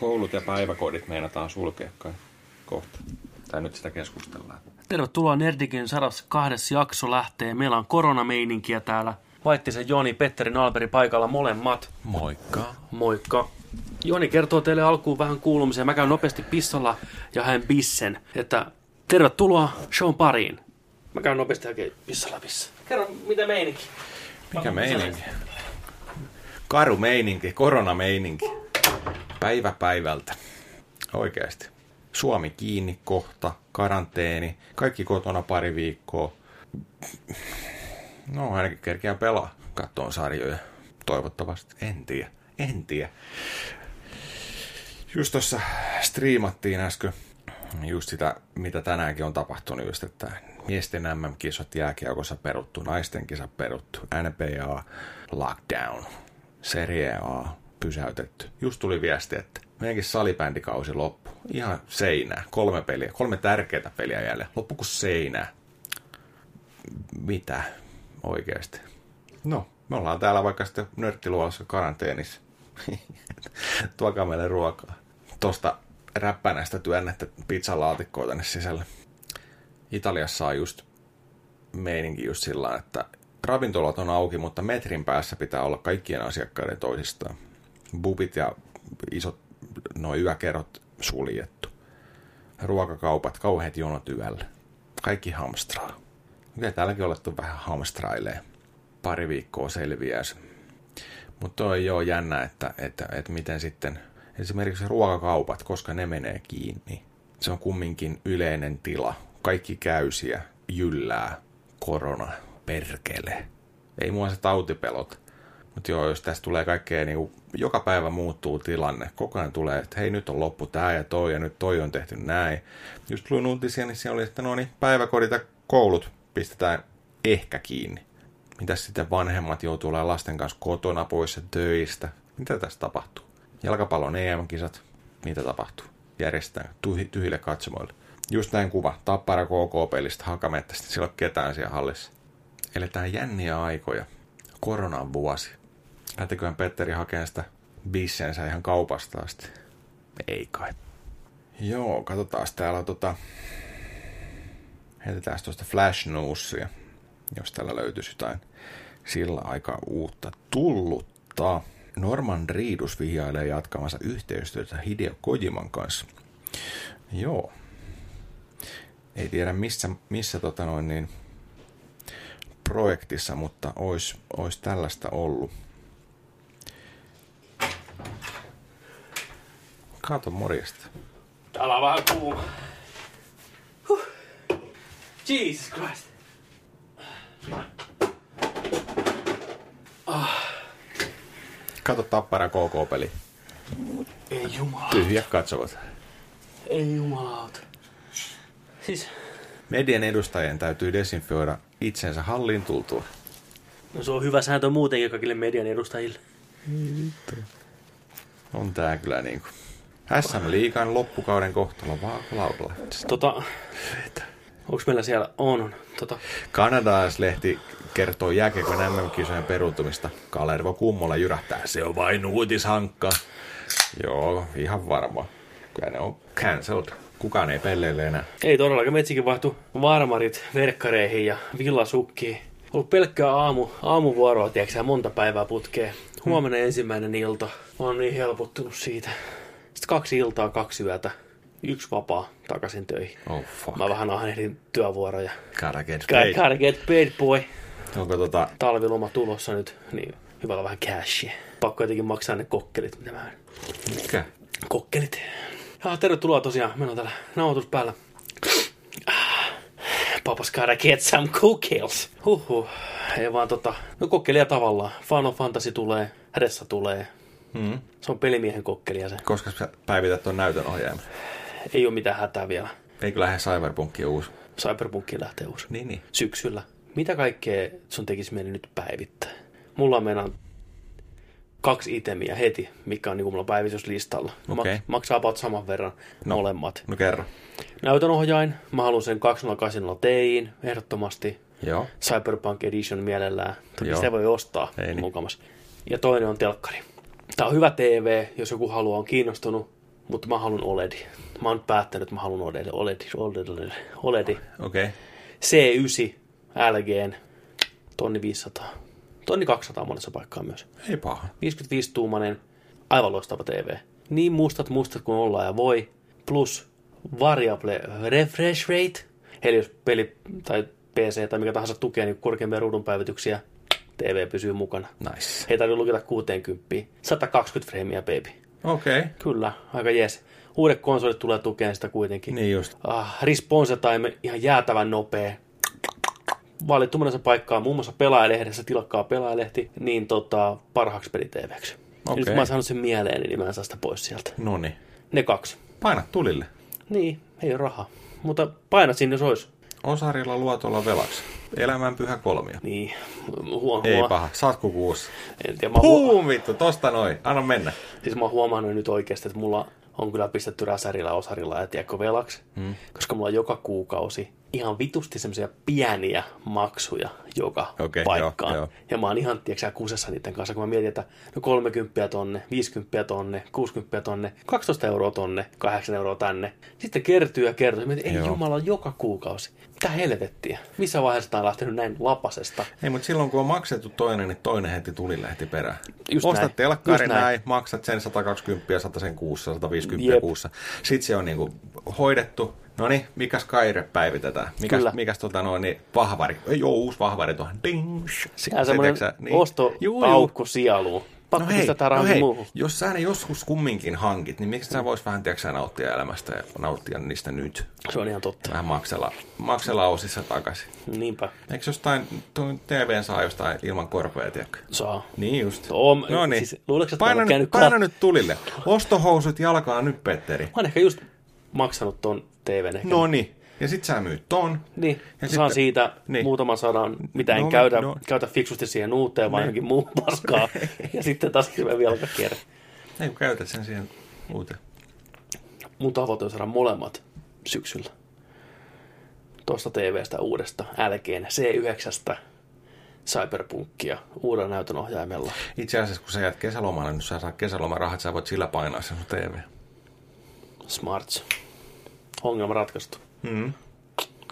Koulut ja päiväkodit meinataan sulkea kai kohta. Tai nyt sitä keskustellaan. Tervetuloa Nerdikin 102. jakso lähtee. Meillä on koronameininkiä täällä. Vaittisen Joni, Petteri, Alberi paikalla molemmat. Moikka. Moikka. Joni kertoo teille alkuun vähän kuulumisia. Mä käyn nopeasti pissalla ja hän bissen. Että tervetuloa shown pariin. Mä käyn nopeasti oikein pissalla pissa. Kerro, mitä meininki? Mikä meininki? Karu meininki, koronameininki. Päivä päivältä. Oikeasti. Suomi kiinni kohta, karanteeni, kaikki kotona pari viikkoa. No ainakin kerkeää pelaa, kattoon sarjoja. Toivottavasti, en tiedä, en tiedä. Just tuossa striimattiin äsken just sitä, mitä tänäänkin on tapahtunut, just että miesten MM-kisat jääkiekossa peruttu, naisten kisat peruttu, NBA lockdown, Serie A pysäytetty. Just tuli viesti, että meidänkin salibändikausi loppu. Ihan seinää. Kolme peliä. Kolme tärkeää peliä jäljellä. Loppu kuin seinää. Mitä? Oikeasti. No, me ollaan täällä vaikka sitten nörttiluolassa karanteenissa. Tuokaa meille ruokaa. Tosta räppänästä työnnettä pizzalaatikkoa tänne sisälle. Italiassa on just meininki just sillä että ravintolat on auki, mutta metrin päässä pitää olla kaikkien asiakkaiden toisistaan. Bubit ja isot noin yökerrot suljettu. Ruokakaupat, kauheat jonot yöllä. Kaikki hamstraa. Kyllä täälläkin olettu vähän hamstrailee. Pari viikkoa selviää se. Mutta toi ole jännä, että, että, että miten sitten esimerkiksi ruokakaupat, koska ne menee kiinni. Se on kumminkin yleinen tila. Kaikki käysiä, jyllää, korona, perkele. Ei mua se tautipelot. Mutta joo, jos tästä tulee kaikkea, niin joka päivä muuttuu tilanne. Koko ajan tulee, että hei nyt on loppu tää ja toi ja nyt toi on tehty näin. Just luin uutisia, niin siellä oli, että no niin, päiväkodit ja koulut pistetään ehkä kiinni. Mitäs sitten vanhemmat joutuu olemaan lasten kanssa kotona pois töistä? Mitä tässä tapahtuu? Jalkapallon EM-kisat, mitä tapahtuu? Järjestetään tyhjille katsomoille. Just näin kuva, Tappara KK-pelistä Hakamettästä, sillä on ketään siellä hallissa. Eletään jänniä aikoja. Koronan vuosi. Lähteköhän Petteri hakemaan sitä bissensä ihan kaupasta asti? Ei kai. Joo, katsotaan täällä tota... Heitetään tuosta Flash Newsia, jos täällä löytyisi jotain sillä aika uutta tullutta. Norman Riidus vihjailee jatkamassa yhteistyötä Hideo Kojiman kanssa. Joo. Ei tiedä missä, missä tota noin niin, projektissa, mutta olisi ois tällaista ollut. Kato morjesta. Täällä on vähän kuuma. Huh. Jesus Christ. Kato Tappara KK-peli. Ei jumala. Tyhjät katsovat. Ei jumalauta. Siis, Median edustajien täytyy desinfioida itsensä halliin tultua. no se on hyvä sääntö muutenkin kaikille median edustajille. On tää kyllä niinku. SM Liikan loppukauden kohtalo vaakalaudalla. Tota, onks meillä siellä, on, on. Tota, Kanadalaislehti kertoo jääkiekon MM-kisojen peruuntumista. Kalervo Kummola jyrähtää. Se on vain uutishankka. Joo, ihan varma. Kyllä ne on cancelled. Kukaan ei pelleille enää. ei todellakaan, metsikin vaihtui varmarit verkkareihin ja villasukkiin. Ollut pelkkää aamu, aamuvuoroa, tiedätkö monta päivää putkeen. Huomenna ensimmäinen ilta. Mä oon niin helpottunut siitä. Sitten kaksi iltaa, kaksi yötä. Yksi vapaa takaisin töihin. Oh fuck. Mä vähän ahdin työvuoroja. Gotta get paid. gotta get paid, boy. Onko tota... Talviloma tulossa nyt, niin hyvä olla vähän cashia. Pakko jotenkin maksaa ne kokkelit, mitä mä Mikä? Kokkelit. Ja tervetuloa tosiaan, meillä on täällä nauhoitus päällä. Papas gotta get some cocktails. Huhhuh. Ei vaan tota, no kokkelia tavallaan. Final Fantasy tulee, Hädessä tulee. Hmm. Se on pelimiehen kokkelia se. Koska sä päivität ton näytön ohjaajan? Ei ole mitään hätää vielä. Eikö lähde Cyberpunkin uusi? Cyberpunkki lähtee uusi. Niin, niin. Syksyllä. Mitä kaikkea sun tekisi mieli nyt päivittää? Mulla on meinaan kaksi itemiä heti, mikä on niin mulla päivityslistalla. Okei. Mak- maksaa about saman verran no. molemmat. No kerro. Näytön ohjain. Mä haluan sen 2080 Tiin ehdottomasti. Joo. Cyberpunk Edition mielellään. Toki Joo. sitä voi ostaa Ei niin. mukamas. Ja toinen on telkkari. Tää on hyvä TV, jos joku haluaa, on kiinnostunut. mutta mä haluan OLEDi. Mä oon nyt päättänyt, että mä haluan OLEDi. OLEDi, OLEDi, OLEDi. Okei. Okay. C9 LGn tonni 500. Tonni 200 monessa paikkaa myös. Ei paha. 55-tuumainen, aivan loistava TV. Niin mustat mustat kuin ollaan ja voi. Plus variable refresh rate. Eli jos peli tai PC tai mikä tahansa tukee niin korkeampia ruudunpäivityksiä, TV pysyy mukana. Nice. Ei tarvitse lukita 60. 120 freimiä, baby. Okei. Okay. Kyllä, aika jes. Uudet konsolit tulee tukeen sitä kuitenkin. Niin just. Ah, response time ihan jäätävän nopea. Valittu monessa paikkaa, muun muassa pelaajalehdessä, tilakkaa pelaajalehti, niin tota, parhaaksi peli-TVksi. Okei. Nyt kun mä oon saanut sen mieleen, niin mä en saa sitä pois sieltä. Noni. Ne kaksi. Paina tulille. Niin, ei ole rahaa. Mutta paina sinne, jos olisi. Osarilla luotolla velaksi. Elämän pyhä kolmio. Niin, huom- Ei paha. Saatko kuussa? En tiedä, mä, huom- vittu, tosta noin. Anna mennä. siis mä oon huomannut nyt oikeasti, että mulla on kyllä pistetty räsärillä osarilla ja tiedätkö velaksi. Hmm. Koska mulla on joka kuukausi ihan vitusti semmoisia pieniä maksuja joka Okei, paikkaan. joo, joo. Ja mä oon ihan, tiedätkö kusessa niiden kanssa, kun mä mietin, että no 30 tonne, 50 tonne, 60 tonne, 12 euroa tonne, 8 euroa tänne. Sitten kertyy ja kertyy. Mä mietin, ei Joo. jumala, joka kuukausi. Mitä helvettiä? Missä vaiheessa tää on lähtenyt näin lapasesta? Ei, mutta silloin kun on maksettu toinen, niin toinen heti tulille heti perään. Just Ostat näin. telkkari näin. näin. maksat sen 120, 100 sen kuussa, 150 Jep. kuussa. Sitten se on niinku hoidettu. No niin, mikäs kaire päivitetään? Mikäs, Kyllä. mikäs tota noin, niin vahvari? Ei oo uusi vahvari tuohon. Ding! Sehän semmoinen niin. ostopaukku sieluun. Pakko No hei, pistää no no hei, muuhun. jos sä ne joskus kumminkin hankit, niin miksi sä vois vähän tiedätkö, nauttia elämästä ja nauttia niistä nyt? Se on ihan totta. Vähän maksella, maksella osissa takaisin. Niinpä. Eikö jostain, TVn saa jostain ilman korpea, tiedätkö? Saa. Niin just. Oon- no niin. siis mä paina, nyt, paina nyt tulille. Ostohousut jalkaa nyt, Petteri. Mä oon ehkä just maksanut ton TVn ehkä. No niin. Ja sit sä myyt ton. Niin, Ja saan sitten- siitä niin. niin. muutaman sadan, mitä en No, käytä, no. no. käytä fiksusti siihen uuteen, vaan johonkin muuhun paskaa. ja sitten taas hirveä velkakierre. Ei kun käytät sen siihen uuteen. Mun tavoite on saada molemmat syksyllä. Tuosta TVstä uudesta LGn C9 Cyberpunkia uudella näytön ohjaimella. Itse asiassa kun sä jäät kesälomalle, niin sä saa kesälomarahat, sä voit sillä painaa sen TV. Smarts. Ongelma ratkaistu. Mm.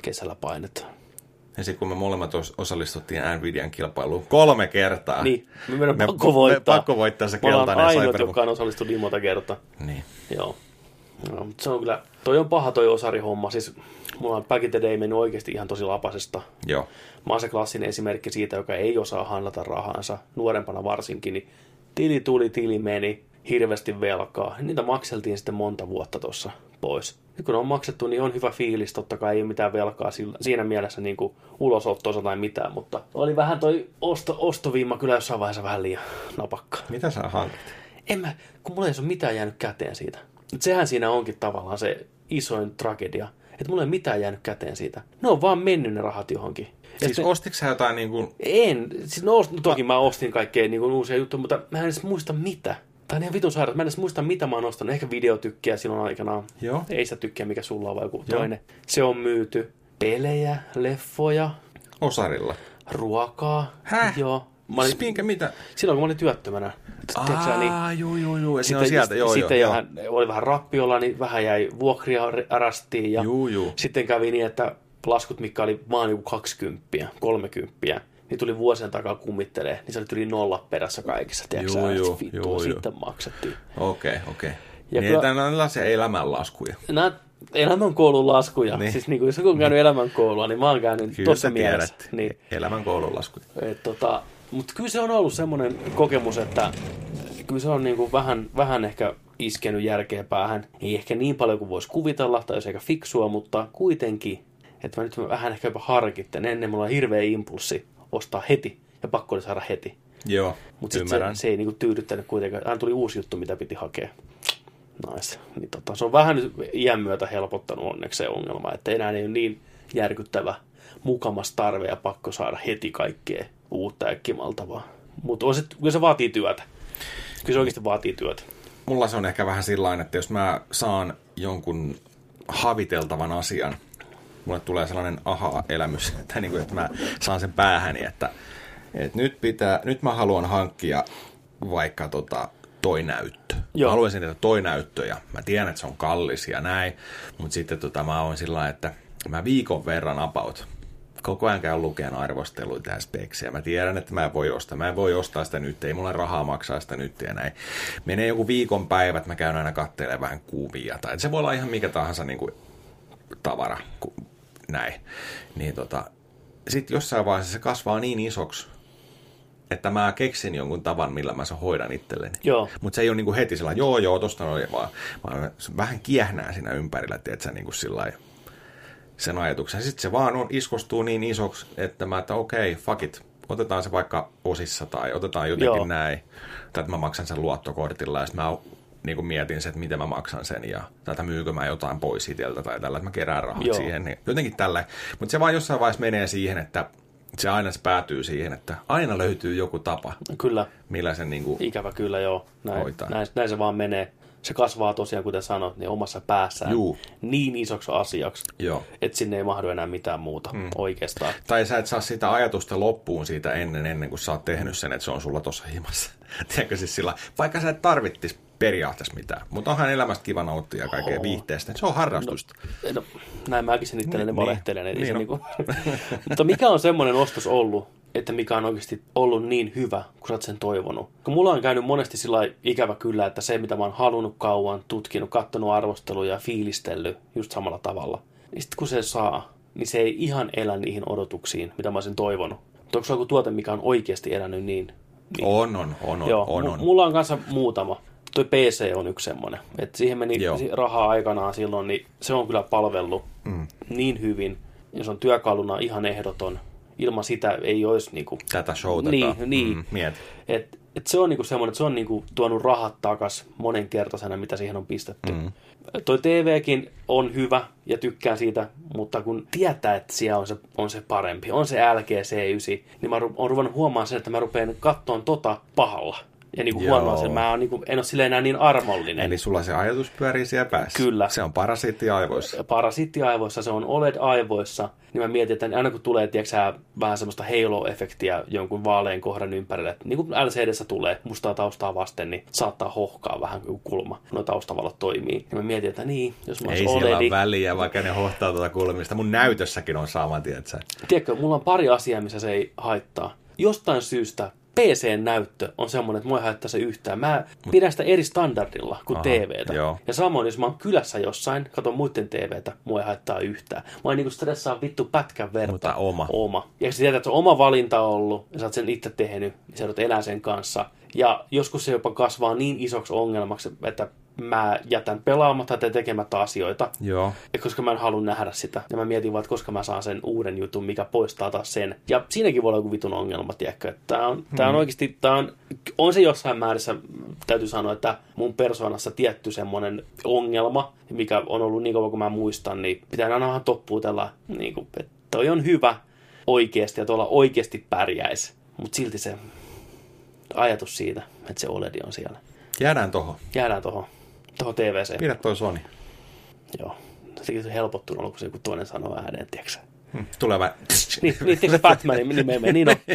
Kesällä painetaan. Ja sitten kun me molemmat os- osallistuttiin Nvidian kilpailuun kolme kertaa. Niin, me meidän Me- pakko voittaa. me pakko voittaa se Me ollaan keltainen ainut, Cyberpunk. joka on osallistunut niin monta kertaa. Niin. Joo. No, mutta se on kyllä, toi on paha toi osarihomma. Siis mulla on back in the day mennyt oikeasti ihan tosi lapasesta. Joo. Mä oon se klassinen esimerkki siitä, joka ei osaa handlata rahansa, nuorempana varsinkin, niin tili tuli, tili meni, hirveästi velkaa. Niitä makseltiin sitten monta vuotta tuossa pois. Nyt kun on maksettu, niin on hyvä fiilis, totta kai ei ole mitään velkaa siinä mielessä niin kuin ulosottoisa tai mitään, mutta oli vähän toi osto, ostoviima kyllä jossain vaiheessa vähän liian napakka. Mitä sä hankit? En mä, kun mulla ei ole mitään jäänyt käteen siitä. Et sehän siinä onkin tavallaan se isoin tragedia, että mulla ei ole mitään jäänyt käteen siitä. Ne on vaan mennyt ne rahat johonkin. Ja Siis ostitko sä jotain niin kuin... en. Siis no, ost- toki mä ostin kaikkea niin kuin, uusia juttuja, mutta mä en edes muista mitä. Tämä on ihan vitun sairaus. Mä en edes muista, mitä mä oon ostanut. Ehkä videotykkiä silloin aikanaan. Joo. Ei sitä tykkiä, mikä sulla on, vai joku Joo. toinen. Se on myyty. Pelejä, leffoja, Osarilla. ruokaa. Häh? Joo. Mä olin, minkä mitä? silloin kun mä olin työttömänä. Niin, Aa, joo, joo, joo. Sitten, on sieltä, joo, sitten joo, vähän, oli vähän rappiolla, niin vähän jäi vuokria arastiin. Ja Juu, juu. sitten kävi niin, että laskut, mikä oli vaan joku 20, 30, niin tuli vuosien takaa kummittelee, niin se oli yli nolla perässä kaikissa. Tiedätkö että vittua, juu, juu. sitten maksettiin. Okei, okei. Ja Niin, kyllä- tällaisia elämänlaskuja. Nämä elämänkoulun laskuja. Niin. Niin. Siis niin kuin, jos joku on käynyt elämänkoulua, niin mä oon käynyt Kyllä tuossa sä mielessä. tiedät. Niin. Elämän koululaskuja. Et, tota, mutta kyllä se on ollut semmoinen kokemus, että kyllä se on niinku vähän, vähän ehkä iskenyt järkeä päähän. Ei ehkä niin paljon kuin voisi kuvitella, tai olisi aika fiksua, mutta kuitenkin. Että mä nyt vähän ehkä jopa harkitten. Ennen mulla on hirveä impulssi ostaa heti, ja pakko oli saada heti. Joo, Mutta se, se ei niinku tyydyttänyt kuitenkaan. Aina tuli uusi juttu, mitä piti hakea. Nice. Niin tota, se on vähän nyt iän myötä helpottanut onneksi se ongelma, että enää ei ole niin järkyttävä mukamas tarve ja pakko saada heti kaikkea uutta ja kimaltavaa. Mutta kyllä se vaatii työtä. Kyllä se oikeasti vaatii työtä. Mulla se on ehkä vähän sillä että jos mä saan jonkun haviteltavan asian, mulle tulee sellainen aha-elämys, että, niin kuin, että mä saan sen päähäni, että, että nyt, pitää, nyt mä haluan hankkia vaikka tota, toi näyttö. Joo. Mä haluaisin, että toi näyttö ja mä tiedän, että se on kallis ja näin, mutta sitten tota, mä oon sillä että mä viikon verran about koko ajan käyn lukemaan arvosteluita ja speksiä. Mä tiedän, että mä en voi ostaa. Mä en voi ostaa sitä nyt, ei mulla rahaa maksaa sitä nyt ja näin. Menee joku viikon päivät, mä käyn aina katselemaan vähän kuvia. Tai se voi olla ihan mikä tahansa niin kuin, tavara, näin. Niin tota, sitten jossain vaiheessa se kasvaa niin isoksi, että mä keksin jonkun tavan, millä mä sen hoidan itselleni. Mutta se ei ole niinku heti sillä joo, joo, tosta noin, vaan, vaan vähän kiehnää siinä ympärillä, että sä niinku sillä sen ajatuksen. Sitten se vaan on, iskostuu niin isoksi, että mä, että okei, okay, fuck it, otetaan se vaikka osissa tai otetaan jotenkin Joo. näin. Tai että mä maksan sen luottokortilla ja sitten mä niin kuin mietin se, että miten mä maksan sen ja että myykö mä jotain pois itseltä tai tällä, että mä kerään rahat Joo. siihen. Niin jotenkin tällä. Mutta se vaan jossain vaiheessa menee siihen, että se aina se päätyy siihen, että aina löytyy joku tapa, Kyllä, millä sen niin kuin, ikävä kyllä joo. Näin, Hoitaa. näin, näin se vaan menee. Se kasvaa tosiaan, kuten sanot, niin omassa päässään Juu. niin isoksi asiaksi, joo. että sinne ei mahdu enää mitään muuta mm. oikeastaan. Tai sä et saa sitä ajatusta loppuun siitä ennen, ennen kuin sä oot tehnyt sen, että se on sulla tossa himassa. Tiedätkö siis sillä, vaikka sä et tarvittis periaatteessa mitään, mutta onhan elämästä kiva nauttia ja kaikkea viihteestä. Se on harrastusta. No, näin mäkin sen itselleni Niin, valehtelen. Niin, niin niin niinku. Mutta mikä on semmoinen ostos ollut, että mikä on oikeasti ollut niin hyvä, kun sä oot sen toivonut? Kun mulla on käynyt monesti sillä ikävä kyllä, että se mitä mä oon halunnut kauan, tutkinut, kattonut arvosteluja ja fiilistellyt just samalla tavalla, niin sitten kun se saa, niin se ei ihan elä niihin odotuksiin, mitä mä olisin toivonut. Mutta onko se joku tuote, mikä on oikeasti elänyt niin? niin On, on, on, on, Joo, on, on. mulla on kanssa muutama. Toi PC on yksi semmoinen. että siihen meni Joo. rahaa aikanaan silloin, niin se on kyllä palvellut mm. niin hyvin. Ja se on työkaluna ihan ehdoton. Ilman sitä ei olisi niinku... Tätä showta. Niin, niin. Mm, mieti. Et, et se on niinku semmoinen, että se on niinku tuonut rahat takas monenkertaisena, mitä siihen on pistetty. Mm. Toi TVkin on hyvä ja tykkään siitä, mutta kun tietää, että siellä on se, on se parempi, on se LG C9, niin mä oon ruvennut huomaamaan sen, että mä rupean kattoon tota pahalla. Ja niinku Joo. huomaan sen, mä oon niinku, en ole silleen enää niin armollinen. Eli sulla se ajatus pyörii siellä päässä. Kyllä. Se on parasiitti aivoissa. parasittiaivoissa, se on OLED-aivoissa, niin mä mietin, että aina kun tulee tiedätkö, vähän semmoista halo-efektiä jonkun vaalean kohdan ympärille, että niin kuin LCDssä tulee mustaa taustaa vasten, niin saattaa hohkaa vähän kuin kulma, nuo taustavalot toimii. Ja mä mietin, että niin, jos mä Ei ole OLED, väliä, vaikka ne hohtaa tuota kulmista. Mun näytössäkin on sama, tiedätkö? tiedätkö, mulla on pari asiaa, missä se ei haittaa. Jostain syystä PC-näyttö on semmoinen, että mua ei haittaa se yhtään. Mä pidän sitä eri standardilla kuin Aha, TVtä. joo. Ja samoin, jos mä oon kylässä jossain, katon muiden TVtä, mua ei haittaa yhtään. Mä en niinku stressaa vittu pätkän verta. Mutta oma. Oma. Ja sä tiedät, että se on oma valinta ollut, ja sä oot sen itse tehnyt, niin sä joudut elää sen kanssa. Ja joskus se jopa kasvaa niin isoksi ongelmaksi, että mä jätän pelaamatta tai tekemättä asioita, Joo. ja koska mä en halua nähdä sitä. Ja mä mietin vaan, että koska mä saan sen uuden jutun, mikä poistaa taas sen. Ja siinäkin voi olla joku vitun ongelma, tiedätkö? Tää on, tää on oikeasti, tää on, on se jossain määrissä, täytyy sanoa, että mun persoonassa tietty semmoinen ongelma, mikä on ollut niin kauan kuin mä muistan, niin pitää aina vähän toppuutella, niin kuin, että toi on hyvä oikeasti ja tuolla oikeasti pärjäisi. Mutta silti se ajatus siitä, että se OLED on siellä. Jäädään tohon. Jäädään tuohon tohon TVC. Pidä toi Sony. Joo. Sekin se helpottunut, kun se joku toinen sanoo ääneen, tiedätkö sä? Hmm. Tulee vai... Niin, niin tiedätkö Batmanin nimemme, niin on.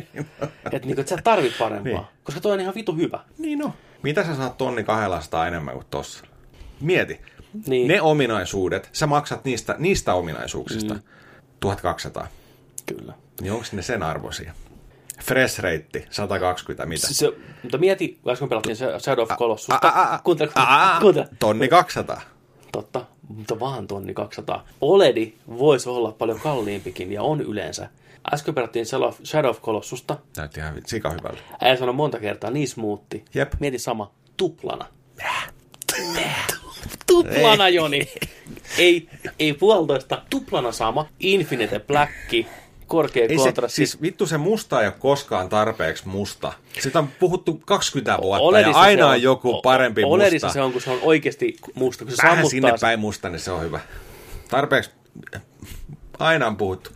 Että niinku, et sä tarvit parempaa. Niin. Koska toi on ihan vitu hyvä. Niin on. Mitä sä saat tonni 200 enemmän kuin tossa? Mieti. Niin, Ne ominaisuudet, sä maksat niistä, niistä ominaisuuksista mm. 1200. kyllä. Niin onko ne sen arvoisia? Fresh rate, 120, mitä? Se, mutta mieti, äsken pelattiin se Shadow of Colossus. Kuuntele, kuuntele. Tonni 200. Totta, mutta vaan tonni 200. OLEDi voisi olla paljon kalliimpikin ja on yleensä. Äsken pelattiin Shadow of Colossusta. Näytti ihan sika hyvältä. Äijä sanoi monta kertaa, niin smoothi. Jep. Mieti sama, tuplana. tuplana, Joni. Ei, ei puolitoista, tuplana sama. Infinite Black, korkea Ei se, kontrasti. siis vittu se musta ei ole koskaan tarpeeksi musta. Sitä on puhuttu 20 vuotta Oledissa ja aina se on joku parempi Oledissa musta. se on, kun se on oikeasti musta. Kun se Vähän sinne sen- päin musta, niin se on hyvä. Tarpeeksi, aina on puhuttu.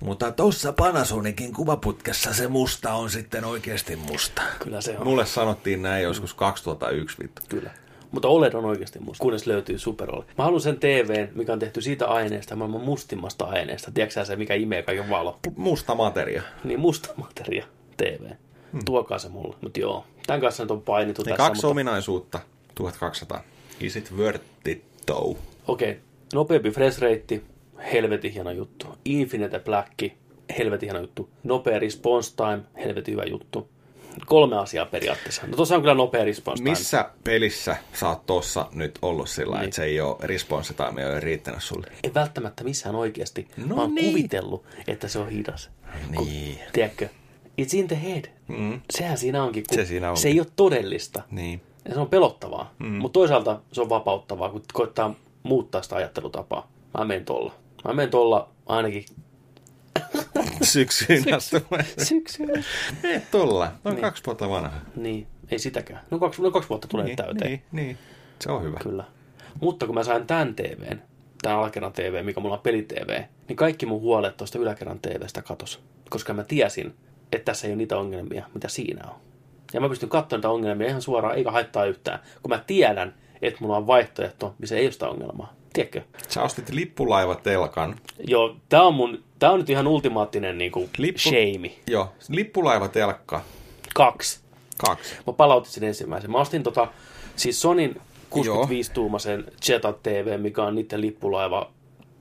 Mutta tuossa Panasonicin kuvaputkessa se musta on sitten oikeasti musta. Kyllä se on. Mulle sanottiin näin joskus 2001 vittu. Kyllä. Mutta OLED on oikeasti musta, kunnes löytyy Super OLED. Mä haluan sen TVn, mikä on tehty siitä aineesta, maailman mustimmasta aineesta. Tiedätkö se, mikä imee kaiken valo? Musta materia. Niin musta materia TV. Hmm. Tuokaa se mulle. Mutta joo, tämän kanssa nyt on painittu Ne tässä. kaksi mutta... ominaisuutta, 1200. Is it worth it though? Okei, okay. nopeampi fresh rate, helvetin hieno juttu. Infinite Black, helvetin hieno juttu. Nopea response time, helvetin hyvä juttu. Kolme asiaa periaatteessa. No tuossa on kyllä nopea response time. Missä pelissä sä oot tossa nyt ollut sillä, Niin. että se ei ole response time ei ole riittänyt sulle? Ei välttämättä missään oikeasti. No mä oon niin. kuvitellut, että se on hidas. Niin. Tiedätkö? It's in the head. Mm. Sehän siinä onkin. Kun Se siinä onkin. Se ei ole todellista. Niin. Ja se on pelottavaa. Mm. Mutta toisaalta se on vapauttavaa, kun koittaa muuttaa sitä ajattelutapaa. Mä menen tolla. Mä menen tolla ainakin Syksyyn asti. syksyllä. Ei tolla. Noin Niin. kaksi vuotta vanha. Niin, ei sitäkään. No kaksi, no kaksi vuotta tulee Niin, täyteen. niin, niin. Se on hyvä. Kyllä. Mutta kun mä sain tämän TVn, tämän alakerran TV, mikä mulla on peli-TV, niin kaikki mun huolet tuosta yläkerran TVstä katos. Koska mä tiesin, että tässä ei ole niitä ongelmia, mitä siinä on. Ja mä pystyn katsomaan niitä ongelmia ihan suoraan, eikä haittaa yhtään. Kun mä tiedän, että mulla on vaihtoehto, missä ei ole sitä ongelmaa. Tiedätkö? Sä ostit lippulaivatelkan. Joo, tää on mun, tää on nyt ihan ultimaattinen niinku Lippu- shame. Joo, lippulaivatelkka. Kaksi. Kaksi. Mä palautin sen ensimmäisen. Mä ostin tota, siis Sonin 65-tuumaisen Zeta TV, mikä on niiden lippulaiva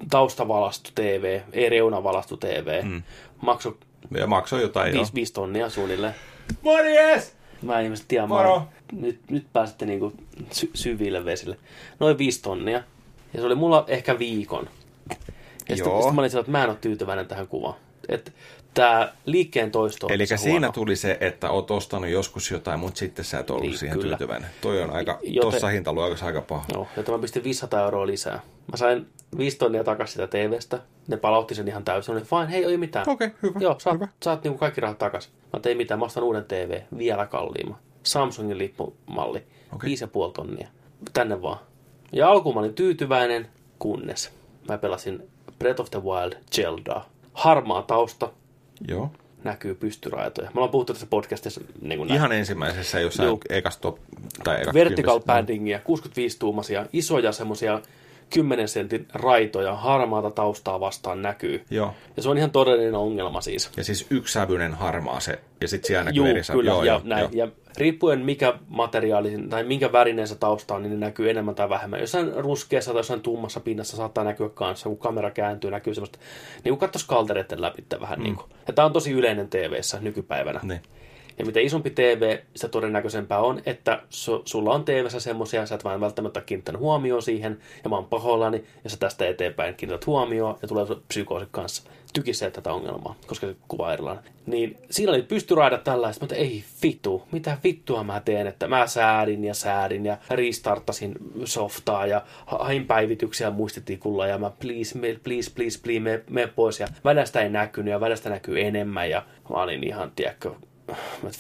taustavalastu TV, ei reunavalastu TV. Mm. Maksoi Ja maksoi jotain, joo. 5, 5 tonnia suunnilleen. Morjes! Mä en ihmiset tiedä, mä Moro! oon- nyt, nyt pääsette niinku sy- syville vesille. Noin 5 tonnia. Ja se oli mulla ehkä viikon. Ja sitten, sitten mä olin sillä, että mä en ole tyytyväinen tähän kuvaan. Että tää liikkeen toisto on Eli siinä huono. tuli se, että oot ostanut joskus jotain, mutta sitten sä et ollut Niin, siihen kyllä. tyytyväinen. Toi on aika, Joten- tossa hintaluokassa aika paha. Joo, joten mä pistin 500 euroa lisää. Mä sain 5 tonnia takaisin sitä TVstä. Ne palautti sen ihan täysin. Oli fine, hei, ei mitään. Okei, hyvä, Joo, saat, hyvä. saat niinku kaikki rahat takaisin. Mä tein mitään, mä ostan uuden TV, vielä kalliimman. Samsungin lippumalli, Okei. 5,5 tonnia. Tänne vaan. Ja alkuun mä olin tyytyväinen, kunnes mä pelasin Breath of the Wild Zeldaa. Harmaa tausta, Joo. näkyy pystyraitoja. Me ollaan puhuttu tässä podcastissa niin kuin Ihan ensimmäisessä, jos sä Joo. ekas top, tai eka vertical paddingia, 65-tuumaisia, isoja semmoisia 10 sentin raitoja, harmaata taustaa vastaan näkyy. Joo. Ja se on ihan todellinen ongelma siis. Ja siis yksisävyinen harmaa se, ja sitten siellä näkyy Juu, eri sävy. kyllä, Joo, ja, joo, näin. joo. ja riippuen mikä materiaali tai minkä värinen se tausta on, niin ne näkyy enemmän tai vähemmän. Jossain ruskeassa tai jossain tummassa pinnassa saattaa näkyä kanssa, kun kamera kääntyy, näkyy semmoista, niin kuin katsoisi kaltereiden läpi vähän mm. niin kuin. Ja tämä on tosi yleinen TV-ssä nykypäivänä. Niin. Ja mitä isompi TV, sitä todennäköisempää on, että su, sulla on TVssä semmoisia, sä et vaan välttämättä kiinnittänyt huomioon siihen, ja mä oon pahoillani, ja sä tästä eteenpäin kiinnität huomioon, ja tulee psykoosi kanssa. Tykisee tätä ongelmaa, koska se kuva on erilainen. Niin siinä oli pystyraidat tällaista, mutta ei vittu, mitä vittua mä teen, että mä säädin ja säädin ja restarttasin softaa ja hain päivityksiä muistitikulla ja mä please, me, please, please, please, me, me pois ja välistä ei näkynyt ja välistä näkyy enemmän ja mä olin ihan, et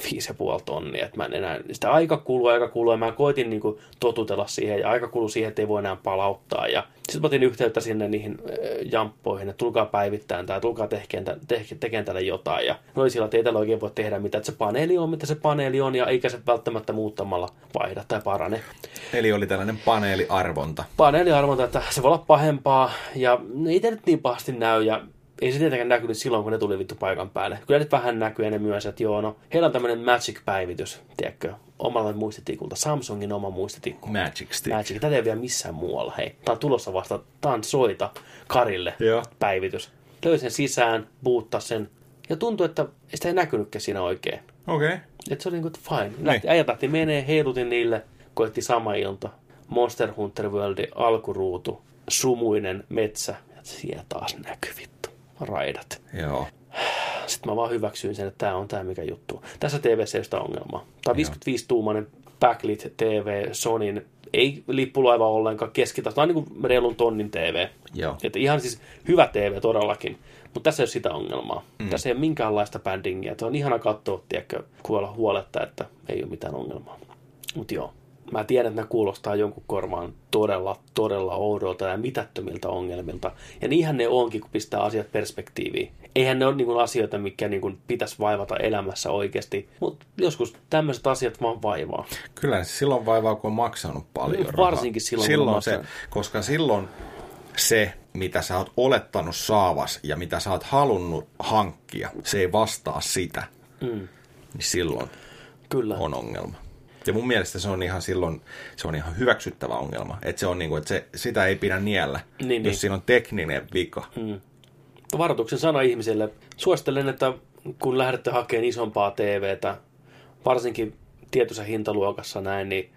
viisi ja puoli tonnia, että mä en enää, sitä aika kuluu, aika kuluu, ja mä koitin niin kuin, totutella siihen, ja aika kuluu siihen, että ei voi enää palauttaa, ja sitten mä otin yhteyttä sinne niihin äh, jamppoihin, että tulkaa päivittämään tai tulkaa tekemään, tä- te, tekemään tälle jotain, ja ne oli sillä, että ei tällä oikein voi tehdä mitään, että se paneeli on, mitä se paneeli on, ja eikä se välttämättä muuttamalla vaihda tai parane. Eli oli tällainen paneeliarvonta. Paneeliarvonta, että se voi olla pahempaa, ja ei tämä nyt niin pahasti näy, ja ei se tietenkään näkynyt silloin, kun ne tuli vittu paikan päälle. Kyllä nyt vähän näkyy ne myös, että joo, no, heillä on tämmöinen Magic-päivitys, tiedätkö, omalla muistitikulta, Samsungin oma muistitikku. Magic Stick. Magic, tätä ei ole vielä missään muualla, hei. Tää on tulossa vasta, tää on soita Karille Joo. päivitys. Löi sen sisään, buuttaa sen, ja tuntui, että sitä ei näkynytkään siinä oikein. Okei. Okay. Että se oli niin kuin fine. Lähti, äijät lähti menee, heilutin niille, koitti sama ilta. Monster Hunter Worldin alkuruutu, sumuinen metsä. Ja siellä taas näkyy. Raidat. Joo. Sitten mä vaan hyväksyin sen, että tämä on tämä mikä juttu. Tässä TVssä ei ole sitä ongelmaa. Tämä on 55-tuumainen backlit TV Sonin. Ei lippulaiva ollenkaan keskitaso. Tämä on niin kuin reilun tonnin TV. Joo. Että ihan siis hyvä TV todellakin. Mutta tässä ei ole sitä ongelmaa. Mm. Tässä ei ole minkäänlaista bandingia. Tämä on ihana katsoa, tiedätkö, kuolla huoletta, että ei ole mitään ongelmaa. Mutta joo. Mä tiedän, että nämä kuulostaa jonkun korvaan todella, todella oudolta ja mitättömiltä ongelmilta. Ja niinhän ne onkin, kun pistää asiat perspektiiviin. Eihän ne ole niin asioita, mikä niin pitäisi vaivata elämässä oikeasti. Mutta joskus tämmöiset asiat vaan vaivaa. Kyllä se silloin vaivaa, kun on maksanut paljon No, rahaa. varsinkin silloin, kun silloin on se. Koska silloin se, mitä sä oot olettanut saavas ja mitä sä oot halunnut hankkia, se ei vastaa sitä. Mm. niin silloin Kyllä. on ongelma. Ja mun mielestä se on ihan silloin, se on ihan hyväksyttävä ongelma. Että se on niin kuin, että se, sitä ei pidä niellä, Niin, jos niin. siinä on tekninen vika. Mm. Varoituksen sana ihmisille. Suosittelen, että kun lähdette hakemaan isompaa TVtä, varsinkin tietyssä hintaluokassa näin, niin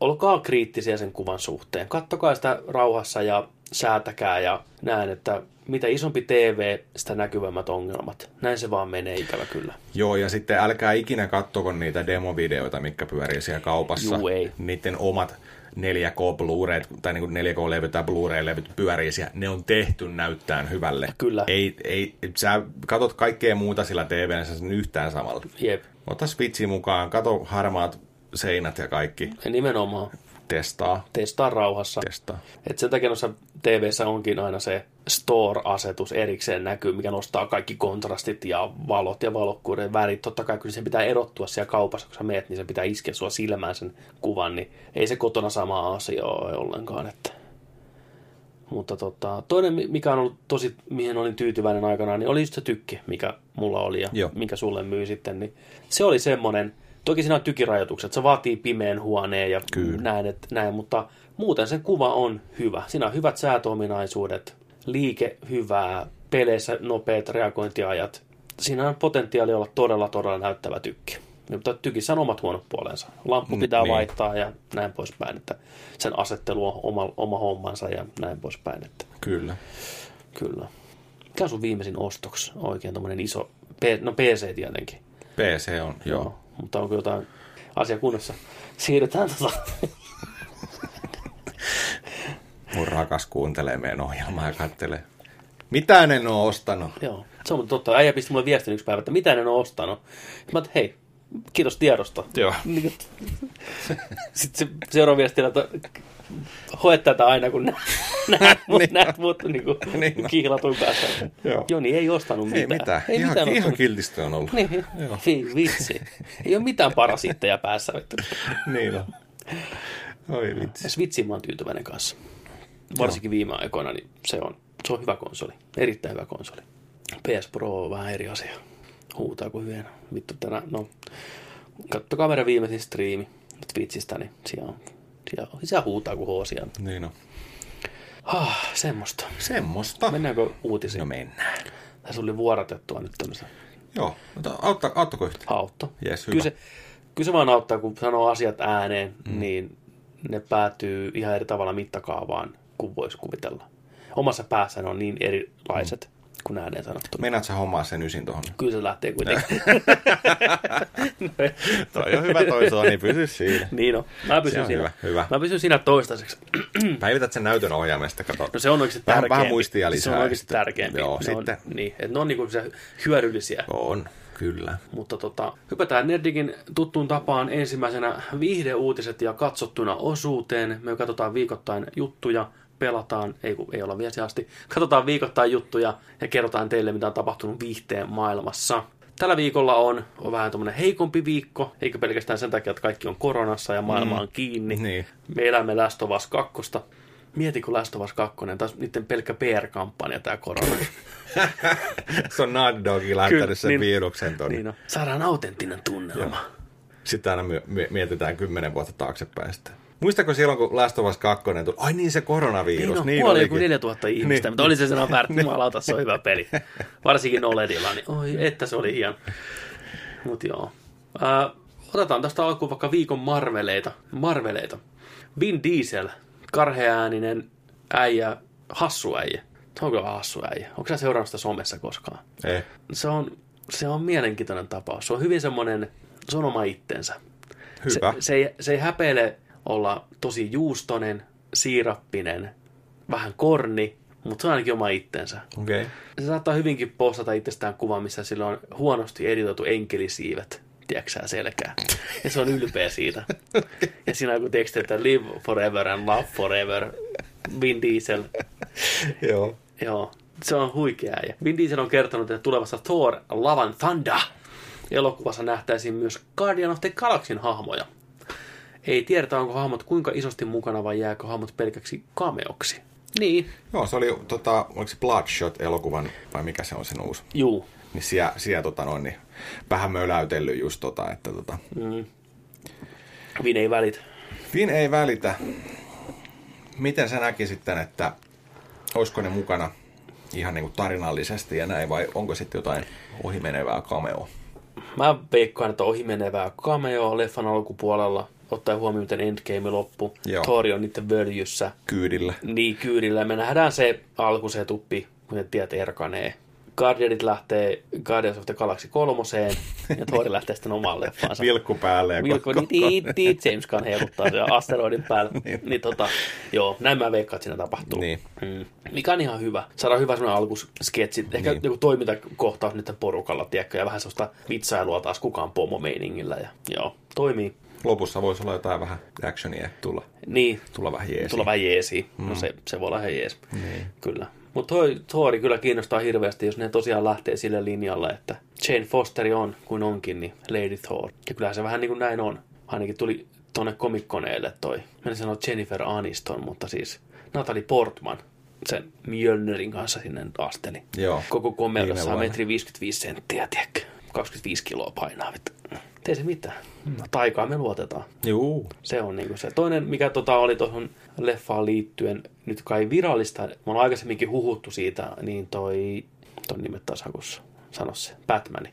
olkaa kriittisiä sen kuvan suhteen. Kattokaa sitä rauhassa ja säätäkää ja näin, että mitä isompi TV, sitä näkyvämmät ongelmat. Näin se vaan menee ikävä kyllä. Joo, ja sitten älkää ikinä kattoko niitä demovideoita, mitkä pyörii siellä kaupassa. Juu, ei. Niiden omat 4K Blu-rayt tai niin 4K-levyt tai Blu-ray-levyt pyörii siellä. Ne on tehty näyttään hyvälle. Kyllä. Ei, ei, sä katot kaikkea muuta sillä TVllä sen yhtään samalla. Jep, Ota Switchi mukaan, kato harmaat seinät ja kaikki. ja nimenomaan Testaa, testaa rauhassa. testaa. Et sen takia noissa TVssä onkin aina se Store-asetus erikseen näkyy, mikä nostaa kaikki kontrastit ja valot ja valokkuuden värit. Totta kai kun sen pitää erottua siellä kaupassa, kun sä meet, niin se pitää iskeä sua silmään sen kuvan, niin ei se kotona sama asia ole ollenkaan. Että. Mutta tota, toinen, mikä on ollut tosi, mihin olin tyytyväinen aikanaan, niin oli just se tykki, mikä mulla oli ja Joo. minkä sulle myy sitten. Niin se oli semmoinen, toki siinä on tykirajoitukset, se vaatii pimeän huoneen ja Kyllä. näin, et, näin, mutta muuten sen kuva on hyvä. Siinä on hyvät säätöominaisuudet, liike hyvää, peleissä nopeat reagointiajat. Siinä on potentiaali olla todella, todella näyttävä tykki. Mutta tykissä on omat huonot puolensa. Lamppu Mm, pitää niin. vaihtaa ja näin poispäin, että sen asettelu on oma, oma hommansa ja näin poispäin. Että Kyllä. kyllä. Mikä on sun viimeisin ostoksi oikein tommonen iso, no PC tietenkin. PC on, joo. Joo. Mutta onko jotain asia kunnossa? Siirrytään tota. Mun rakas kuuntelee meidän ohjelmaa ja kattelee. Mitä en ole ostanut? Joo. Se on totta. Äijä pisti mulle viestin yksi päivä, että mitä en ole ostanut. Mä että hei, kiitos tiedosta. Joo. Niin Sitten se seuraava viesti, että hoet tätä aina, kun nä- näet mut, Niin. näet mut niin kuin Niin kihlatun päässä. Joo. Joni ei ostanut Ei mitään. mitään. Ei ihan, mitään ihan kiltisti on ollut. Niin, Joo. Vi, vitsi. Ei ole mitään parasitteja päässä. niin on. Oi vitsi. Ja Switchiin mä oon tyytyväinen kanssa. Varsinkin viime aikoina, niin se on, se on hyvä konsoli. Erittäin hyvä konsoli. PS Pro on vähän eri asia. Huutaa kuin hyönä. Vittu tänään, no, kattokaa meidän viimeisin striimi Twitchistä, niin siellä, on, on- siellä huutaa kuin hoosia. Niin on. Ah, semmoista. Semmosta. Mennäänkö uutisiin? No mennään. Tässä oli vuorotettua nyt tämmöistä Joo. Mutta autta, auttako yhtä? autto. Jes, hyvä. kyllä, se, kyllä se vaan auttaa, kun sanoo asiat ääneen, mm. niin ne päätyy ihan eri tavalla mittakaavaan kuin voisi kuvitella. Omassa päässä ne on niin erilaiset mm. Kuin ääneen sanottu. Meinaat sä hommaa sen ysin tuohon? Kyllä se lähtee kuitenkin. toi on hyvä toi sua, niin pysy siinä. niin on. Mä Se pysyn on siinä. hyvä, hyvä. Mä pysyn siinä toistaiseksi. Päivität sen näytön ohjaamesta, kato. No se on oikeasti Vähän- tärkeämpi. vähän muistia Se lisää on ja oikeasti tärkeämpi. joo, ne sitten. On, niin, että ne on niinku se hyödyllisiä. On, kyllä. Mutta tota, hypätään Nerdikin tuttuun tapaan ensimmäisenä viihdeuutiset ja katsottuna osuuteen. Me katsotaan viikoittain juttuja, pelataan, ei, kun ei olla vielä se asti, katsotaan viikoittain juttuja ja kerrotaan teille, mitä on tapahtunut viihteen maailmassa. Tällä viikolla on, on vähän tuommoinen heikompi viikko, eikä pelkästään sen takia, että kaikki on koronassa ja maailma on kiinni. Niin. Me elämme Last of Us 2. Mieti, kun Last of Us 2, taas niiden pelkkä PR-kampanja tämä korona. Se on Naughty Kyllä, lähtenyt sen niin- viruksen tuonne. niin on. Saadaan autenttinen tunnelma. Sitten aina my- mietitään kymmenen vuotta taaksepäin sitä. Muistako silloin, kun Last of Us 2 tuli? Ai niin, se koronavirus. Niin, no, niin kuoli joku olikin. 4000 ihmistä, Niin. mutta oli se sana väärti, jumalauta, se on hyvä peli. Varsinkin OLEDilla, niin oi, että se oli hieno. Mut joo. Ää, otetaan tästä alkuun vaikka viikon marveleita. Marveleita. Vin Diesel, karheääninen äijä, hassu äijä. Se on kyllä hassu äijä. Onko sä seurannut sitä somessa koskaan? Eh. Se on, se on mielenkiintoinen tapaus. Se on hyvin semmoinen, se on oma itsensä. Hyvä. Se, se, ei, se ei häpeile olla tosi juustonen, siirappinen, vähän korni, mutta se on ainakin oma itsensä. Okay. Se saattaa hyvinkin postata itsestään kuvan, missä sillä on huonosti editoitu enkelisiivet, tiedätkö selkää. Ja se on ylpeä siitä. Ja siinä on joku teksti, että live forever and love forever. Vin Diesel. Joo. Joo, se on huikea. Ja Vin Diesel on kertonut, että tulevassa Thor Love and Thunder elokuvassa nähtäisiin myös Guardian of the Galaxyn hahmoja. Ei tiedetä, onko hahmot kuinka isosti mukana vai jääkö hahmot pelkäksi cameoksi. Niin, Joo, se oli, tota, oliko se Bloodshot-elokuvan, vai mikä se on sen uusi? juu. Niin siellä, siellä tota noin, niin vähän möläytellyt just tota, että tota. Mm. Vin ei välit. Vin ei välitä. Miten sä näkisit sitten, että olisiko ne mukana ihan niin kuin tarinallisesti ja näin, vai onko sitten jotain ohimenevää cameo? Mä veikkaan, että ohimenevää cameo leffan alkupuolella, ottaen huomioon, miten Endgame loppu. Joo. Thor on niiden völjyssä. Kyydillä. Niin kyydillä. Me nähdään se alku, se tuppi, kun ne tiet erkanee. Guardianit lähtee Guardians of the Galaxy kolmoseen, ja Thor lähtee sitten omaan leffaansa. Vilkku päälle ja Vilkko, koko- niin, niin, niin, James Gunn heiluttaa siellä asteroidin päällä. Niin. niin. tota, joo, näin mä veikkaan, että siinä tapahtuu. Niin. Mm. Mikä on ihan hyvä. Saadaan hyvä semmoinen alkusketsi. Ehkä niin. joku toimintakohtaus nyt porukalla, tiedätkö, ja vähän sellaista vitsailua taas kukaan pomomeiningillä. Ja, joo, toimii. Lopussa voisi olla jotain vähän actionia tulla, Niin, tulla vähän jeesi. tulla vähän jeesi. Mm. No se, se voi olla ihan jees. Niin. Kyllä. Mutta toi Thori kyllä kiinnostaa hirveästi, jos ne tosiaan lähtee sille linjalle, että Jane Fosteri on kuin onkin, niin Lady Thor. Ja kyllähän se vähän niin kuin näin on. Ainakin tuli tuonne komikkoneelle toi. Mä en sano Jennifer Aniston, mutta siis Natalie Portman sen Mjölnerin kanssa sinne asteli. Joo. Koko komeudessa vuonna. metri 55 senttiä, tiedätkö? 25 kiloa painaa. Vittu. Tee se mitään. Taikaa me luotetaan. Juu. Se on niinku se. Toinen, mikä tota oli tuohon leffaan liittyen, nyt kai virallista, mä oon aikaisemminkin huhuttu siitä, niin toi, ton nimet taas hakussa, sano se, Batmani.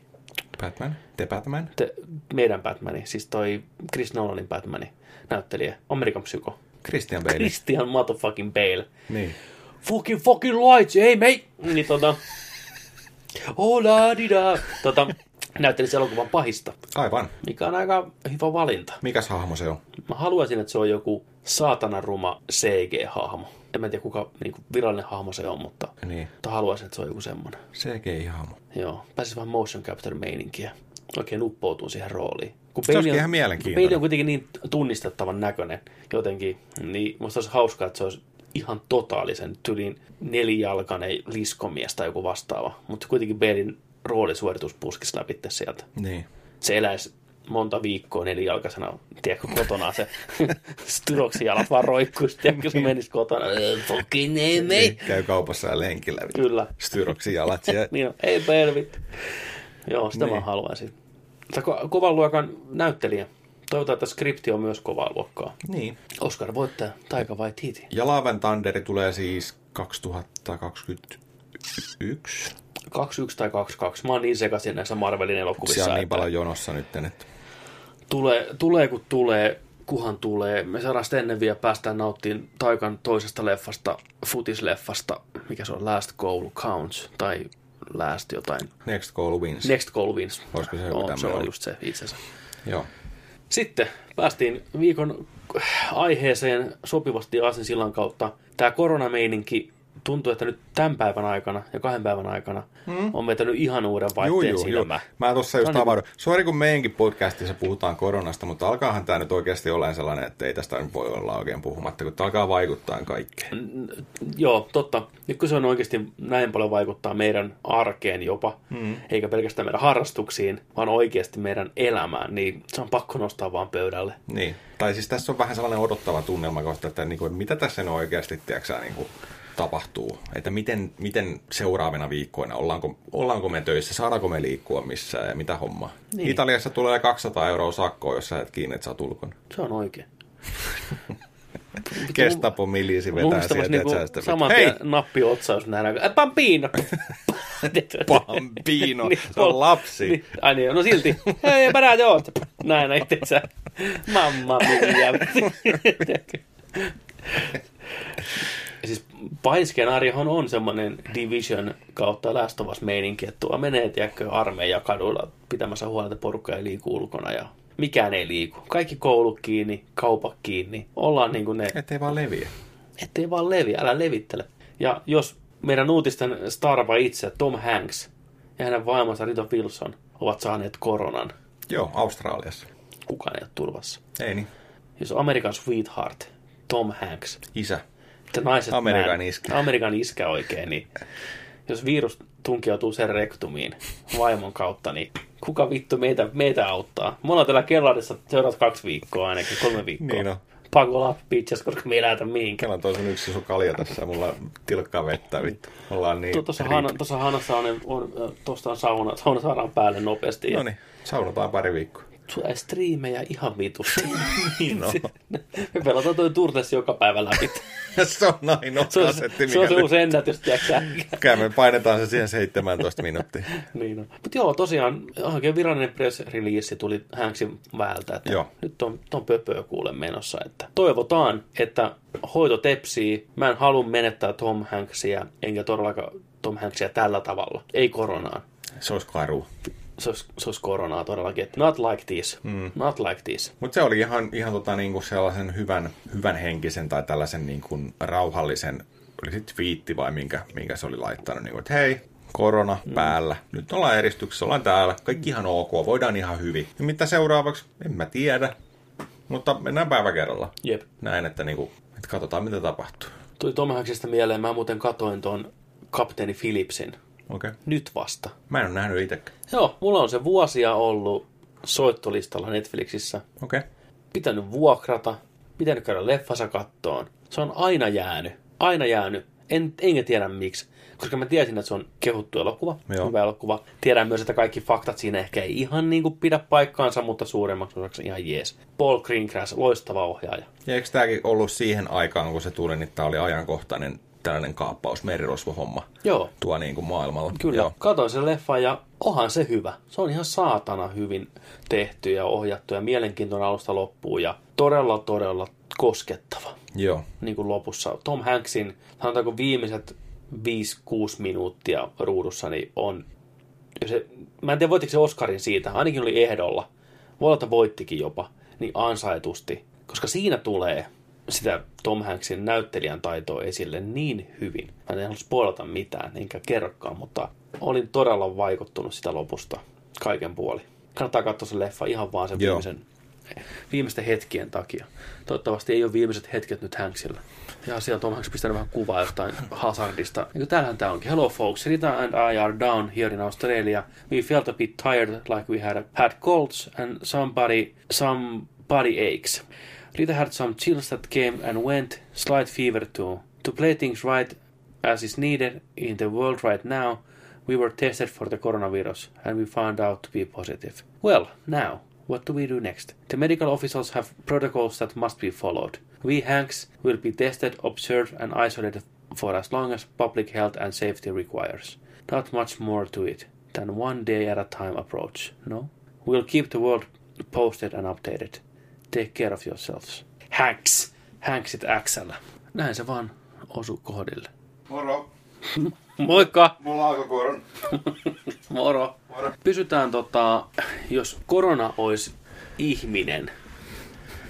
Batman? The Batman? Te, meidän Batmani, siis toi Chris Nolanin Batmani, näyttelijä, Amerikan psyko. Christian Bale. Christian motherfucking Bale. Niin. Fucking fucking lights, hey mate! Niin tota, oh la di da. Tota, näytteli se elokuvan pahista, Aivan. mikä on aika hyvä valinta. Mikäs hahmo se on? Mä haluaisin, että se on joku saatanan ruma CG-hahmo. En mä tiedä, kuka niin kuin virallinen hahmo se on, mutta, Niin. mutta haluaisin, että se on joku semmoinen. CGI-hahmo. Joo, pääsisi vähän motion capture meininkiä. Oikein uppoutuu siihen rooliin. Kun Se on, ihan mielenkiintoinen. Bale on kuitenkin niin tunnistettavan näköinen jotenkin, niin musta olisi hauskaa, että se olisi ihan totaalisen tylin nelijalkainen liskomies tai joku vastaava. Mutta kuitenkin Balein roolisuoritus puskisi läpi sieltä Niin. se eläisi monta viikkoa nelijalkaisena, tiedätkö, kotona se styroksi jalat vaan roikkuisi, tiedätkö, se menisi kotona, "Eh, fucking ei, mei. Käy kaupassa ja lenkillä. Kyllä. Styroksi jalat siellä. Niin on, ei pelvit. Joo, sitä Niin. mä haluaisin. Ko- kovan luokan näyttelijä. Toivotaan, että skripti on myös kovaa luokkaa. Niin. Oscar voittaja, Taika vai Titi? Ja Love and Thunderi tulee siis 2021. 21 tai 22. Mä oon niin sekaisin näissä Marvelin elokuvissa. Siellä on niin paljon jonossa nyt, että Tulee, tulee kun tulee, kuhan tulee. Me saadaan sitten ennen vielä päästään nauttiin Taikan toisesta leffasta, futisleffasta, mikä se on, Last Goal Counts, tai Last jotain, Next Goal Wins. Next Goal Wins. Olisiko se no, se on just se itse asiassa. Joo. Sitten päästiin viikon aiheeseen sopivasti Aasinsillan kautta. Tämä koronameininki tuntuu, että nyt tämän päivän aikana ja kahden päivän aikana hmm? on vetänyt ihan uuden Juu, vaihteen juu, juu. silmä. Mä tuossa just No niin. Sori, kun meidänkin podcastissa puhutaan koronasta, mutta alkaahan tämä nyt oikeasti olla sellainen, että ei tästä voi olla oikein puhumatta, kun tää alkaa vaikuttaa kaikkeen. Joo, totta. Nyt kun se on oikeasti näin paljon vaikuttaa meidän arkeen jopa, mm. eikä pelkästään meidän harrastuksiin, vaan oikeasti meidän elämään, niin se on pakko nostaa vaan pöydälle. Niin. Tai siis tässä on vähän sellainen odottava tunnelma kohta, että niin kuin, mitä tässä nyt oikeasti tiedätkö, niin kuin, tapahtuu. Että miten, miten seuraavina viikkoina, ollaanko, ollaanko me töissä, saadaanko me liikkua missään ja mitä hommaa. Niin. Italiassa tulee 200 euroa sakkoa, jos sä et kiinni, että sä oot ulkona. Se on oikein. Gestapo milisi vetää sieltä, niinku että saman Hei, nappi otsaus nähdään. Äh, Bambino! Bambino, Niin, se on lapsi. Niin, ai niin, no silti. Hei, mä joo. Näin, näin, sä. Mamma mia. Ja siis pahin skenaariohan on semmoinen Division kautta Last of meininki, että tuo menee, tiedätkö, armeija kaduilla pitämässä huolta, että porukka ei liiku ulkona ja mikään ei liiku. Kaikki koulut kiinni, kaupat kiinni. Ollaan niin kuin ne Ettei vaan leviä. ettei vaan leviä, älä levittele. Ja jos meidän uutisten starva itse, Tom Hanks ja hänen vaimonsa Rita Wilson ovat saaneet koronan, Joo, Australiassa. kukaan ei ole turvassa. Ei niin. Jos American Sweetheart, Tom Hanks, Isä. Naiset Amerikan iskä. Amerikan iskä oikein, niin jos virus tunkeutuu sen rektumiin vaimon kautta, niin kuka vittu meitä, meitä auttaa? Me ollaan täällä kellarissa seuraavat kaksi viikkoa ainakin, kolme viikkoa. Niin on. pakola bitches, koska me ei lähetä mihinkään. Kello toi sun yksi sun kalja tässä ja mulla tilkkaa vettä vittu. Ollaan niin... Tuossa Hanna, tuossa Hannassa on, on, tuosta on sauna, sauna saadaan päälle nopeasti. ja No niin, saunotaan pari viikkoa. Tulee striimejä ihan vitusti. Niin no. Me pelataan toi Turtles joka päivä läpi. se on ainoa Se on, kasetti, se, on se uusi ennätys, Kyllä me painetaan se siihen 17 minuuttia. niin on. Mutta joo, tosiaan oikein virallinen press release tuli Hanksin väältä, että Joo. nyt on, on pöpöä kuule menossa. Että toivotaan, että hoito tepsii. Mä en halua menettää Tom Hanksia, enkä todellakaan Tom Hanksia tällä tavalla. Ei koronaan. Se olisi karu. Se olisi, se olisi koronaa todellakin. Että not like this. Mm. Not like this. Mutta se oli ihan, ihan tota, niinku sellaisen hyvän, hyvän henkisen tai tällaisen niinku rauhallisen, oli sitten twiitti vai minkä, minkä se oli laittanut, niinku, että hei, korona mm. päällä, nyt ollaan eristyksessä, ollaan täällä, kaikki ihan ok, voidaan ihan hyvin. Ja mitä seuraavaksi, en mä tiedä, mutta mennään päivä kerralla. Jep. Näin, että, niinku, että katsotaan mitä tapahtuu. Tuli Tom Hanksista mieleen, mä muuten katoin ton kapteeni Philipsin. Okay. Nyt vasta. Mä en ole nähnyt itsekään. Joo, mulla on se vuosia ollut soittolistalla Netflixissä. Okei. Okay. Pitänyt vuokrata, pitänyt käydä leffassa kattoon. Se on aina jäänyt. Aina jäänyt. En, enkä tiedä miksi. Koska mä tiesin, että se on kehuttu elokuva, Joo. hyvä elokuva. Tiedän myös, että kaikki faktat siinä ehkä ei ihan niin kuin pidä paikkaansa, mutta suuremmaksi osaksi ihan jees. Paul Greengrass, loistava ohjaaja. Ja eikö tämäkin ollut siihen aikaan, kun se tuli, niin tämä oli ajankohtainen tällainen kaappaus, merirosvohomma Joo, tuo niin kuin maailmalla. Kyllä, Joo. Katoin sen leffan ja onhan se hyvä. Se on ihan saatana hyvin tehty ja ohjattu ja mielenkiintoinen alusta loppuun ja todella, todella koskettava. Joo. Niin kuin lopussa. Tom Hanksin, sanotaanko viimeiset 5-6 minuuttia ruudussa, niin on... Se, mä en tiedä, voittiko se Oscarin siitä. Ainakin oli ehdolla. Voi olla, että voittikin jopa. Niin ansaitusti. Koska siinä tulee sitä Tom Hanksin näyttelijän taitoa esille niin hyvin. Mä en halua spoilata mitään, enkä kerrokaan, mutta olin todella vaikuttunut sitä lopusta kaiken puoli. Kannattaa katsoa se leffa ihan vaan sen Joo. viimeisen, viimeisten hetkien takia. Toivottavasti ei ole viimeiset hetket nyt Hanksilla. Ja siellä Tom Hanks pistänyt vähän kuvaa jostain hazardista. Ja täällähän tämä onkin. Hello folks, Rita and I are down here in Australia. We felt a bit tired like we had had colds and somebody, some body aches. Rita had some chills that came and went, slight fever too. To play things right as is needed in the world right now, we were tested for the coronavirus and we found out to be positive. Well, now, what do we do next? The medical officials have protocols that must be followed. We Hanks will be tested, observed, and isolated for as long as public health and safety requires. Not much more to it than one day at a time approach, no? We'll keep the world posted and updated. Take care of yourselves. Hanks! Hanksit XL. Näin se vaan osu kohdille. Moro. Moikka! Mulla on alkukuoron. Moro. Moro. Pysytään tota, jos korona olisi ihminen,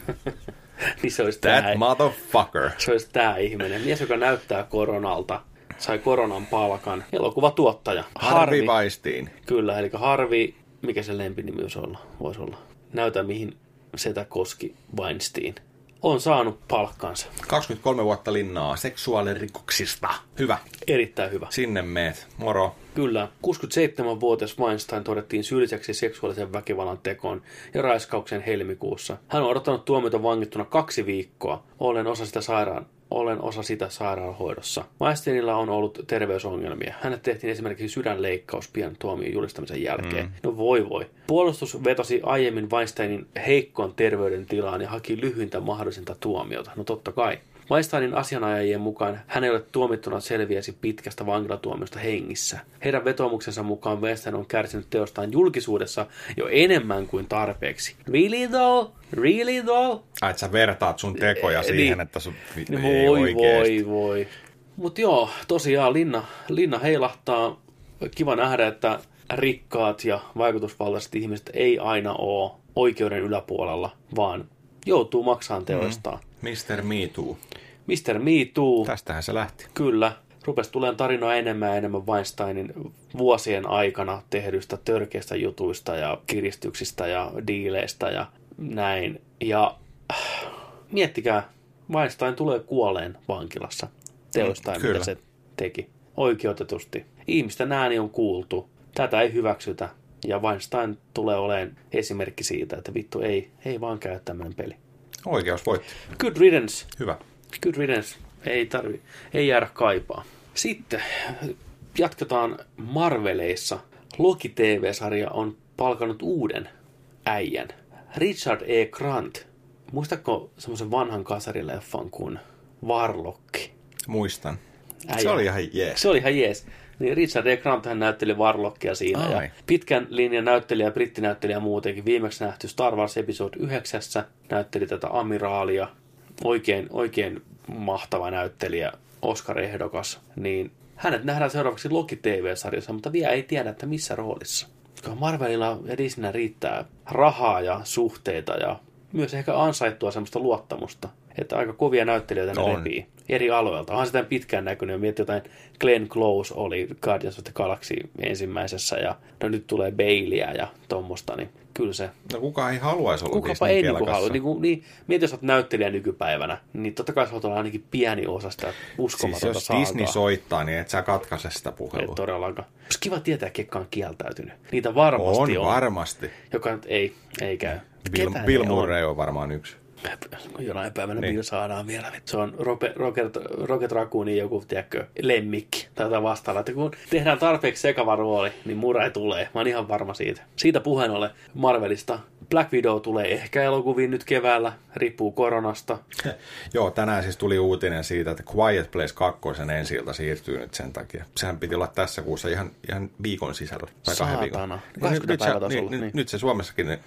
niin se olisi That tää, motherfucker. se olisi tää ihminen. Mies, joka näyttää koronalta, sai koronan palkan. Elokuvatuottaja. Harvey Weinstein. Kyllä, eli Harvi, mikä se lempinimi voisi olla? Voisi olla. Näytä mihin setä koski Weinstein. On saanut palkkansa. 23 vuotta linnaa seksuaalirikoksista. Hyvä. Erittäin hyvä. Sinne meet. Moro. Kyllä. 67-vuotias Weinstein todettiin syylliseksi seksuaalisen väkivallan tekoon ja raiskauksen helmikuussa. Hän on odottanut tuomiota vangittuna kaksi viikkoa. Olen osa sitä sairaan olen osa sitä sairaanhoidossa. Weinsteinilla on ollut terveysongelmia. Hänet tehtiin esimerkiksi sydänleikkaus pian tuomion julistamisen jälkeen. Mm. No voi voi. Puolustus vetosi aiemmin Weinsteinin heikkoon terveydentilaan ja haki lyhyintä mahdollisinta tuomiota. No totta kai. Weinsteinin asianajajien mukaan hän ei ole tuomittuna selviäisi pitkästä vankilatuomiosta hengissä. Heidän vetoomuksensa mukaan Weinstein on kärsinyt teostaan julkisuudessa jo enemmän kuin tarpeeksi. Really though? Really though? Ai, sä vertaat sun tekoja Eh, siihen, niin. että sun... No ei voi, voi, voi. Mutta joo, tosiaan Linna, Linna heilahtaa. Kiva nähdä, että rikkaat ja vaikutusvaltaiset ihmiset ei aina ole oikeuden yläpuolella, vaan joutuu maksamaan teoistaan. Mr. Me Too. Mr. Me Too, Tästähän se lähti. kyllä, rupesi tulemaan tarinoa enemmän ja enemmän Weinsteinin vuosien aikana tehdyistä törkeistä jutuista ja kiristyksistä ja diileistä ja näin. Ja äh, miettikää, Weinstein tulee kuoleen vankilassa teoistaan, Kyllä. mitä se teki. Oikeutetusti. Ihmisten ääni on kuultu. Tätä ei hyväksytä. Ja Weinstein tulee olemaan esimerkki siitä, että vittu ei, ei vaan käy tämmöinen peli. Oikeus voitti. Good riddance. Hyvä. Good riddance. Ei tarvi, ei jäädä kaipaa. Sitten jatketaan Marveleissa. Loki TV-sarja on palkannut uuden äijän. Richard E. Grant. Muistatko semmoisen vanhan kasarileffan kuin Varlokki? Muistan. Äijä. Se oli ihan jees. Se oli ihan jees. Niin Richard E. Grant hän näytteli Warlockia siinä. Ai. Ja pitkän linjan näyttelijä, brittinäyttelijä muutenkin. Viimeksi nähty Star Wars Episode 9 näytteli tätä amiraalia. Oikein, oikein mahtava näyttelijä, Oscar-ehdokas. Niin hänet nähdään seuraavaksi Loki TV-sarjassa, mutta vielä ei tiedä, että missä roolissa. Koska Marvelilla ja Disneyllä riittää rahaa ja suhteita ja myös ehkä ansaittua semmoista luottamusta, että aika kovia näyttelijöitä ne repii eri aloilta. Onhan sitä pitkään näkynyt. Mietti jotain, Glenn Close oli Guardians of the Galaxy ensimmäisessä ja no nyt tulee Baileyä ja tommosta, niin kyllä se. No kuka ei haluaisi olla Kukapa ei niinku halua. Niinku, niin, mieti, jos olet näyttelijä nykypäivänä, niin totta kai sä olla ainakin pieni osa sitä Siis uskomatonta jos saakaa. Disney soittaa, niin et sä katkaise sitä Ei puhelua. todellakaan. Olisi kiva tietää, ketkä on kieltäytynyt. Niitä varmasti On, on. varmasti. Joka ei, ei käy. Bill, Ketä Bill ne on? Murray on varmaan yksi. Jonain päivänä Niin. niin. saadaan vielä. Se on Rope, Rocket, Rocket Raccoonin joku, tiedätkö, lemmikki tai jotain vastaavaa. Että kun tehdään tarpeeksi sekava rooli, niin Murray tulee. Mä oon ihan varma siitä. Siitä puheen ollen Marvelista. Black Widow tulee ehkä elokuviin nyt keväällä, riippuu koronasta. Joo, tänään siis tuli uutinen siitä, että Quiet Place 2 ensi siirtyy nyt sen takia. Sehän piti olla tässä kuussa ihan, ihan viikon sisällä. Tai kahden viikon. Niin 20 nyt, se, niin, niin. niin. nyt se Suomessakin niin,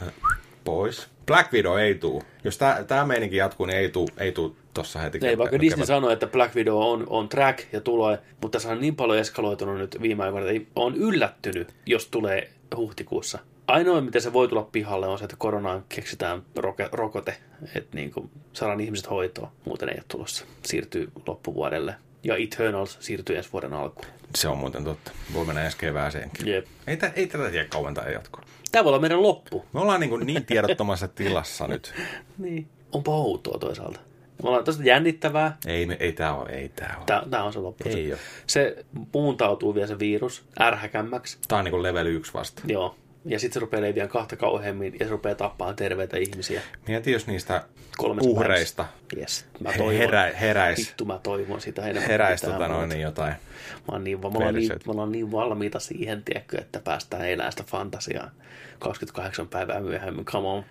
pois. Black Widow ei tuu. Jos tämä meininki jatkuu, niin ei tuu, ei tuu tossa heti. Ei, vaikka kevät- Disney sanoi, että Black Widow on, on track ja tulee, mutta se on niin paljon eskaloitunut nyt viime aikoina, että on yllättynyt, jos tulee huhtikuussa. Ainoa, miten se voi tulla pihalle, on se, että koronaan keksitään roke, rokote, että niin kuin saadaan ihmiset hoitoon. Muuten ei ole tulossa. Siirtyy loppuvuodelle. Ja Eternals siirtyy ensi vuoden alkuun. Se on muuten totta. Voi mennä ensi kevääseenkin. Jep. Ei, tä, ei tätä tiedä kauan tämä jatkuu. Tämä voi olla meidän loppu. Me ollaan niin, kuin niin tiedottomassa tilassa nyt. Niin. Onpa outoa toisaalta. Me ollaan tosta jännittävää. Ei, me, ei tämä ole, ei tämä ole. Tämä, tämä on se loppu. Ei ole. Se muuntautuu vielä se virus ärhäkämmäksi. Tämä on niin kuin level 1 vasta. Joo. Ja sitten se rupeaa leviämään kahta kauheammin ja se rupeaa tappaan terveitä ihmisiä. Mieti, jos niistä Kolmessa uhreista päivässä. Yes. Mä toivon. herä, heräis, Vittu mä toivon sitä enemmän. heräis tota noin, niin jotain. Mä oon niin, ollaan niin, me ollaan niin valmiita siihen, tiedätkö, että päästään elämään sitä fantasiaa 28 päivää myöhemmin. Come on.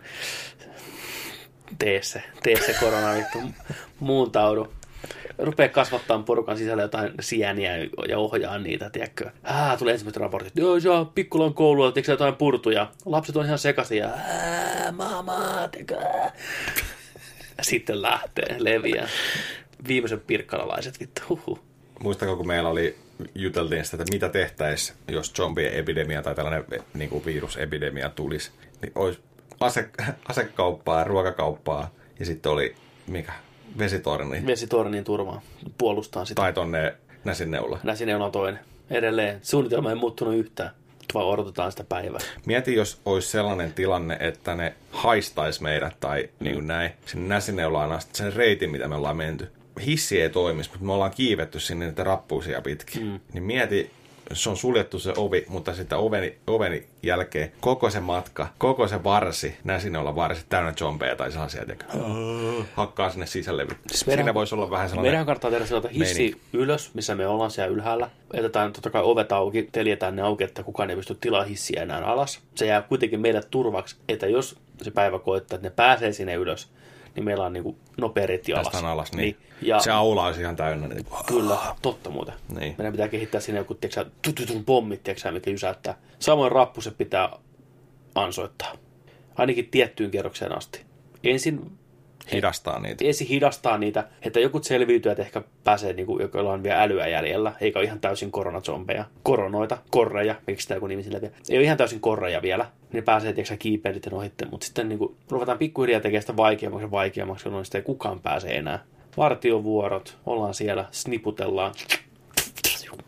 Tee se, tee se korona vittu. Muuntaudu. Rupee kasvattaa porukan sisällä jotain sieniä ja ohjaa niitä, tiedätkö. Ah, tulee ensimmäiset raportit. Joo, on pikkulan koululla, tiedätkö jotain purtuja. Lapset on ihan sekaisin ja ää, mama, tiedätkö. ää." Sitten lähtee, leviää. Viimeisen pirkkalalaiset, vittu. Huhhuh. Muistatko, kun meillä oli, juteltiin sitä, että mitä tehtäisiin, jos zombie-epidemia tai tällainen niin kuin virusepidemia tulisi. Niin olisi ase, asekauppaa, ruokakauppaa ja sitten oli, mikä, vesitorni. Vesitornin turvaa. Puolustaa sitä. Tai tonne Näsinneula. Näsineula on toinen. Edelleen. Suunnitelma ei muuttunut yhtään. Vaan odotetaan sitä päivää. Mieti, jos olisi sellainen tilanne, että ne haistaisi meidät tai niin kuin näin, sinne Näsineulaan asti sen reitin, mitä me ollaan menty. Hissi ei toimisi, mutta me ollaan kiivetty sinne niitä rappuisia pitkin. Mm. Niin mieti, se on suljettu se ovi, mutta sitten oveni, oveni jälkeen koko se matka, koko se varsi, Näsineulan varsi, täynnä zombeja tai sellaisia, että hakkaa sinne sisälle. Siis meidän- Siinä voisi olla vähän sellainen... Meidän kannattaa tehdä sellainen hissi meininki. ylös, missä me ollaan siellä ylhäällä. Jätetään totta kai ovet auki, teljetään ne auki, että kukaan ei pysty tilaa hissiä enää alas. Se jää kuitenkin meille turvaksi, että jos se päivä koittaa, että ne pääsee sinne ylös, niin meillä on niin nopea reitti alas. Päästään alas, niin. Ja Se aula olisi ihan täynnä. Niin. Kyllä, totta muuten. Niin. Meidän pitää kehittää sinne joku tiiäksä, tututun pommit, tiiäksä, mikä jysäyttää. Samoin rappuset pitää ansoittaa. Ainakin tiettyyn kerrokseen asti. Ensin, Hidastaa niitä. ensin hidastaa niitä, että jokut selviytyjät ehkä pääsee, niin kuin, joilla on vielä älyä jäljellä, eikä ole ihan täysin koronazombeja. Koronoita, korreja, miksi sitä joku nimi sillä vielä. Ei ole ihan täysin korreja vielä. Ne pääsee, kiipeen sitten ohitte, mutta sitten niin kuin, ruvetaan pikkuhiljaa tekemään sitä vaikeammaksi ja vaikeammaksi, jolloin sitä ei kukaan pääse enää. Vartiovuorot, ollaan siellä, sniputellaan,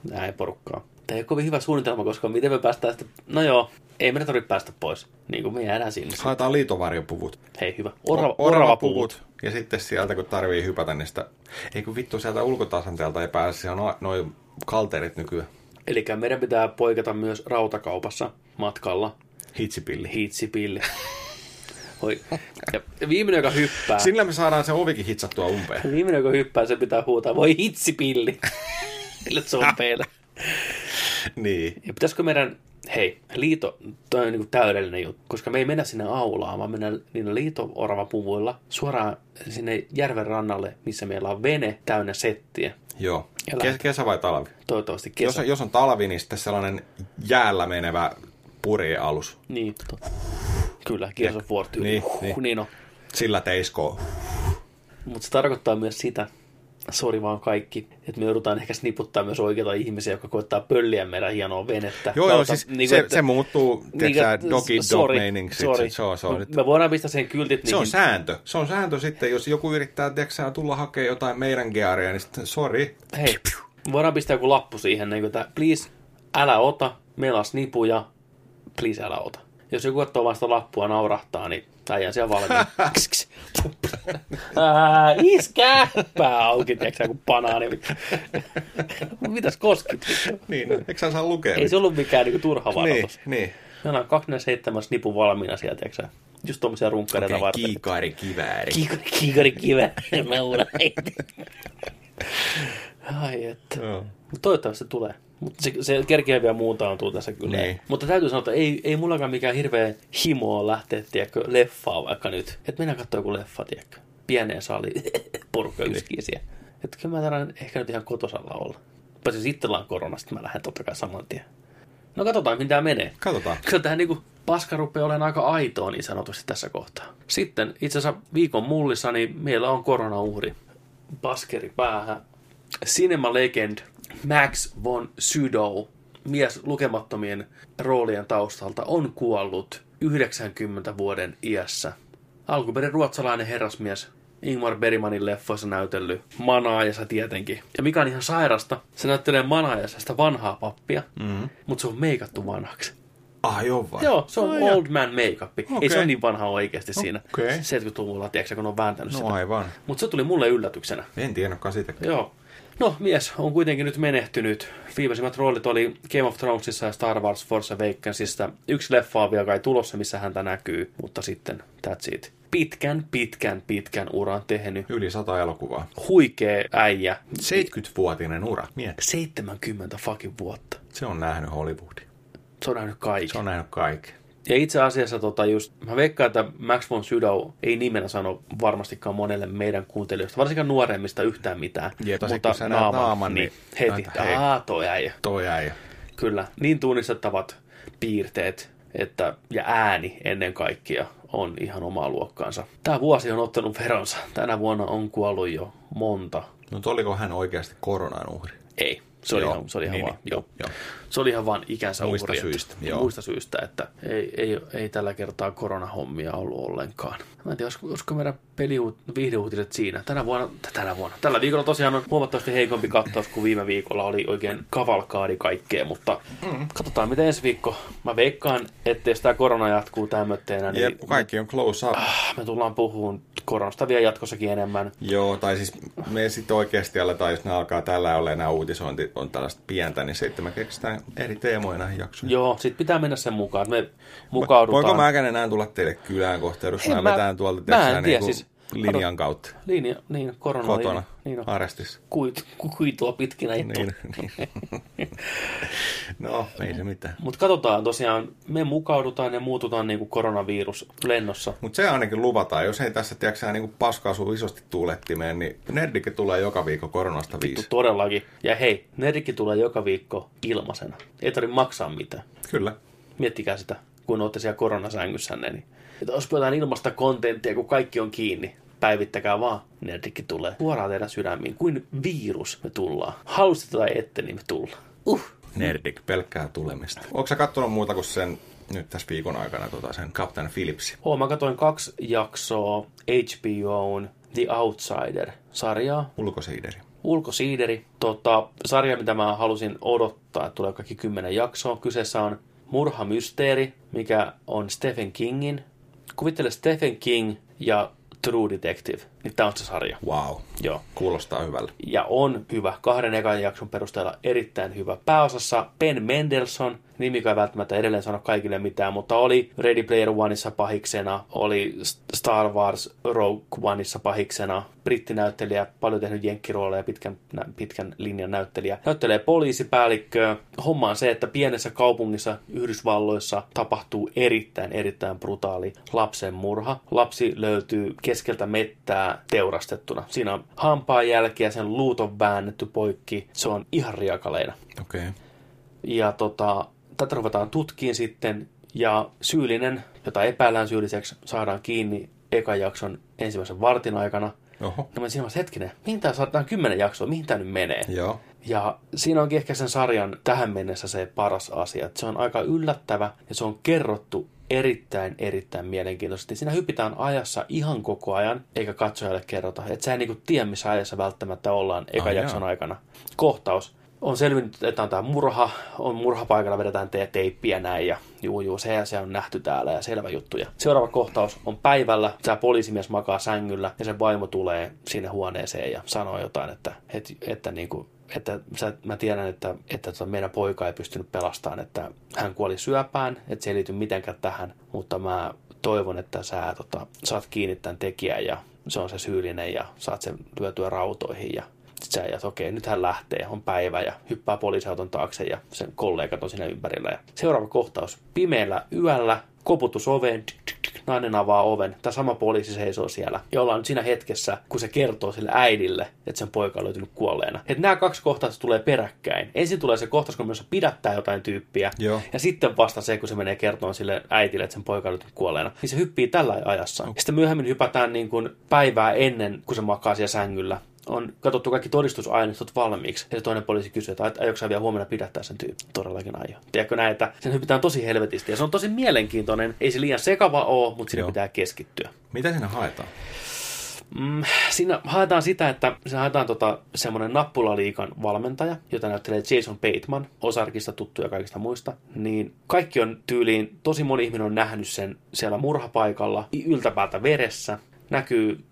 näin porukkaa. Tämä ei ole kovin hyvä suunnitelma, koska miten me päästään sitä... No joo, ei meidän tarvitse päästä pois. Niin kuin me jäädään sinne. Haetaan liitovarjopuvut. Hei, hyvä. Orava, oravapuvut. Ja sitten sieltä, kun tarvii hypätä, niin sitä... Ei kun vittu, sieltä ulkotasanteelta ei pääse. Siellä on noin kalterit nykyään. Eli meidän pitää poiketa myös rautakaupassa matkalla. Hitsipilli. Hiitsipilli. Oi. Ja viimeinen, joka hyppää, Sillä me saadaan se ovikin hitsattua umpeen. viimeinen, joka hyppää, se pitää huutaa, voi hitsipilli. Sille zombeille. Niin. Ja pitäisikö meidän, hei, liito, toi on niin täydellinen juttu, koska me ei mennä sinne aulaan, vaan mennään niillä liito-oravapuvuilla suoraan sinne järven rannalle, missä meillä on vene täynnä settiä. Joo. Ja Kes- kesä vai talvi? Toivottavasti Jos, kesä. on- jos on talvi, niin sitten sellainen jäällä menevä purjealus. Niin, to... Kyllä, Gears of War tyyli. Niin, niin. niin on. Sillä teiskoo. Mutta se tarkoittaa myös sitä, sori vaan kaikki, että me joudutaan ehkä sniputtaa myös oikeita ihmisiä, jotka koittaa pölliä meidän hienoa venettä. Joo, joo, Kautta- siis niinku, se, että- se muuttuu, tiedätkö että- dogi dog sorry, meiningiksi. sorry. Se on, se on, Me voidaan pistää sen kyltit se on niihin. sääntö. Se on sääntö sitten, jos joku yrittää tiedätkö, tulla hakemaan jotain meidän gearia, niin sitten sorry. Hei, voidaan pistää joku lappu siihen, niin kuin, että please, älä ota, meillä on snipuja, please älä ota. Jos joku katsoo vasta lappua naurahtaa, niin äijän siellä valmiin. Ää, Iskää! Pää auki, tiedätkö kuin banaani. Mitäs koskit? Niin, eikö sä saa lukea? Ei se ollut mikään niin turha Niin, varoitus. niin. Meillä on 27 snipun valmiina sieltä, tiedätkö sä? Just tommosia runkkareita Okei, varten. kiikari, kivääri. Kiikari, kiikari kivä. Mä uuden Ai että. Mut toivottavasti se tulee. Mutta se, se kerkeä vielä muutaantuu tässä kyllä. Niin. Mutta täytyy sanoa, että ei, ei mullakaan mikään hirveä himo lähteä, tiedätkö, leffaa vaikka nyt. Että mennään katsoa joku leffa, tiedätkö. Pieneen sali, porukka Niin. yskii siellä. Että kyllä mä tarvitsen ehkä nyt ihan kotosalla olla. Paitsi sitten on korona, sitten mä lähden totta kai saman tien. No katsotaan, mitä menee. Katsotaan. Kyllä tähän niinku paska rupeaa olemaan aika aitoa niin sanotusti tässä kohtaa. Sitten itse asiassa viikon mullissa, niin meillä on koronauhri. Baskeri päähän. Cinema Legend Max von Sydow, mies lukemattomien roolien taustalta, on kuollut 90 vuoden iässä. Alkuperin ruotsalainen herrasmies, Ingmar Bergmanin leffoissa näytellyt Manaajassa tietenkin. Ja mikä on ihan sairasta, se näyttelee Manaajassa sitä vanhaa pappia, mm-hmm. mutta se on meikattu vanhaksi. Ah, joo vai? Joo, se on Ai old man make-up. Ei Okei. se ole niin vanha oikeasti siinä. Okei. 70-luvulla, tiedätkö, kun on vääntänyt No sitä. aivan. Mutta se tuli mulle yllätyksenä. En tiennytkaan sitäkään. Joo. No, mies on kuitenkin nyt menehtynyt. Viimeisimmät roolit oli Game of Thronesissa ja Star Wars Force Awakensista. Yksi leffa on vielä kai tulossa, missä häntä näkyy, mutta sitten that's it. Pitkän, pitkän, pitkän uran tehnyt. Yli sata elokuvaa. Huikee äijä. 70-vuotinen ura. Mieti. 70 fucking vuotta. Se on nähnyt Hollywoodin. Se on nähnyt kaiken. Se on nähnyt kaiken. Ja itse asiassa tota just, mä veikkaan, että Max von Sydow ei nimenä sano varmastikaan monelle meidän kuuntelijoista, varsinkaan nuoremmista yhtään mitään. Jep, tosi kun näet naaman, niin- heti, Näitä, hei. aa, toi äijä. Toi äijä. Kyllä, niin tunnistettavat piirteet että, ja ääni ennen kaikkea on ihan omaa luokkaansa. Tämä vuosi on ottanut veronsa. Tänä vuonna on kuollut jo monta. Mutta oliko hän oikeasti koronan uhri? Ei, se oli, Joo, ihan, se oli ihan niin, vaan, niin, joo. joo. Se oli ihan vaan ikänsä Muista uhri, syistä, että, joo. muista syistä, että ei, ei, ei tällä kertaa koronahommia ollut ollenkaan. Mä en tiedä, olisiko, olisiko meidän peliuut, viihdeuutiset siinä. Tänä vuonna, tänä vuonna, tällä viikolla tosiaan on huomattavasti heikompi kattaus kuin viime viikolla. Oli oikein kavalkaadi kaikkea, mutta mm. katsotaan miten ensi viikko. Mä veikkaan, että jos tämä korona jatkuu tämmötteenä, niin Jep, kaikki on close up. me tullaan puhumaan koronasta vielä jatkossakin enemmän. Joo, tai siis me sitten oikeasti aletaan, jos ne alkaa tällä olla nämä uutisointi on tällaista pientä, niin sitten me keksitään eri teemoja näihin jaksoihin. Joo, sit pitää mennä sen mukaan, me mukaudutaan. Voiko mäkään enää tulla teille kylään kohta, jos mä mä- vetään tuolta mä en tiedä, niin siis- linjan kautta Linja, niin, korona kotona, Niin on. arestissa. Kuit, ku- kuitua pitkinä Niin, niin. No, ei se mitään. Mutta katsotaan tosiaan, me mukaudutaan ja muututaan niin kuin koronavirus lennossa. Mutta se ainakin luvataan, jos ei tässä tiedätkö, niin paskaa sun isosti tuulettimeen, niin Nerdikke tulee joka viikko koronasta viisi. Todellakin. Ja hei, Nerikki tulee joka viikko ilmaisena. Ei tarvitse maksaa mitään. Kyllä. Miettikää sitä, kun olette siellä koronasängyssänne. Niin. Että olisi jotain ilmasta kontenttia, kun kaikki on kiinni. Päivittäkää vaan, Nerdikki tulee suoraan teidän sydämiin. Kuin virus me tullaan. Halusitte tai ette, niin me tullaan. Uh. Nerdik, pelkkää tulemista. Onko sä kattonut muuta kuin sen nyt tässä viikon aikana tota, sen Captain Phillipsin? Oo, mä katsoin kaksi jaksoa HBOn The Outsider-sarjaa. Ulkosiideri. Ulkosiideri. Tota, sarja, mitä mä halusin odottaa, että tulee kaikki kymmenen jaksoa. Kyseessä on Murhamysteeri, mikä on Stephen Kingin. Kuvittele Stephen King ja True Detective. Niin tää on se sarja. Wow. Joo. Kuulostaa hyvälle. Ja on hyvä. Kahden ekan jakson perusteella erittäin hyvä. Pääosassa Ben Mendelssohn, nimi ei välttämättä edelleen sano kaikille mitään, mutta oli Ready Player Oneissa pahiksena, oli Star Wars Rogue Oneissa pahiksena, brittinäyttelijä, paljon tehnyt jenkkirooleja, pitkän, pitkän linjan näyttelijä. Näyttelee poliisipäällikköä. Homma on se, että pienessä kaupungissa Yhdysvalloissa tapahtuu erittäin, erittäin brutaali lapsen murha. Lapsi löytyy keskeltä mettää teurastettuna. Siinä on hampaan jälkiä, sen luut on väännetty poikki. Se on ihan riakaleina. Okei. Okay. Ja tota, tätä ruvetaan tutkiin sitten, ja syyllinen, jota epäillään syylliseksi, saadaan kiinni ekan jakson ensimmäisen vartin aikana. Oho. No mä siinä hetkinen, mihin tämä saadaan kymmenen jaksoa, mihin tämä nyt menee? Joo. Ja siinä onkin ehkä sen sarjan tähän mennessä se paras asia, että se on aika yllättävä ja se on kerrottu erittäin, erittäin mielenkiintoisesti. Siinä hypitään ajassa ihan koko ajan, eikä katsojalle kerrota. Että sä ei niinku tiedä, missä ajassa välttämättä ollaan eka Ah, jakson jaa. aikana. Kohtaus. On selvinnyt, että on tämä murha, on murhapaikalla, vedetään te- teippiä näin ja juu, juu, se ja se on nähty täällä ja selvä juttu. Ja seuraava kohtaus on päivällä, tämä poliisimies makaa sängyllä ja sen vaimo tulee sinne huoneeseen ja sanoo jotain, että, että, että, niin kuin, että sä, mä tiedän, että, että tota meidän poika ei pystynyt pelastamaan, että hän kuoli syöpään, että se ei liity mitenkään tähän, mutta mä toivon, että sä tota, saat kiinni tämän tekijän ja se on se syyllinen ja saat sen lyötyä rautoihin ja sitten sä että okei, nyt hän lähtee, on päivä ja hyppää poliisiauton taakse ja sen kollegat on siinä ympärillä. Ja seuraava kohtaus, pimeällä yöllä, koputus oveen, nainen avaa oven, tämä sama poliisi seisoo siellä. Ja ollaan nyt siinä hetkessä, kun se kertoo sille äidille, että sen poika on löytynyt kuolleena. Että nämä kaksi kohtausta tulee peräkkäin. Ensin tulee se kohtaus, kun myös pidättää jotain tyyppiä. Joo. Ja sitten vasta se, kun se menee kertomaan sille äitille, että sen poika on löytynyt kuolleena. Niin se hyppii tällä ajassa. Ja sitten myöhemmin hypätään niin kuin päivää ennen, kun se makaa siellä sängyllä on katsottu kaikki todistusaineistot valmiiksi. Ja se toinen poliisi kysyy, että aiotko sä vielä huomenna pidättää sen tyypin? Todellakin aio. Tiedätkö näin, että sen hypitään tosi helvetisti. Ja se on tosi mielenkiintoinen. Ei se liian sekava ole, mutta siinä Joo. pitää keskittyä. Mitä siinä haetaan? Mm, siinä haetaan sitä, että siinä haetaan tota, semmoinen nappulaliikan valmentaja, jota näyttelee Jason Bateman, Osarkista tuttu ja kaikista muista. Niin kaikki on tyyliin, tosi moni ihminen on nähnyt sen siellä murhapaikalla, yltäpäätä veressä. Näkyy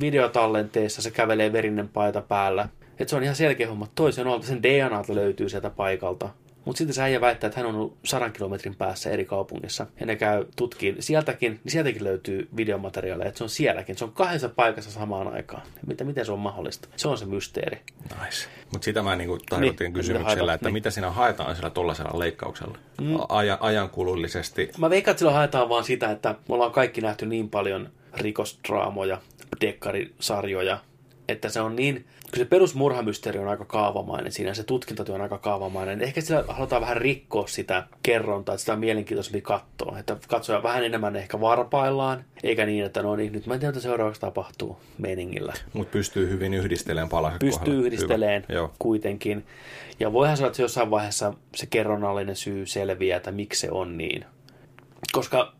videotallenteessa, se kävelee verinen paita päällä. Et se on ihan selkeä homma. Toisen olta sen DNAta löytyy sieltä paikalta. Mutta sitten se äijä väittää, että hän on ollut sadan kilometrin päässä eri kaupungissa. Ja ne käy tutkiin sieltäkin, niin sieltäkin löytyy videomateriaaleja, että se on sielläkin. Se on kahdessa paikassa samaan aikaan. Mitä, miten se on mahdollista? Se on se mysteeri. Nice. Mutta sitä mä niinku tarkoitin Niin, kysymyksellä, haetaan, että niin. mitä siinä haetaan sillä tollasella leikkauksella? Mm. Ajan, ajankulullisesti. Mä veikkaan, että sillä haetaan vaan sitä, että me ollaan kaikki nähty niin paljon rikosdraamoja, dekkarisarjoja, että se on niin, kun se perusmurhamysteeri on aika kaavamainen siinä, se tutkintatyö on aika kaavamainen, ehkä sillä halutaan vähän rikkoa sitä kerrontaa, että sitä on mielenkiintoisempi katsoa, että katsoja vähän enemmän ehkä varpaillaan, eikä niin, että no niin, nyt mä en tiedä, mitä seuraavaksi tapahtuu meningillä. Mutta pystyy hyvin yhdistelemään palaset Pystyy kohdalle. yhdisteleen Hyvä. Kuitenkin. Ja voihan sanoa, että jossain vaiheessa se kerronnallinen syy selviää, että miksi se on niin. Koska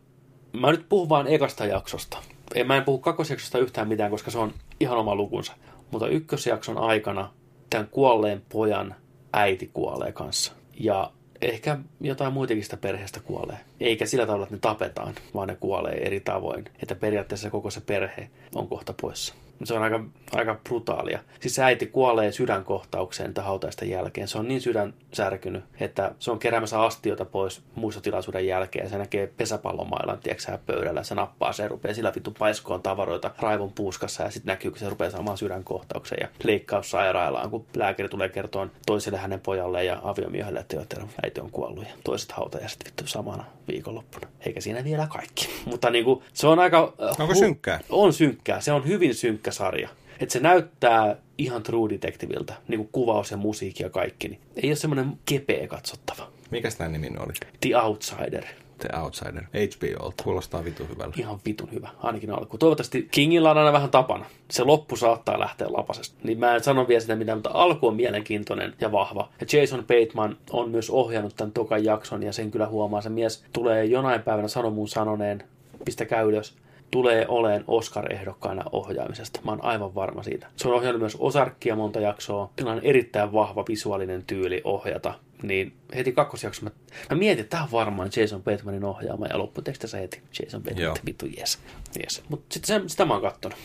mä nyt puhun vaan ekasta jaksosta. En, mä en puhu kakkosjaksosta yhtään mitään, koska se on ihan oma lukunsa. Mutta ykkösjakson aikana tämän kuolleen pojan äiti kuolee kanssa. Ja ehkä jotain muitakin sitä perheestä kuolee. Eikä sillä tavalla, että ne tapetaan, vaan ne kuolee eri tavoin. Että periaatteessa koko se perhe on kohta poissa. Se on aika, aika brutaalia. Siis äiti kuolee sydänkohtaukseen tämän hautaisten jälkeen. Se on niin sydän särkynyt, että se on keräämässä astiota pois muistotilaisuuden jälkeen. Ja se näkee pesäpallomailan, tiedätkö pöydällä. Se nappaa se, rupeaa sillä vittu paiskoon tavaroita raivon puuskassa. Ja sitten näkyy, kun se rupeaa saamaan sydänkohtauksen ja leikkaus sairaalaan, kun lääkäri tulee kertoa toiselle hänen pojalle ja aviomiehelle, että teidän äiti on kuollut. Ja toiset hautajaiset vittu samana viikonloppuna. Eikä siinä vielä kaikki. Mutta niin kuin, se on aika... äh, Onko hu- synkkää? on synkkää. Se on hyvin synkkä sarja. Että se näyttää ihan True Detectiveltä, niin kuin kuvaus ja musiikki ja kaikki. Niin ei ole semmoinen kepeä katsottava. Mikäs tämän nimi oli? The Outsider. The Outsider. HBOlta. Kuulostaa vitu hyvältä. Ihan vitun hyvä, ainakin alku. Toivottavasti Kingillä on aina vähän tapana. Se loppu saattaa lähteä lapasesta. Niin mä en sano vielä sitä mitään, mutta alku on mielenkiintoinen ja vahva. Ja Jason Bateman on myös ohjannut tämän tokan jakson ja sen kyllä huomaa. Se mies tulee jonain päivänä sano mun sanoneen, pistäkää ylös, tulee oleen Oscar-ehdokkaana ohjaamisesta. Mä oon aivan varma siitä. Se on ohjannut myös Osarkkia monta jaksoa. Sillä on erittäin vahva visuaalinen tyyli ohjata. Niin heti kakkosjakso mä, mä mietin, että tämä on varmaan Jason Batemanin ohjaama ja lopputekstissä heti Jason Bateman, vittu jes. yes. Mutta sitten sitä mä oon kattonut.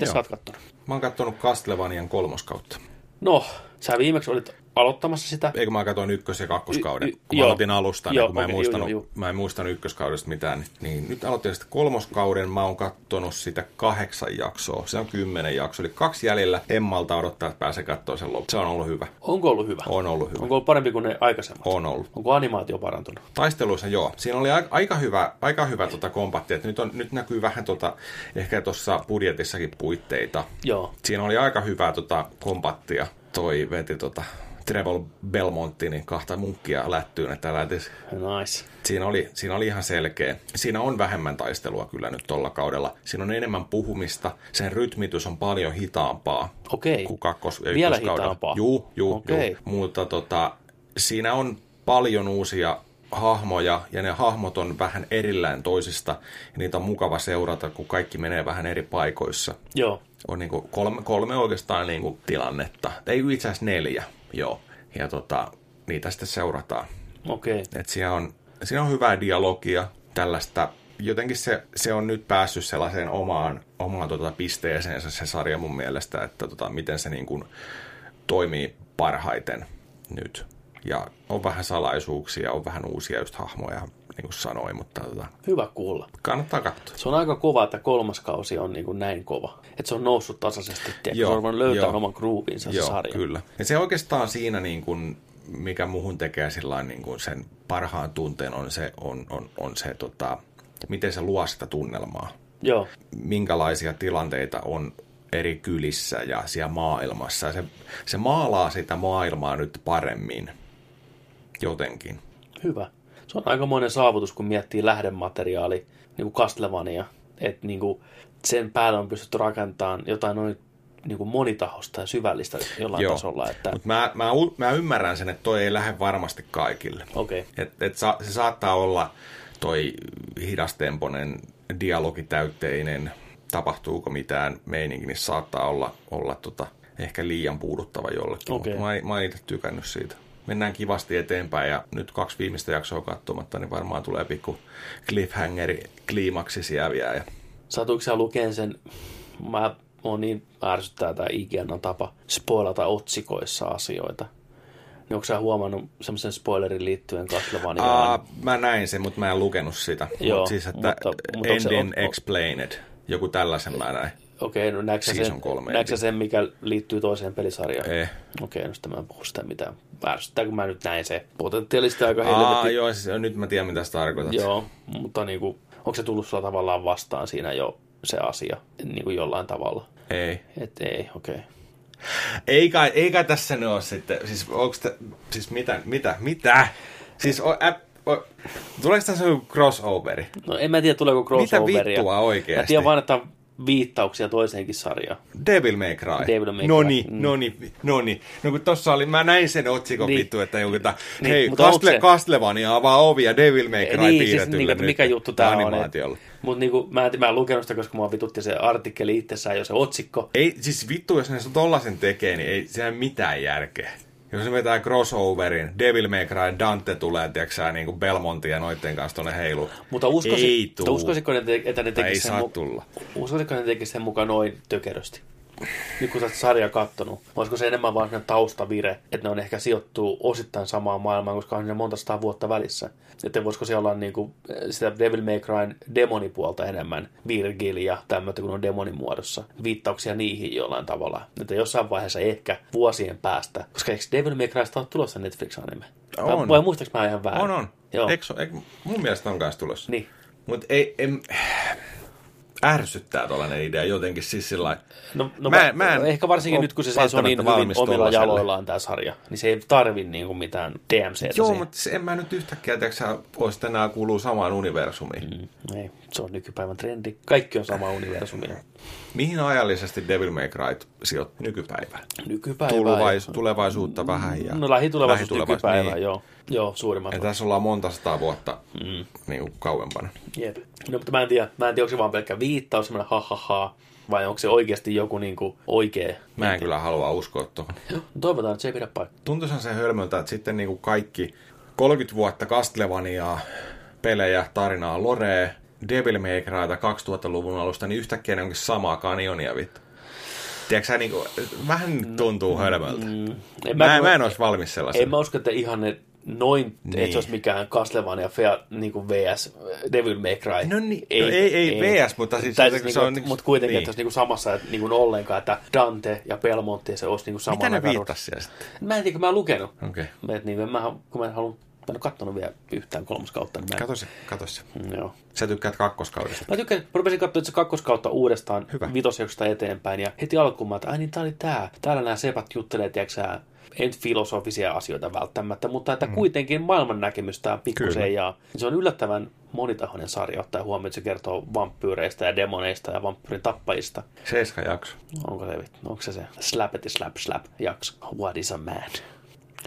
Joo. sä oot kattonut? Mä oon kattonut Castlevanian kolmoskautta. No, sä viimeksi olit aloittamassa sitä. Eikö mä katsoin ykkös- ja kakkoskauden, Y- y- kun joo. aloitin alusta, Joo, niin kun mä, en okei, muistanut, joo, joo. mä en muistanut ykköskaudesta mitään. Niin nyt aloitin sitten kolmoskauden, mä oon kattonut sitä kahdeksan jaksoa. Se on kymmenen jaksoa, eli kaksi jäljellä. En malta odottaa, että pääsee katsoa sen loppuun. Se on ollut hyvä. Onko ollut hyvä? On ollut hyvä. Onko ollut parempi kuin ne aikaisemmat? On ollut. Onko animaatio parantunut? Taisteluissa joo. Siinä oli aika, aika hyvä, aika hyvä tota kompatti. Et nyt, on, nyt näkyy vähän tota, ehkä tuossa budjetissakin puitteita. Joo. Siinä oli aika hyvää tota, kompattia. Toi veti tota, Trevor Belmontti, niin kahta munkkia lättyyn, että lähtisi Nice. Siinä oli, siinä oli ihan selkeä. Siinä on vähemmän taistelua kyllä nyt tolla kaudella. Siinä on enemmän puhumista. Sen rytmitys on paljon hitaampaa Okei. kuin kakkos- ja Vielä hitaampaa? Juu, juu, Okei. juu. Mutta tota, siinä on paljon uusia hahmoja, ja ne hahmot on vähän erillään toisista, ja niitä on mukava seurata, kun kaikki menee vähän eri paikoissa. Joo. On niin kuin kolme, kolme oikeastaan niin kuin tilannetta. Ei itse asiassa neljä, joo. Ja tota, niitä sitten seurataan. Okei. Et siinä, on, siinä on hyvää dialogia, tällaista. Jotenkin se, se on nyt päässyt sellaiseen omaan, omaan tota pisteeseensä se sarja mun mielestä, että tota, miten se niin kuin toimii parhaiten nyt. Ja on vähän salaisuuksia, on vähän uusia just hahmoja, niin kuin sanoin, mutta tota, Hyvä kuulla. kannattaa katsoa. Se on aika kova, että kolmas kausi on niin kuin näin kova. Että se on noussut tasaisesti. Joo, se on voinut löytää oman groovinsa se sarja. kyllä. Ja se oikeastaan siinä, niin kuin, mikä muhun tekee niin kuin sen parhaan tunteen, on se, on, on, on se tota, miten se luo sitä tunnelmaa. Joo. minkälaisia tilanteita on eri kylissä ja siellä maailmassa. Se, se maalaa sitä maailmaa nyt paremmin jotenkin. Hyvä. Se on aikamoinen saavutus, kun miettii lähdemateriaali, niin kuin Castlevania, että niin kuin sen päälle on pystytty rakentamaan jotain noin niin kuin monitahosta ja syvällistä jollain Joo. tasolla. Että, Mutta mä, mä, mä ymmärrän sen, että toi ei lähde varmasti kaikille. okei, okay. Et, et sa, se saattaa olla toi hidastemponen, dialogitäytteinen, tapahtuuko mitään meininki, niin saattaa olla, olla tota, ehkä liian puuduttava jollekin. Mutta mä, mä en itse tykännyt siitä. Mennään kivasti eteenpäin ja nyt kaksi viimeistä jaksoa katsomatta, niin varmaan tulee pikku cliffhangeri, kliimaksi siellä vielä. Ja Satuiko sä lukeen sen, mä oon niin ärsyttää tämä IGN tapa spoilata otsikoissa asioita. Niin onko sä huomannut semmoisen spoilerin liittyen Castlevaniaan? Aa, mä näin sen, mutta mä en lukenut sitä. Joo, Mut siis, että mutta- mutta onko se- on- Explained, joku tällaisen mä näin. Okei, no näetkö sen, näetkö sen, mikä liittyy toiseen pelisarjaan? Eh. Okei, no sitä mä en puhu sitä mitään. Ärsyttää, kun mä nyt näin se potentiaalisesti aika Aa, helvetin. joo, siis, nyt mä tiedän mitä sä tarkoitat. Joo, mutta niin kuin, onko se tullut sulla tavallaan vastaan siinä jo se asia niin kuin jollain tavalla? Ei. Et ei, okei. Okay. Ei kai, ei kai tässä ne ole sitten, siis onks te, siis mitä, mitä, mitä? Siis o, ä, o, tuleeko tässä joku crossoveri? No en mä tiedä, tuleeko crossoveria. vittua oikeasti? Mä tiedän vaan, että viittauksia toiseenkin sarjaan. Devil May Cry. Devil May Cry, Noni, mm. noni, noni. No kun tossa oli, mä näin sen otsikon Niin. vittu, että joku, ta, Niin, hei, mutta Castle, se- Castlevania avaa ovia Devil May Cry niin, siis niin, että mikä juttu tää on. Animaatiolla. Mutta niin kuin, mä, en, mä en lukenut sitä, koska mua vitutti se artikkeli itsessään jo se otsikko. Ei, siis vittu, jos ne tollasen tekee, niin ei siinä mitään järkeä. Jos ne vetää crossoverin, Devil May Cry, Dante tulee, tiedätkö niin kuin Belmontin ja noitten kanssa tuonne heilu. Mutta uskoisin, ei tuu. uskoisitko että ne tekisivät sen, mu- uskoisitko ne sen mukaan noin tökerösti? Nyt kun sä oot sarjaa kattonut, olisiko se enemmän vaan taustavire, että ne on ehkä sijoittuu osittain samaan maailmaan, koska on siinä monta sataa vuotta välissä. Että voisiko se olla niin kuin sitä Devil May Cryn demonipuolta enemmän, Virgil ja tämmöistä, kun on demonin muodossa. Viittauksia niihin jollain tavalla. Että jossain vaiheessa ehkä vuosien päästä, koska eikö Devil May Crysta ole tulossa Netflix-anime? On. Vai muistaaks mä ihan väärin? On, on. Joo. Eikö, eikö, mun mielestä on kanssa tulossa. Niin. Mutta ei, en, ärsyttää tuollainen idea jotenkin siis sillä No, no Mä mä, en- mä en ehkä varsinkin nyt, kun se seisoo niin hyvin omilla jaloillaan tämä sarja, niin se ei tarvi niin kuin mitään DMCtä Joo, siihen. mutta en mä nyt yhtäkkiä, tiedätkö sä, vois enää kuuluu samaan universumiin. Mm, ei, se on nykypäivän trendi. Kaikki on sama universumi. Mihin ajallisesti Devil May Cry sijoittuu nykypäivään? Nykypäivä. Tulevais, tulevaisuutta vähän ja... No lähitulevaisuus, lähitulevaisuus, nykypäivä, niin. joo. Joo, suurimman. Ja tässä ollaan monta sataa vuotta mm. niin kuin kauempana. Jep. No, mutta mä en tiedä, mä en tiedä, onko se vaan pelkkä viittaus, semmoinen ha, ha, ha vai onko se oikeasti joku niin kuin oikea. Mä en kyllä halua uskoa tuohon. No, toivotaan, että se ei pidä paikkaa. Tuntuisihan se hölmöltä, että sitten niin kuin kaikki 30 vuotta Castlevaniaa, pelejä, tarinaa, lorea, Devil May Cryta 2000-luvun alusta, niin yhtäkkiä ne onkin samaa kanjonia vittu. Tiedätkö sä, niin kuin, vähän tuntuu hölmöltä. Mm, en Mä, mä en olisi valmis sellaisen. En mä usko, että ihan ne noin, niin. Niin. että se olisi mikään Castlevania Fea, niin kuin VS Devil May Cry. No niin, ei, no ei, ei, VS, mutta siis tai se, siis se niinku, on... niin, mutta kuitenkin, niin. että olisi niin kuin samassa, että niin kuin ollenkaan, että Dante ja Belmonte se olisi niin kuin samalla Mitä ne viittasi sitten? Mä en tiedä, kun mä oon lukenut. Okei. Okay. Niin, en mä, kun mä en halua, mä en ole kattonut vielä yhtään kolmoskautta, niin mä en, Kato se, kato se. Mm, Joo. Sä tykkäät kakkoskaudesta. Mä tykkään, mä rupesin katsoa itse kakkoskautta uudestaan Hyvä. vitosjaksosta eteenpäin ja heti alkuun mä, että ai niin tää oli tää. Täällä nämä sepat juttelee, tiedätkö sä, ei nyt filosofisia asioita välttämättä, mutta että mm. kuitenkin maailman näkemystä pikkusen ja se on yllättävän monitahoinen sarja ottaa huomioon, että se kertoo vampyyreistä ja demoneista ja vampyyrin tappajista. Seiska jakso. Onko se, onko se se slappety slap slap jakso? What is a man?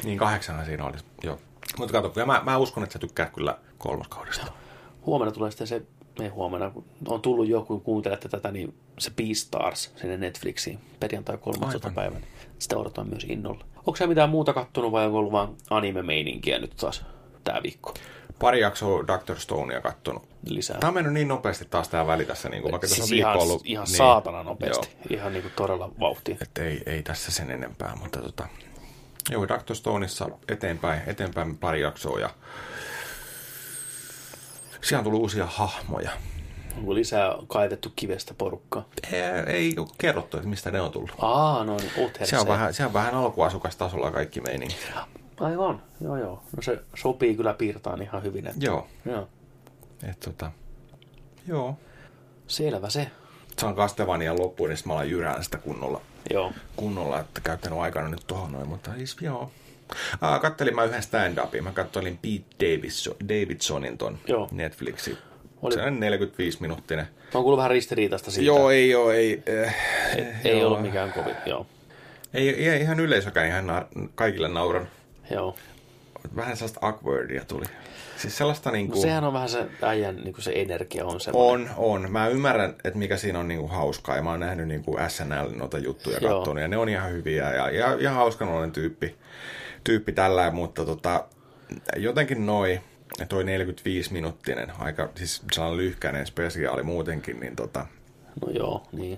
Niin kahdeksana siinä oli. Joo. Mutta kato, kyllä mä, mä uskon, että sä tykkäät kyllä kolmoskaudesta. Huomenna tulee sitten se, ei huomenna, kun on tullut jo, kun kuuntelette tätä, niin se Beastars sinne Netflixiin perjantai 13. Aivan. päivä. niin Sitä odotan myös innolla. Onko sä mitään muuta kattonut vai onko ollut vaan anime-meininkiä nyt taas tää viikko Pari jaksoa Dr. Stonea kattonut. lisää? Tämä on mennyt niin nopeasti taas tää väli tässä, niin kuin, vaikka tässä siis on ihan, viikko ollut. ihan niin, saatana nopeasti. Joo, Ihan niinku todella vauhtia. että ei, ei tässä sen enempää, mutta tota, joo, Dr. Stoneissa eteenpäin, eteenpäin pari jaksoa ja siellä on tullut uusia hahmoja. Onko lisää kaivettu kivestä porukkaa? Ei, ei ole kerrottu, että mistä ne on tullut. Aa, no niin. Se on vähän, se on vähän alkuasukastasolla kaikki meininki. Aivan, joo joo. No se sopii kyllä piirtaan ihan hyvin. Että... Joo, joo. et tota, joo. Selvä se. Se on Castlevanian loppuun, niin mä alan jyrään sitä kunnolla, Joo. kunnolla, että käyttänyt aikana nyt tuohon noin, mutta siis joo. Aa, kattelin mä yhden stand-upin. Mä kattelin Pete Davidson, Davidsonin ton Joo. Netflixin. Oli- Se on 45 minuuttinen. Mä oon kuullut vähän ristiriitaista siitä. Joo, ei oo, ei. Eh, Ei joo. ollut mikään kovin, joo. Ei, ei ihan yleisökään ihan na- kaikille nauran. Joo. Vähän sellaista awkwardia tuli. Siis sellaista No niinku... sehän on vähän se äijän niin se energia on semmoinen. On, on. Mä ymmärrän, että mikä siinä on niinku hauskaa. Ja mä oon nähnyt niinku SNL noita juttuja Joo. kattonut. Ja ne on ihan hyviä ja, ja ihan hauskan tyyppi, tyyppi tällä. Mutta tota, jotenkin noi, toi 45-minuuttinen, aika siis sellainen lyhkäinen spesiaali muutenkin, niin tota, No joo, niin.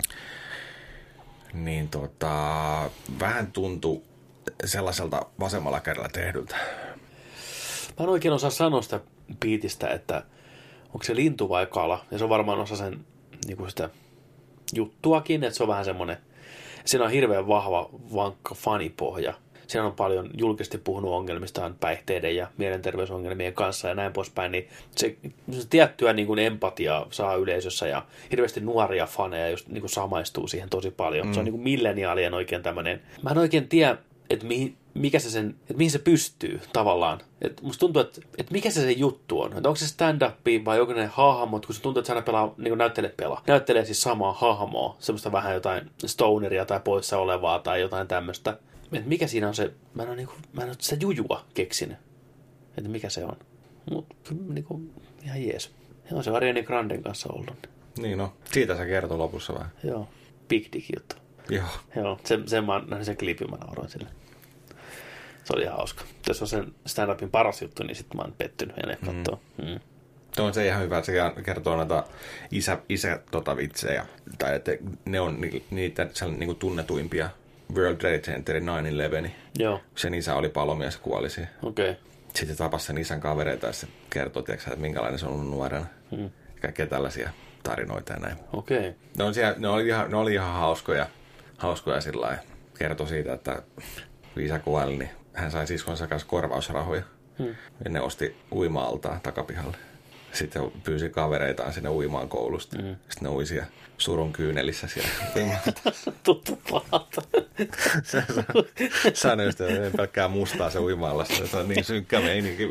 niin tota, vähän tuntuu sellaiselta vasemmalla kädellä tehdyltä. Mä en oikein osaa sanoa sitä biitistä, että onko se lintu vai kala. Ja se on varmaan osa sen niin kuin sitä juttuakin, että se on vähän semmoinen, siinä on hirveän vahva, vankka fanipohja. Siinä on paljon julkisesti puhunut ongelmistaan päihteiden ja mielenterveysongelmien kanssa ja näin poispäin, niin se, se tiettyä niin kuin empatiaa saa yleisössä ja hirveästi nuoria faneja just niin kuin samaistuu siihen tosi paljon. Mm. Se on niin kuin milleniaalien oikein tämmöinen. Mä en oikein tiedä, että mihin, mikä se sen, että mihin se pystyy tavallaan. Et musta tuntuu, että, että mikä se se juttu on. Että onko se stand-up vai onko ne hahmot, kun se tuntuu, että se aina pelaa, niin kuin näyttelee pelaa. Näyttelee siis samaa hahmoa, semmoista vähän jotain stoneria tai poissa olevaa tai jotain tämmöistä. Että mikä siinä on se, mä en ole, niin kuin, mä en ole sitä jujua keksinyt, että mikä se on. Mutta kyllä niin kuin, ihan jees. Se on Ariana Granden kanssa ollut. Niin no, siitä se kertoo lopussa vähän. Joo, big dick juttu. Joo. Joo, sen, sen mä näin sen klipin, mä nauroin sille. Se oli ihan hauska. Jos on sen stand-upin paras juttu, niin sitten mä oon pettynyt ja ne kattoo. Mm. Tuo on se ihan hyvä, että se kertoo näitä isä, isä tota vitsejä, tai että ne on ni, niitä sellainen, niin tunnetuimpia World Trade Centerin 9-11. Joo, Sen isä oli palomies kuoli siihen. okei. Okay. Sitten se tapasi sen isän kavereita ja se kertoo, tiedätkö, että minkälainen se on ollut nuorena. Mm. Kaikkea tällaisia tarinoita ja näin. Okei. Okay. Ne, on siellä, ne, oli ihan, ne oli ihan hauskoja, hauskoja sillä lailla. Kertoi siitä, että kun isä kuoli, niin hän sai siskonsa kanssa korvausrahoja. Hmm. Ja ne osti uima-altaa takapihalle. Sitten pyysi kavereitaan sinne uimaan koulusta. Hmm. Mm. Sitten ne ui siellä surun kyynelissä siellä uimaalta. Tuttu pahalta. se sa- sanoi just, että ei pelkkää mustaa se uima Se on niin synkkä meininki.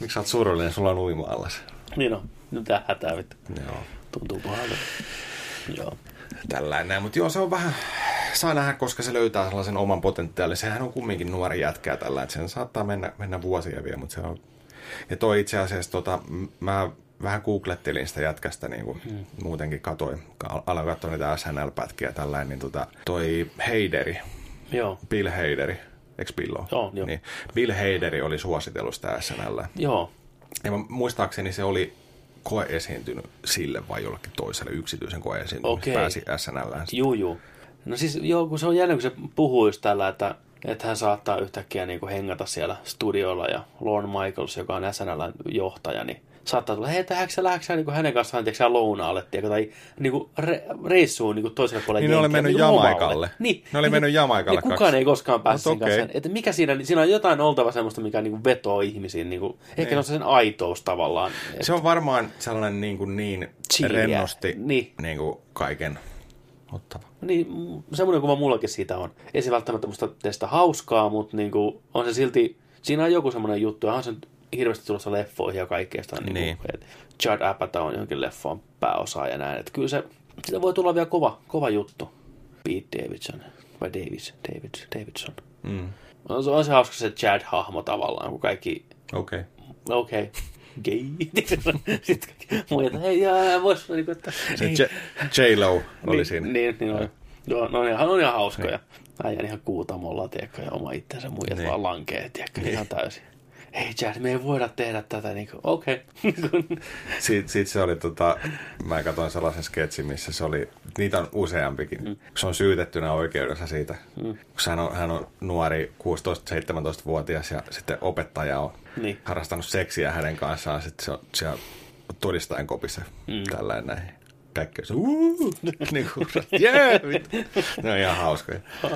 Miksi sä oot surullinen? Sulla on uima-allas. niin on. Nyt tää hätää vittu. Joo. Tuntuu pahalta. Joo. tällainen. Mutta joo, se on vähän, saa nähdä, koska se löytää sellaisen oman potentiaalin. Sehän on kumminkin nuori jätkää tällä, että sen saattaa mennä, mennä vuosia vielä, mutta se on... Ja toi itse asiassa, tota, mä vähän googlettelin sitä jätkästä, niin kuin hmm. muutenkin katoin, al- aloin katsoa niitä SNL-pätkiä tällainen, niin tota, toi Heideri, Joo. Bill Heideri, eikö Bill ole? Joo, joo. Niin, Bill Heideri oli suositellut sitä SNL. Joo. Ja mä- muistaakseni se oli koeesiintynyt sille vai jollekin toiselle yksityisen koeesiintymisen. Okei. Pääsi SNL. Juu, juu. No siis joo, kun se on jännä, kun se puhuu just tällä, että, että hän saattaa yhtäkkiä niin kuin hengata siellä studiolla ja Lorne Michaels, joka on SNLn johtaja, niin saattaa tulla, hei, tähänkö sä lähdekö sä niin hänen kanssaan tiedätkö, lounaalle, tiedätkö, tai niin kuin re, reissuun niin kuin toiselle puolelle Niin ne oli mennyt niin Jamaikalle. Niin, Ne oli mennyt Jamaikalle Niin kukaan ei koskaan päässyt sen kanssa. Että mikä siinä, siinä on jotain oltava semmoista, mikä niin kuin vetoo ihmisiin. Niin kuin, ehkä se on sen aitous tavallaan. Se on varmaan sellainen niin, kuin niin rennosti Niin. niin kuin kaiken ottava. Niin, mm, semmoinen kuva mullakin siitä on. Ei se välttämättä musta tee sitä hauskaa, mutta niin kuin, on se silti, siinä on joku semmoinen juttu, ja on se hirveästi tulossa leffoihin ja kaikkea sitä, niin. Niin. Kuin, että Judd Apatow on jonkin leffon pääosa ja näin. Että kyllä se, sitä voi tulla vielä kova, kova juttu. Pete Davidson, vai Davis, David, Davidson. Mm. On se, on se hauska se Chad-hahmo tavallaan, kun kaikki, Okei. Okay. okei, okay, gay. Sitten että hei, jaa, vois, niin kuin, että, Se. J- J-Lo oli niin, siinä. Niin, niin on. Joo, no, on ihan, on ihan hauskoja. Äijän ihan kuutamolla, tiedätkö, ja oma itsensä muijat Niin. vaan lankee, tiedätkö, ihan täysin. Hei Chad, me ei voida tehdä tätä, niin kuin, okei. Okay. Sitten sit se oli, tota, mä katsoin sellaisen sketsin, missä se oli, niitä on useampikin. Mm. Se on syytettynä oikeudessa siitä. Mm. Hän, on, hän on nuori, 16-17-vuotias ja sitten opettaja on Niin. harrastanut seksiä hänen kanssaan. Sitten se on siellä todistajan kopissa mm. tällainen näin. Kaikki se, niin kuin, jee, vittu. Ne on ihan hauskoja.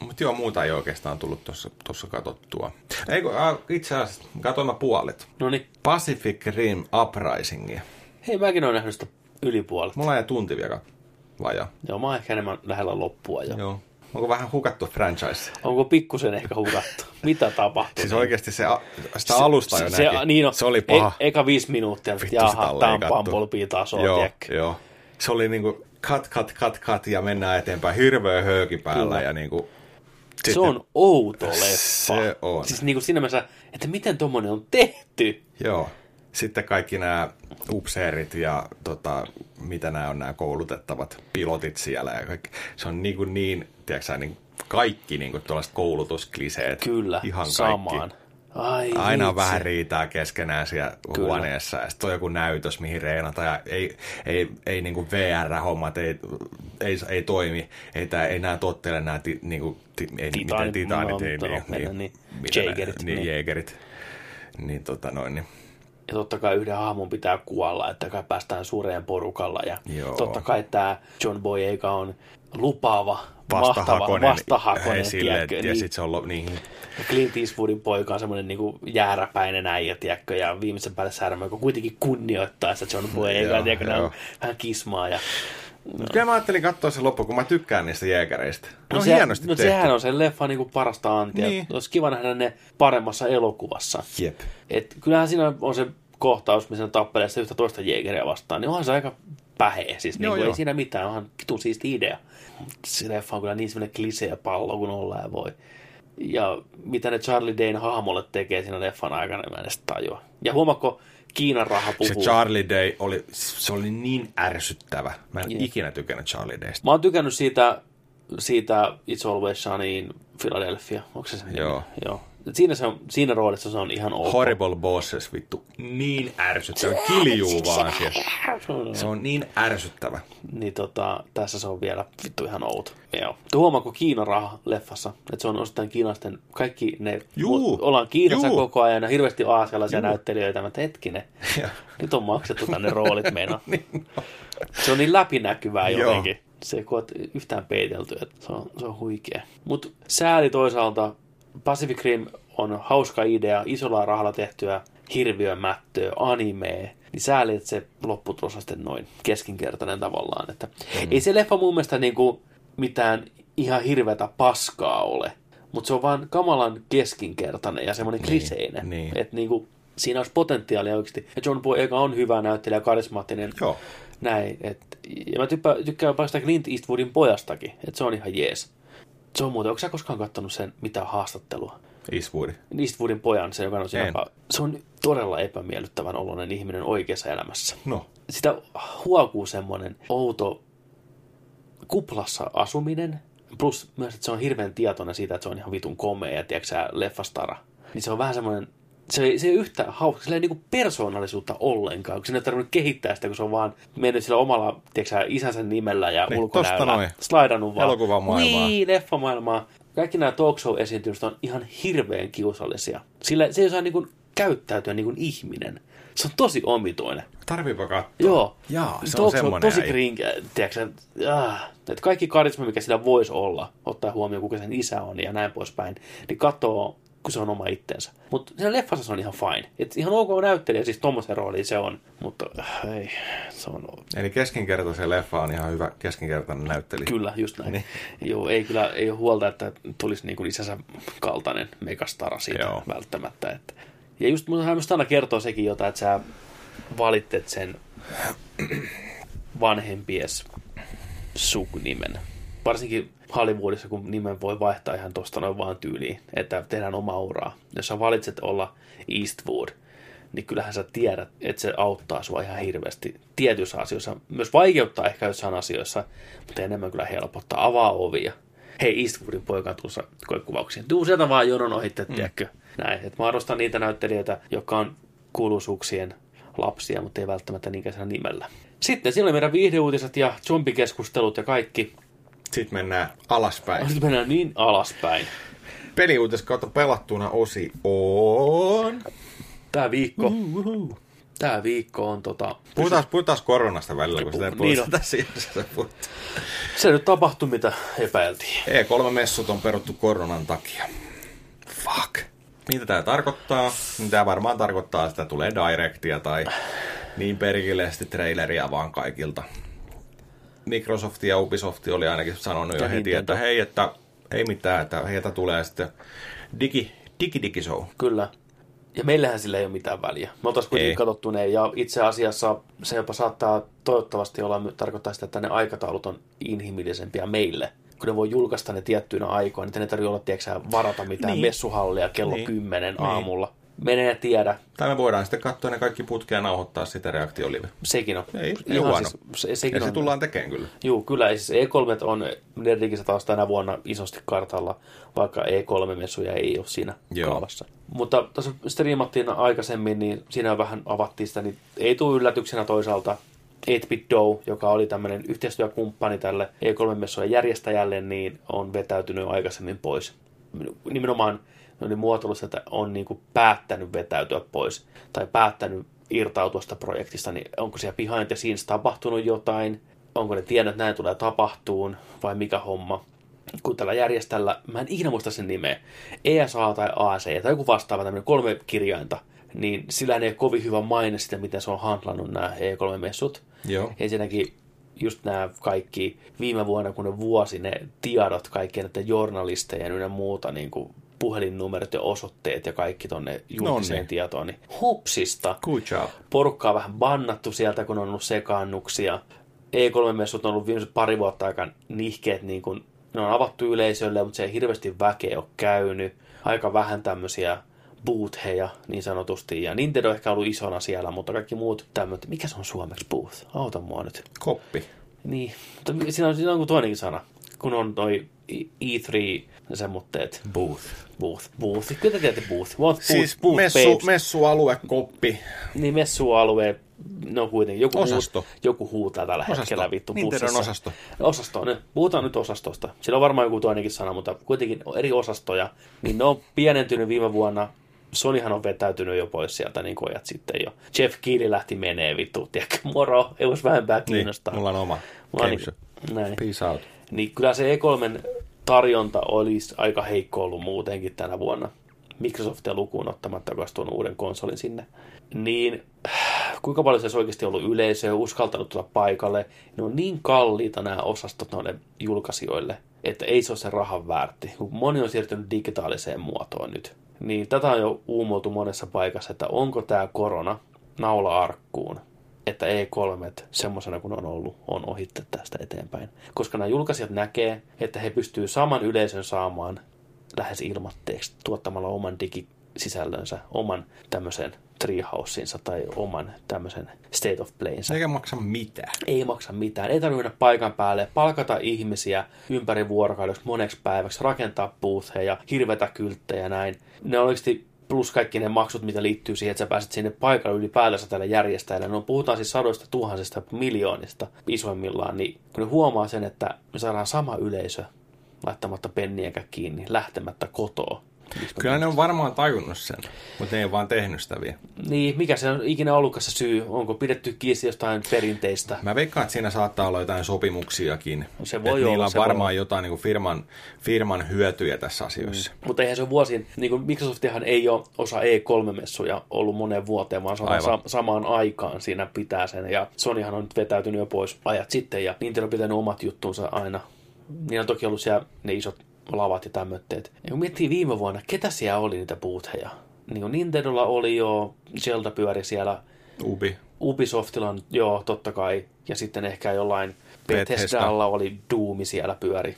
No. Mutta joo, muuta ei oikeastaan tullut tuossa katsottua. Eikö, itse asiassa, katsoin mä puolet. no niin. Pacific Rim Uprisingia. Hei, mäkin olen nähnyt sitä yli puolet. Mulla ei tunti vielä vajaa. Joo, mä oon ehkä enemmän lähellä loppua jo. Joo. Onko vähän hukattu franchise? Onko pikkusen ehkä hukattu? Mitä tapahtuu? Siis oikeasti se, sitä alusta jo se, näki. se, niin on, se oli paha. E, eka viisi minuuttia, että jaha, tää on leikattu. Bumblebee-tasoa, joo, joo. Se oli niinku cut, cut, cut, cut ja mennään eteenpäin. Hirveä höyki päällä Kyllä. ja niinku... Se sitten- on outo leffa. Se on. Siis niin kuin siinä mielessä, että miten tommonen on tehty. Joo. Sitten kaikki nämä upseerit ja tota, mitä nämä on nämä koulutettavat pilotit siellä ja kaikki. Se on niin, kuin niin tiedätkö niin kaikki niin kuin tuollaiset koulutuskliseet. Kyllä, Ihan samaan. kaikki. Ai Aina on vitsi. vähän riitaa keskenään siellä Kyllä. huoneessa ja sitten on joku näytös, mihin reenata ja ei, ei, ei niin VR-hommat ei, ei, ei toimi. Ei, tää, ei nämä tottele nämä ti, niin kuin, ti, ei, Titaanit, miten titaanit, ei, niin, mennä niin. nää- Jägerit, niin, niin. jägerit. Niin tota noin, niin Ja totta kai yhden hahmon pitää kuolla, että kai päästään suureen porukalla. Ja Joo. totta kai tämä John Boyega on lupaava, vastahakoinen, vastahakoinen esille, tiedätkö, ja niin. sitten se on niin, Clint Eastwoodin poika on semmoinen niinku jääräpäinen äijä, tiedätkö, ja viimeisen päälle särmä, joka kuitenkin kunnioittaa sitä John Boyega, tiedätkö, ne on vähän kismaa. Ja, no. Kyllä mä ajattelin katsoa se loppu, kun mä tykkään niistä jägereistä. Ne on se, hienosti no tehty. sehän on sen leffan niinku parasta antia. Niin. Olisi kiva nähdä ne paremmassa elokuvassa. Jep. Et kyllähän siinä on se kohtaus, missä ne tappelee sitä yhtä toista jägeriä vastaan, niin onhan se aika päheä. Siis Joo, niin joo. ei siinä mitään, onhan vitun siisti idea. Se leffa on kyllä niin semmoinen klisee pallo kuin ollaan voi. Ja mitä ne Charlie Dayn hahmolle tekee siinä leffan aikana, niin mä en edes tajua. Ja huomaako, Kiinan raha Se puhuu. Charlie Day oli, se oli niin ärsyttävä. Mä en Jep. ikinä tykännyt Charlie Daysta. Mä oon tykännyt siitä, siitä It's Always Sunny in Philadelphia. Onko se se? Joo. Joo. Siinä, se on, siinä roolissa se on ihan ok. Horrible Bosses, vittu. Niin ärsyttävä. Kiljuu vaan siellä. Se on niin ärsyttävä. Niin tota, tässä se on vielä vittu ihan outo. Joo. Huomaako Kiinan raha leffassa, että se on osittain kiinalaisten, kaikki ne, Juu. ollaan Kiinassa Juu. koko ajan ja hirveästi aasialaisia näyttelijöitä, mutta hetkinen, Ja- nyt on maksettu tänne roolit meinaa. Se on niin läpinäkyvää Joo. jotenkin. Se ei yhtään peitelty, että se on, se on huikea. Mutta sääli toisaalta, Pacific Rim on hauska idea, isolla rahalla tehtyä hirviön mättöä, animea, niin sääli, että se lopputulos on sitten noin keskinkertainen tavallaan. Että mm. Ei se leffa mun mielestä niinku mitään ihan hirveätä paskaa ole, mutta se on vaan kamalan keskinkertainen ja semmoinen kliseinen. niin. Että niinku, siinä olisi potentiaalia oikeasti. Ja John Boyega on hyvä näyttelijä, karismaattinen. Joo. Näin. Et, ja mä tykkään jopa sitä Clint Eastwoodin pojastakin, että se on ihan jees. Se on muuten, onko sä koskaan katsonut sen mitään haastattelua? Eastwood. Eastwoodin pojan, se, joka on siinä, En. se on todella epämiellyttävän oloinen ihminen oikeassa elämässä. No. Sitä huokuu semmoinen outo kuplassa asuminen, plus myös, että se on hirveän tietoinen siitä, että se on ihan vitun komea ja tiedätkö sä, leffastara. Niin se on vähän semmoinen se ei, se ei yhtään hauska, sillä ei niinku persoonallisuutta ollenkaan, kun sinne ei tarvinnut kehittää sitä, kun se on vaan mennyt sillä omalla, tiedätkö, isänsä nimellä ja Niin, ulkonäöllä. Slaidannut vaan. Elokuvamaailmaa. Niin, leffamaailmaa. Kaikki nämä talk show esiintymistä on ihan hirveän kiusallisia. Sillä se ei osaa niinku käyttäytyä niin kuin ihminen. Se on tosi omituinen. Tarviipa katsoa. Joo. Jaa, se on semmoinen. tosi krinkä, tiedätkö, äh, että kaikki karisma, mikä sillä voisi olla, ottaa huomioon, kuka sen isä on ja näin poispäin, niin katsoo, kun se on oma itsensä. Mutta siinä leffassa se on ihan fine. Et ihan ok näyttelijä, siis tommosen rooliin se on, mutta äh, ei, se on Eli keskinkertaisen leffa on ihan hyvä keskinkertainen näyttelijä. Kyllä, just näin. Niin. Joo, ei kyllä ei ole huolta, että tulisi niin kuin isänsä kaltainen megastara siitä Joo. Välttämättä. Että. Ja just mun minusta aina kertoo sekin jotain, että sä valitset sen vanhempies sukunimen. Varsinkin Hollywoodissa, kun nimen voi vaihtaa ihan tuosta noin vaan tyyliin, että tehdään oma uraa. Jos sä valitset olla Eastwood, niin kyllähän sä tiedät, että se auttaa sua ihan hirveästi tietyissä asioissa. Myös vaikeuttaa ehkä jossain asioissa, mutta enemmän kyllä helpottaa, avaa ovia. Hei, Eastwoodin poika on tuossa koekuvauksiin. Tuu sieltä vaan jonon ohitte, mm. tiedätkö? Näin. Et mä arvostan niitä näyttelijöitä, jotka on kuuluisuuksien lapsia, mutta ei välttämättä niinkään nimellä. Sitten siellä oli meidän viihdeuutiset ja zombikeskustelut ja kaikki. Sitten mennään alaspäin. Sitten mennään niin alaspäin. Peliuutis kautta pelattuna osi on... Tää viikko, tää viikko on tota... Puhutaan, puhutaan koronasta välillä, kun sitä ei Niin puhuta on. tässä jaksossa. Se nyt tapahtui, mitä epäiltiin. E3-messut on peruttu koronan takia. Fuck. Mitä tämä tarkoittaa? Niin Tämä varmaan tarkoittaa, että tulee directia tai niin perkeleesti traileria vaan kaikilta. Microsoft ja Ubisoft oli ainakin sanonut jo heti, että hei, että ei mitään, että heiltä tulee sitten digi, digi, digi show. Kyllä. Ja meillähän sillä ei ole mitään väliä. Me oltaisiin kuitenkin katsottu ne, ja itse asiassa se jopa saattaa toivottavasti olla, tarkoittaa sitä, että ne aikataulut on inhimillisempiä meille. Kun ne voi julkaista ne tiettyinä aikoina, niin ne tarvitse olla, tiedätkö, varata mitään Niin. messuhallia kello Niin. niin. 10 Niin. aamulla. Ja tiedä, Tai me voidaan sitten katsoa ne kaikki putkea ja nauhoittaa sitä reaktiolive. sekin on. Ei, ei huono. Siis, se, sekin Ja se on. tullaan tekemään kyllä. Juu, kyllä. Siis E3 on Nerdikissä taas tänä vuonna isosti kartalla, vaikka E3-messuja ei ole siinä Joo. Joo. kaavassa. Mutta tuossa striimattiin aikaisemmin, niin siinä vähän avattiin sitä, niin ei tule yllätyksenä toisaalta 8-Bit Dough, joka oli tämmöinen yhteistyökumppani tälle E3-messujen järjestäjälle, niin on vetäytynyt aikaisemmin pois. Nimenomaan oli muotoilussa, että on niin kuin päättänyt vetäytyä pois tai päättänyt irtautua sitä projektista, niin onko siellä behind the scenes tapahtunut jotain, onko ne tiennyt, että näin tulee tapahtuun vai mikä homma. Kun tällä järjeställä, mä en ikinä muista sen nimeä, ESA tai AC tai joku vastaava tämmöinen kolme kirjainta, niin sillä ei ole kovin hyvä maine sitä, miten se on handlannut nämä E3-messut. Joo. Ensinnäkin just nämä kaikki viime vuonna, kun ne vuosi ne tiedot kaikkien näiden journalistejen ja muuta, niin kuin puhelinnumerot ja osoitteet ja kaikki tonne julkiseen Nonni. tietoon, niin hupsista. Good job. Porukkaa vähän bannattu sieltä, kun on ollut sekaannuksia. E3-messut on ollut viimeiset pari vuotta aika nihkeet, niin kuin, ne on avattu yleisölle, mutta se ei hirveästi väkeä ole käynyt. Aika vähän tämmöisiä bootheja niin sanotusti. Ja Nintendo on ehkä ollut isona siellä, mutta kaikki muut tämmöiset. Mikä se on suomeksi booth? Auta mua nyt. Koppi. Niin, mutta siinä on, siinä on kuin toinenkin sana. Kun on toi E3 semmoitteet. Booth. Booth. Booth. Kyllä te tiedätte booth. What booth? Siis booth messu, babes. messualue, koppi. Niin messualue, no kuitenkin, joku, Osasto. Huut, joku huutaa tällä Osasto. hetkellä vittu Nintendon bussissa. osasto. Osasto, ne. puhutaan nyt osastosta. Sillä on varmaan joku toinenkin sana, mutta kuitenkin on eri osastoja. Niin ne on pienentynyt viime vuonna. Sonyhan on vetäytynyt jo pois sieltä niin kuin ajat sitten jo. Jeff Keighley lähti menee vittu, tiedätkö, moro, ei olisi vähempää Niin, kiinnostaa. mulla on oma. Mulla on niin, näin. Peace out. Niin kyllä se E3 tarjonta olisi aika heikko ollut muutenkin tänä vuonna. Microsoftia lukuun ottamatta, joka tuonut uuden konsolin sinne. Niin kuinka paljon se olisi oikeasti ollut yleisöä, uskaltanut tulla paikalle. Ne on niin kalliita nämä osastot noille julkaisijoille, että ei se ole se rahan väärti. Moni on siirtynyt digitaaliseen muotoon nyt. Niin tätä on jo uumoltu monessa paikassa, että onko tämä korona naula arkkuun että E3 semmoisena kuin on ollut, on ohitte tästä eteenpäin. Koska nämä julkaisijat näkee, että he pystyy saman yleisön saamaan lähes ilmatteeksi tuottamalla oman digisisällönsä, oman tämmöisen treehouseinsa tai oman tämmöisen state of playinsa. Eikä maksa mitään. Ei maksa mitään. Ei tarvitse mennä paikan päälle, palkata ihmisiä ympäri vuorokaudeksi moneksi päiväksi, rakentaa bootheja, hirvetä kylttejä ja näin. Ne oikeasti plus kaikki ne maksut, mitä liittyy siihen, että sä pääset sinne paikalle ylipäätänsä tällä järjestäjällä. No puhutaan siis sadoista tuhansista, miljoonista isoimmillaan, niin kun ne huomaa sen, että me saadaan sama yleisö laittamatta penniäkään kiinni, lähtemättä kotoa. Kyllä ne on varmaan tajunnut sen, mutta ne ei vaan tehnyt sitä vielä. Niin, mikä se on ikinä ollutkaan se syy? Onko pidetty kiinni jostain perinteistä? Mä veikkaan, että siinä saattaa olla jotain sopimuksiakin. Se voi niillä olla, on se voi varmaan olla. jotain niin kuin firman, firman hyötyjä tässä asiassa. Mutta eihän se ole vuosien, niin kuin Microsoftihan ei ole osa E3-messuja ollut moneen vuoteen, vaan se on sa- samaan aikaan siinä pitää sen. Ja Sonyhan on nyt vetäytynyt jo pois ajat sitten, ja Nintendo on pitänyt omat juttunsa aina. Niillä on toki ollut siellä ne isot lavat ja tämmöitteet. Ja kun miettii viime vuonna, ketä siellä oli niitä bootheja? Niin kuin Nintendolla oli jo, Zelda pyöri siellä, Ubi. Ubisoftilla on, joo, totta kai. Ja sitten ehkä jollain Bethesda. Bethesdalla oli Doomi siellä pyöri.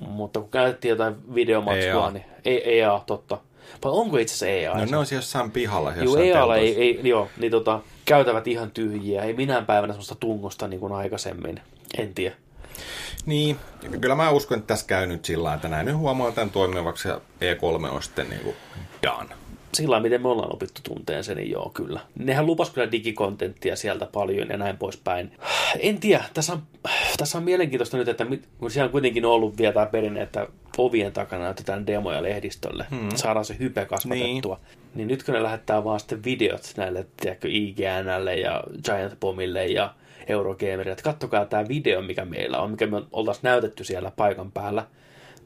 Mutta kun käytettiin jotain videomatskua, EA. niin ei, EA, totta. Vai onko itse asiassa EA? No ne on siellä jossain pihalla. Joo, Jossain EAlla ei, ei, joo, niin tota, käytävät ihan tyhjiä. Ei minään päivänä semmoista tungosta niin kuin aikaisemmin. En tiedä. Niin, kyllä mä uskon, että tässä käy nyt sillä että näin nyt huomaa tämän toimivaksi ja E3 on sitten niin kuin done. Sillä miten me ollaan opittu tunteen sen, niin joo, kyllä. Nehän lupas kyllä digikontenttia sieltä paljon ja näin poispäin. En tiedä, tässä on, tässä on mielenkiintoista nyt, että mit, kun siellä on kuitenkin ollut vielä tämä perinne, että ovien takana näytetään demoja lehdistölle, hmm. saadaan se hype kasvatettua. Niin. niin nyt kun ne lähettää vaan sitten videot näille, tiedätkö, IGNlle ja Giant Bombille ja Eurogamerille, että kattokaa tämä video, mikä meillä on, mikä me oltaisiin näytetty siellä paikan päällä,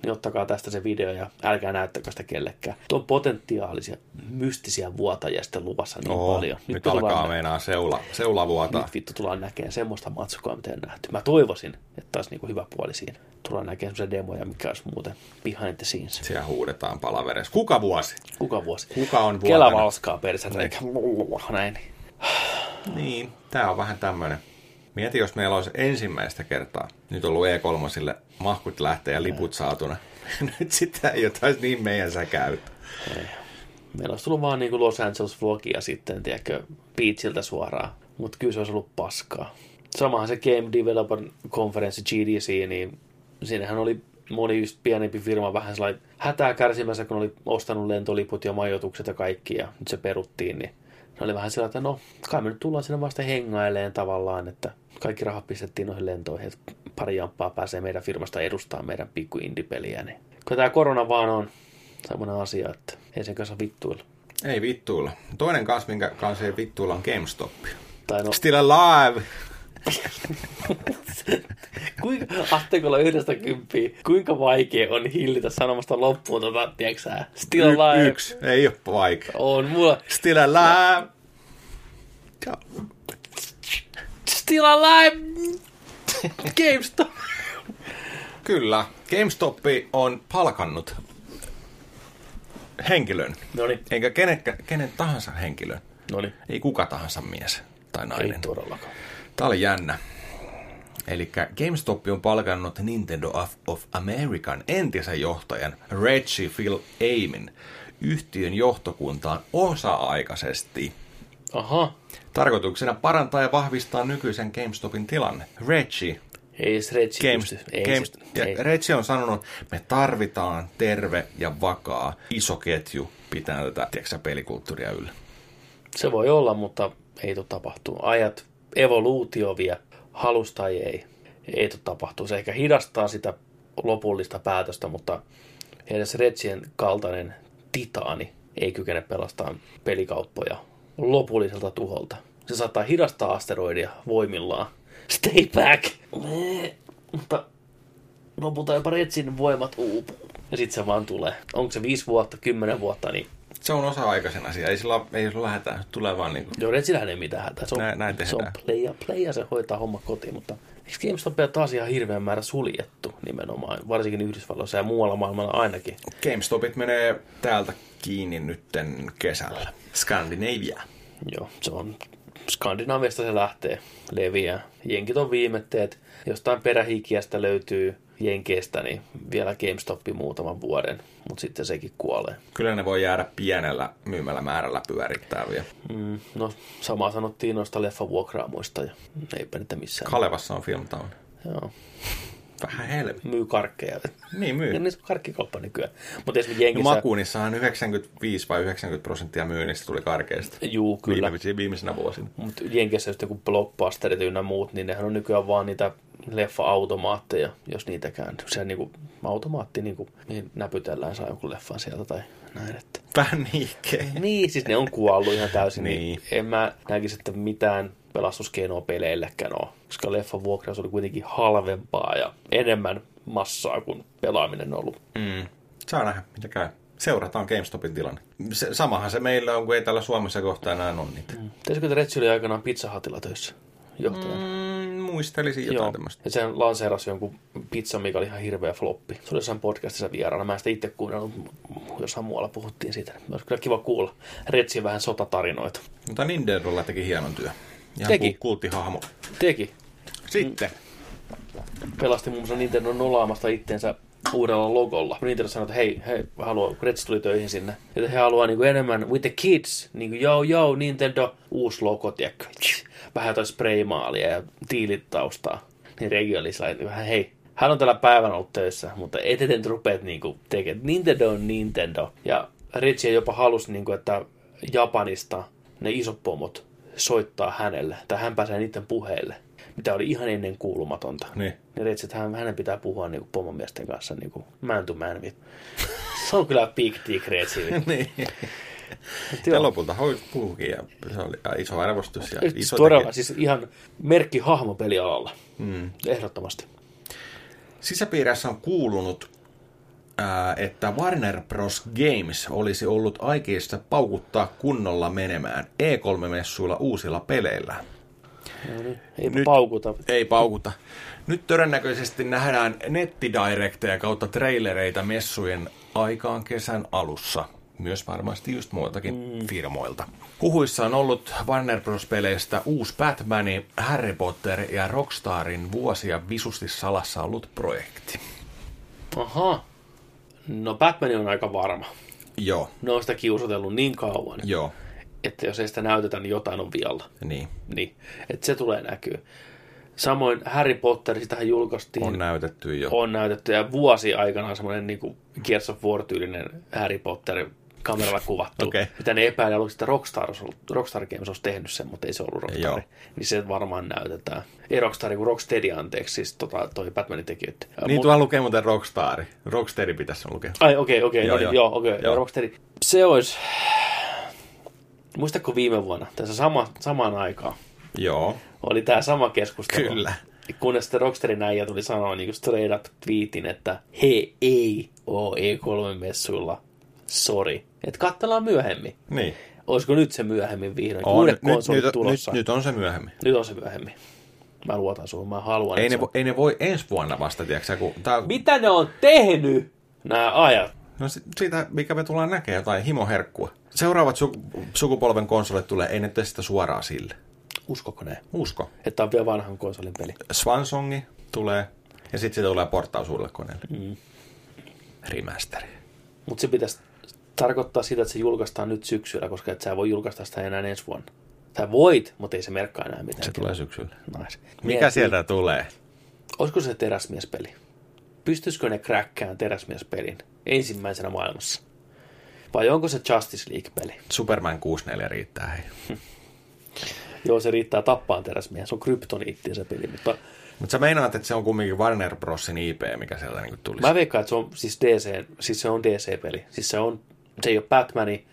niin ottakaa tästä se video ja älkää näyttäkö sitä kellekään. Tuo on potentiaalisia, mystisiä vuotajia sitten luvassa niin Oho, paljon. nyt, nyt alkaa nä- meinaa seula, seula vuotaa. Nyt vittu tullaan näkemään semmoista matskua, mitä ole nähty. Mä toivoisin, että taas niinku hyvä puoli siinä. Tullaan näkemään semmoisia demoja, mikä olisi muuten behind the scenes. Siellä huudetaan palavereissa. Kuka vuosi? Kuka vuosi? Kuka on Kela vuotena? valskaa persettä, eikä näin. Niin, tää on vähän tämmönen. Mieti, jos meillä olisi ensimmäistä kertaa nyt ollut E3 mahkut lähtee ja liput saatuna. nyt sitä ei jotain niin meidän säkäytä. Meillä olisi tullut vaan niinku Los Angeles vlogia sitten, tiedätkö, Beachiltä suoraan. Mutta kyllä se olisi ollut paskaa. Samahan se Game Developer Conference GDC, niin siinähän oli moni just pienempi firma vähän sellainen hätää kärsimässä, kun oli ostanut lentoliput ja majoitukset ja kaikki, ja nyt se peruttiin, niin ne oli vähän sillä, että no, kai me nyt tullaan sinne vasta hengaileen tavallaan, että kaikki rahat pistettiin noihin lentoihin, että pari jamppaa pääsee meidän firmasta edustaa meidän pikku indie-peliä, niin kun tämä korona vaan on semmoinen asia, että ei sen kanssa vittuilla. Ei vittuilla. Toinen kanssa, minkä kanssa ei vittuilla, on GameStop. Tai no, Still alive! kuinka, asteikolla yhdestä kymppiä, kuinka vaikea on hillitä sanomasta loppuun tota, tiedätkö still Y- alive. yksi. Ei ole vaikea. On mulla Still alive! Joo. Still alive. GameStop. Kyllä. GameStop on palkannut henkilön. Noniin, Eikä kenen, kenen tahansa henkilön. noniin. Ei kuka tahansa mies tai Ei nainen. todellakaan. Tämä oli jännä. Eli GameStop on palkannut Nintendo of, of American entisen johtajan Reggie Phil Aimin yhtiön johtokuntaan osa-aikaisesti. Aha, Tarkoituksena parantaa ja vahvistaa nykyisen GameStopin tilanne. Reggie, ei se Reggie Games, pysty. Ei, Games, se, ja ei. Reggie on sanonut, me tarvitaan terve ja vakaa iso ketju pitää tätä tiedätkö, pelikulttuuria yllä. se voi olla, mutta ei tule tapahtuu. Ajat evoluutio vie, halus tai ei. Ei tule tapahtuu. Se ehkä hidastaa sitä lopullista päätöstä, mutta edes Reggien kaltainen titaani ei kykene pelastamaan pelikauppoja lopulliselta tuholta. Se saattaa hidastaa asteroidia voimillaan. Stay back! Mutta lopulta jopa Retsin voimat uupuu. Ja sit se vaan tulee. Onko se viisi vuotta, kymmenen vuotta, niin Se on osa-aikaisen asia. Ei sillä, ei sillä lähdetä tulee vaan niin kuin, Joo, Retsillähän ei mitään hätää. Se on, Näin- näin se on playa, playa, se hoitaa homma kotiin, mutta eikö GameStopia taas ihan hirveän määrä suljettu nimenomaan, varsinkin Yhdysvalloissa ja muualla maailmalla ainakin. GameStopit menee täältä kiinni nytten kesällä. Scandinavia. Joo, se on Skandinaviasta se lähtee, leviää. Jenkit on viimetteet. Jostain perähikiästä löytyy Jenkeistä, niin vielä GameStopi muutaman vuoden, mutta sitten sekin kuolee. Kyllä ne voi jäädä pienellä myymällä määrällä pyörittää vielä. Mm, no, sama sanottiin noista leffavuokraamoista ja eipä niitä missään. Kalevassa on Filmtown. Joo. Vähän helmi. myy karkkeja. Niin myy. Ja niissä on karkkikauppa nykyään. Mutta esimerkiksi No Jenkissä... Makuunissahan 95 vai 90 prosenttia myynnistä tuli karkeista. Juu, kyllä. Viime, viimeisenä vuosina. Mutta Jenkeissä just joku blockbusterit ynnä muut, niin nehän on nykyään vaan niitä leffa-automaatteja, jos niitäkään. Se niinku automaatti, niinku, niin näpytellään saa jonkun leffan sieltä tai näin. Että. Vähän. Niin, siis ne on kuollut ihan täysin. niin. Niin. En mä näkisi, että mitään pelastuskeinoa peleillekään ole, koska leffan vuokraus oli kuitenkin halvempaa ja enemmän massaa kuin pelaaminen on ollut. Mm. Saa nähdä, mitä käy. Seurataan GameStopin tilanne. Se, samahan se meillä on, kun ei täällä Suomessa kohta enää ole niitä. Mm. Teisikö Retsi oli aikanaan Pizza Hutilla töissä johtajana? Mm, muistelisin jotain Joo, tämmöistä. ja sehän lanseerasi jonkun pizza, mikä oli ihan hirveä floppi. Se oli jossain podcastissa vieraana. Mä en sitä itse kuunnellut, jossain muualla puhuttiin siitä. Olisi kyllä kiva kuulla Retsin vähän sotatarinoita. Mutta Nintendolla teki hienon työ. Ihan Teki. ku- kulttihahmo. Teki. Sitten. Pelasti muun muassa Nintendo nolaamasta itteensä uudella logolla. Nintendo sanoi, että hei, hei, haluaa, Reds tuli töihin sinne, että he haluaa niin kuin enemmän with the kids, niin kuin joo, joo, Nintendo, uusi logo, tiedätkö, vähän jotain spraymaalia ja tiilit taustaa. Niin Regi oli vähän hei, hän on tällä päivän ollut töissä, mutta et te nyt rupeat niin kuin tekemään. Nintendo on Nintendo. Ja Reggie jopa halusi, niin kuin, että Japanista ne isot pomot soittaa hänelle, tai hän pääsee niiden puheille, mitä oli ihan ennen kuulumatonta. Niin. Ja että hän, hänen pitää puhua niin pomomiesten kanssa niin kuin man to man. Se on kyllä big dick Retsi. niin. Mut Ja lopulta hoi puhukin ja se oli iso arvostus ja iso Todella, tekijä. siis ihan merkki hahmo pelialalla. Mm. Ehdottomasti. Sisäpiirissä on kuulunut, että Warner Bros. Games olisi ollut aikeista paukuttaa kunnolla menemään E3-messuilla uusilla peleillä. No niin. Ei Nyt- paukuta. Ei paukuta. Nyt todennäköisesti nähdään nettidirekteja kautta trailereita messujen aikaan kesän alussa. Myös varmasti just muiltakin mm. firmoilta. Huhuissa on ollut Warner Bros. peleistä uusi Batman, Harry Potter ja Rockstarin vuosia visusti salassa ollut projekti. Aha. No Batman on aika varma. Joo, Ne on sitä kiusotellut niin kauan, joo, että jos ei sitä näytetä, niin jotain on vialla. niin. Niin, että se tulee näkyy. Samoin Harry Potter, sitähän julkaistiin. On näytetty jo. on näytetty ja vuosi aikana semmoinen niin kuin Gears of War-tyylinen Harry Potter kameralla kuvattu. Okei. Mitä ne epäili aluksi, että Rockstar, ollut, Rockstar Games olisi tehnyt sen, mutta ei se ollut Rockstar. Joo. Niin se varmaan näytetään. Ei Rockstar, kun Rocksteady, anteeksi, siis tota, toi Batmanin tekijöitä. Niin tuolla lukee muuten Rockstar. Rocksteady pitäisi lukea. Ai okei, okei, Joo, joo, joo. joo, okei, Joo. joo. Rocksteady. Se olisi... Muistatko viime vuonna, tässä sama, samaan aikaan, Joo, oli tämä sama keskustelu. Kyllä. Kunnes sitten Rocksterin äijä tuli sanoa niin kuin straight up tweetin, että he ei ole E3-messuilla, sorry. Että katsellaan myöhemmin. niin. Olisiko nyt se myöhemmin vihdoin? On, Uudet nyt, nyt, tulossa. nyt, nyt on se myöhemmin. nyt on se myöhemmin. Mä luotan suhun, mä haluan. Ei ne, se vo, ei ne voi ensi vuonna vasta, tiedätkö kun tää, Mitä ne on tehnyt, nämä ajat? No si- siitä, mikä me tullaan näkemään, jotain himoherkkua. Seuraavat su- sukupolven konsolit tulee, ei ne suoraan sille. Uskoko ne? Usko. Että on vielä vanhan konsolin peli. Swansongi tulee, ja sitten siitä tulee portaus uudelle koneelle. Mm. Remasteri. Mutta se pitäisi tarkoittaa sitä, että se julkaistaan nyt syksyllä, koska et sä voi julkaista sitä enää ensi vuonna. Sä voit, mutta ei se merkkaa enää mitään. Se tulee syksyllä. Nice. Mikä sieltä tulee? Olisiko se teräsmiespeli? Pystyisikö ne kräkkään teräsmiespelin ensimmäisenä maailmassa? Vai onko se Justice League-peli? Superman 64 riittää, hei. Joo, se riittää tappaan teräsmiehen. Se on kryptoniitti se peli, mutta Mutta sä meinaat, että se on kumminkin Warner Brosin IP, mikä sieltä niinku tulisi. mä veikkaan, että se on siis DC, siis se on DC-peli. Siis se on, se ei ole Batmani,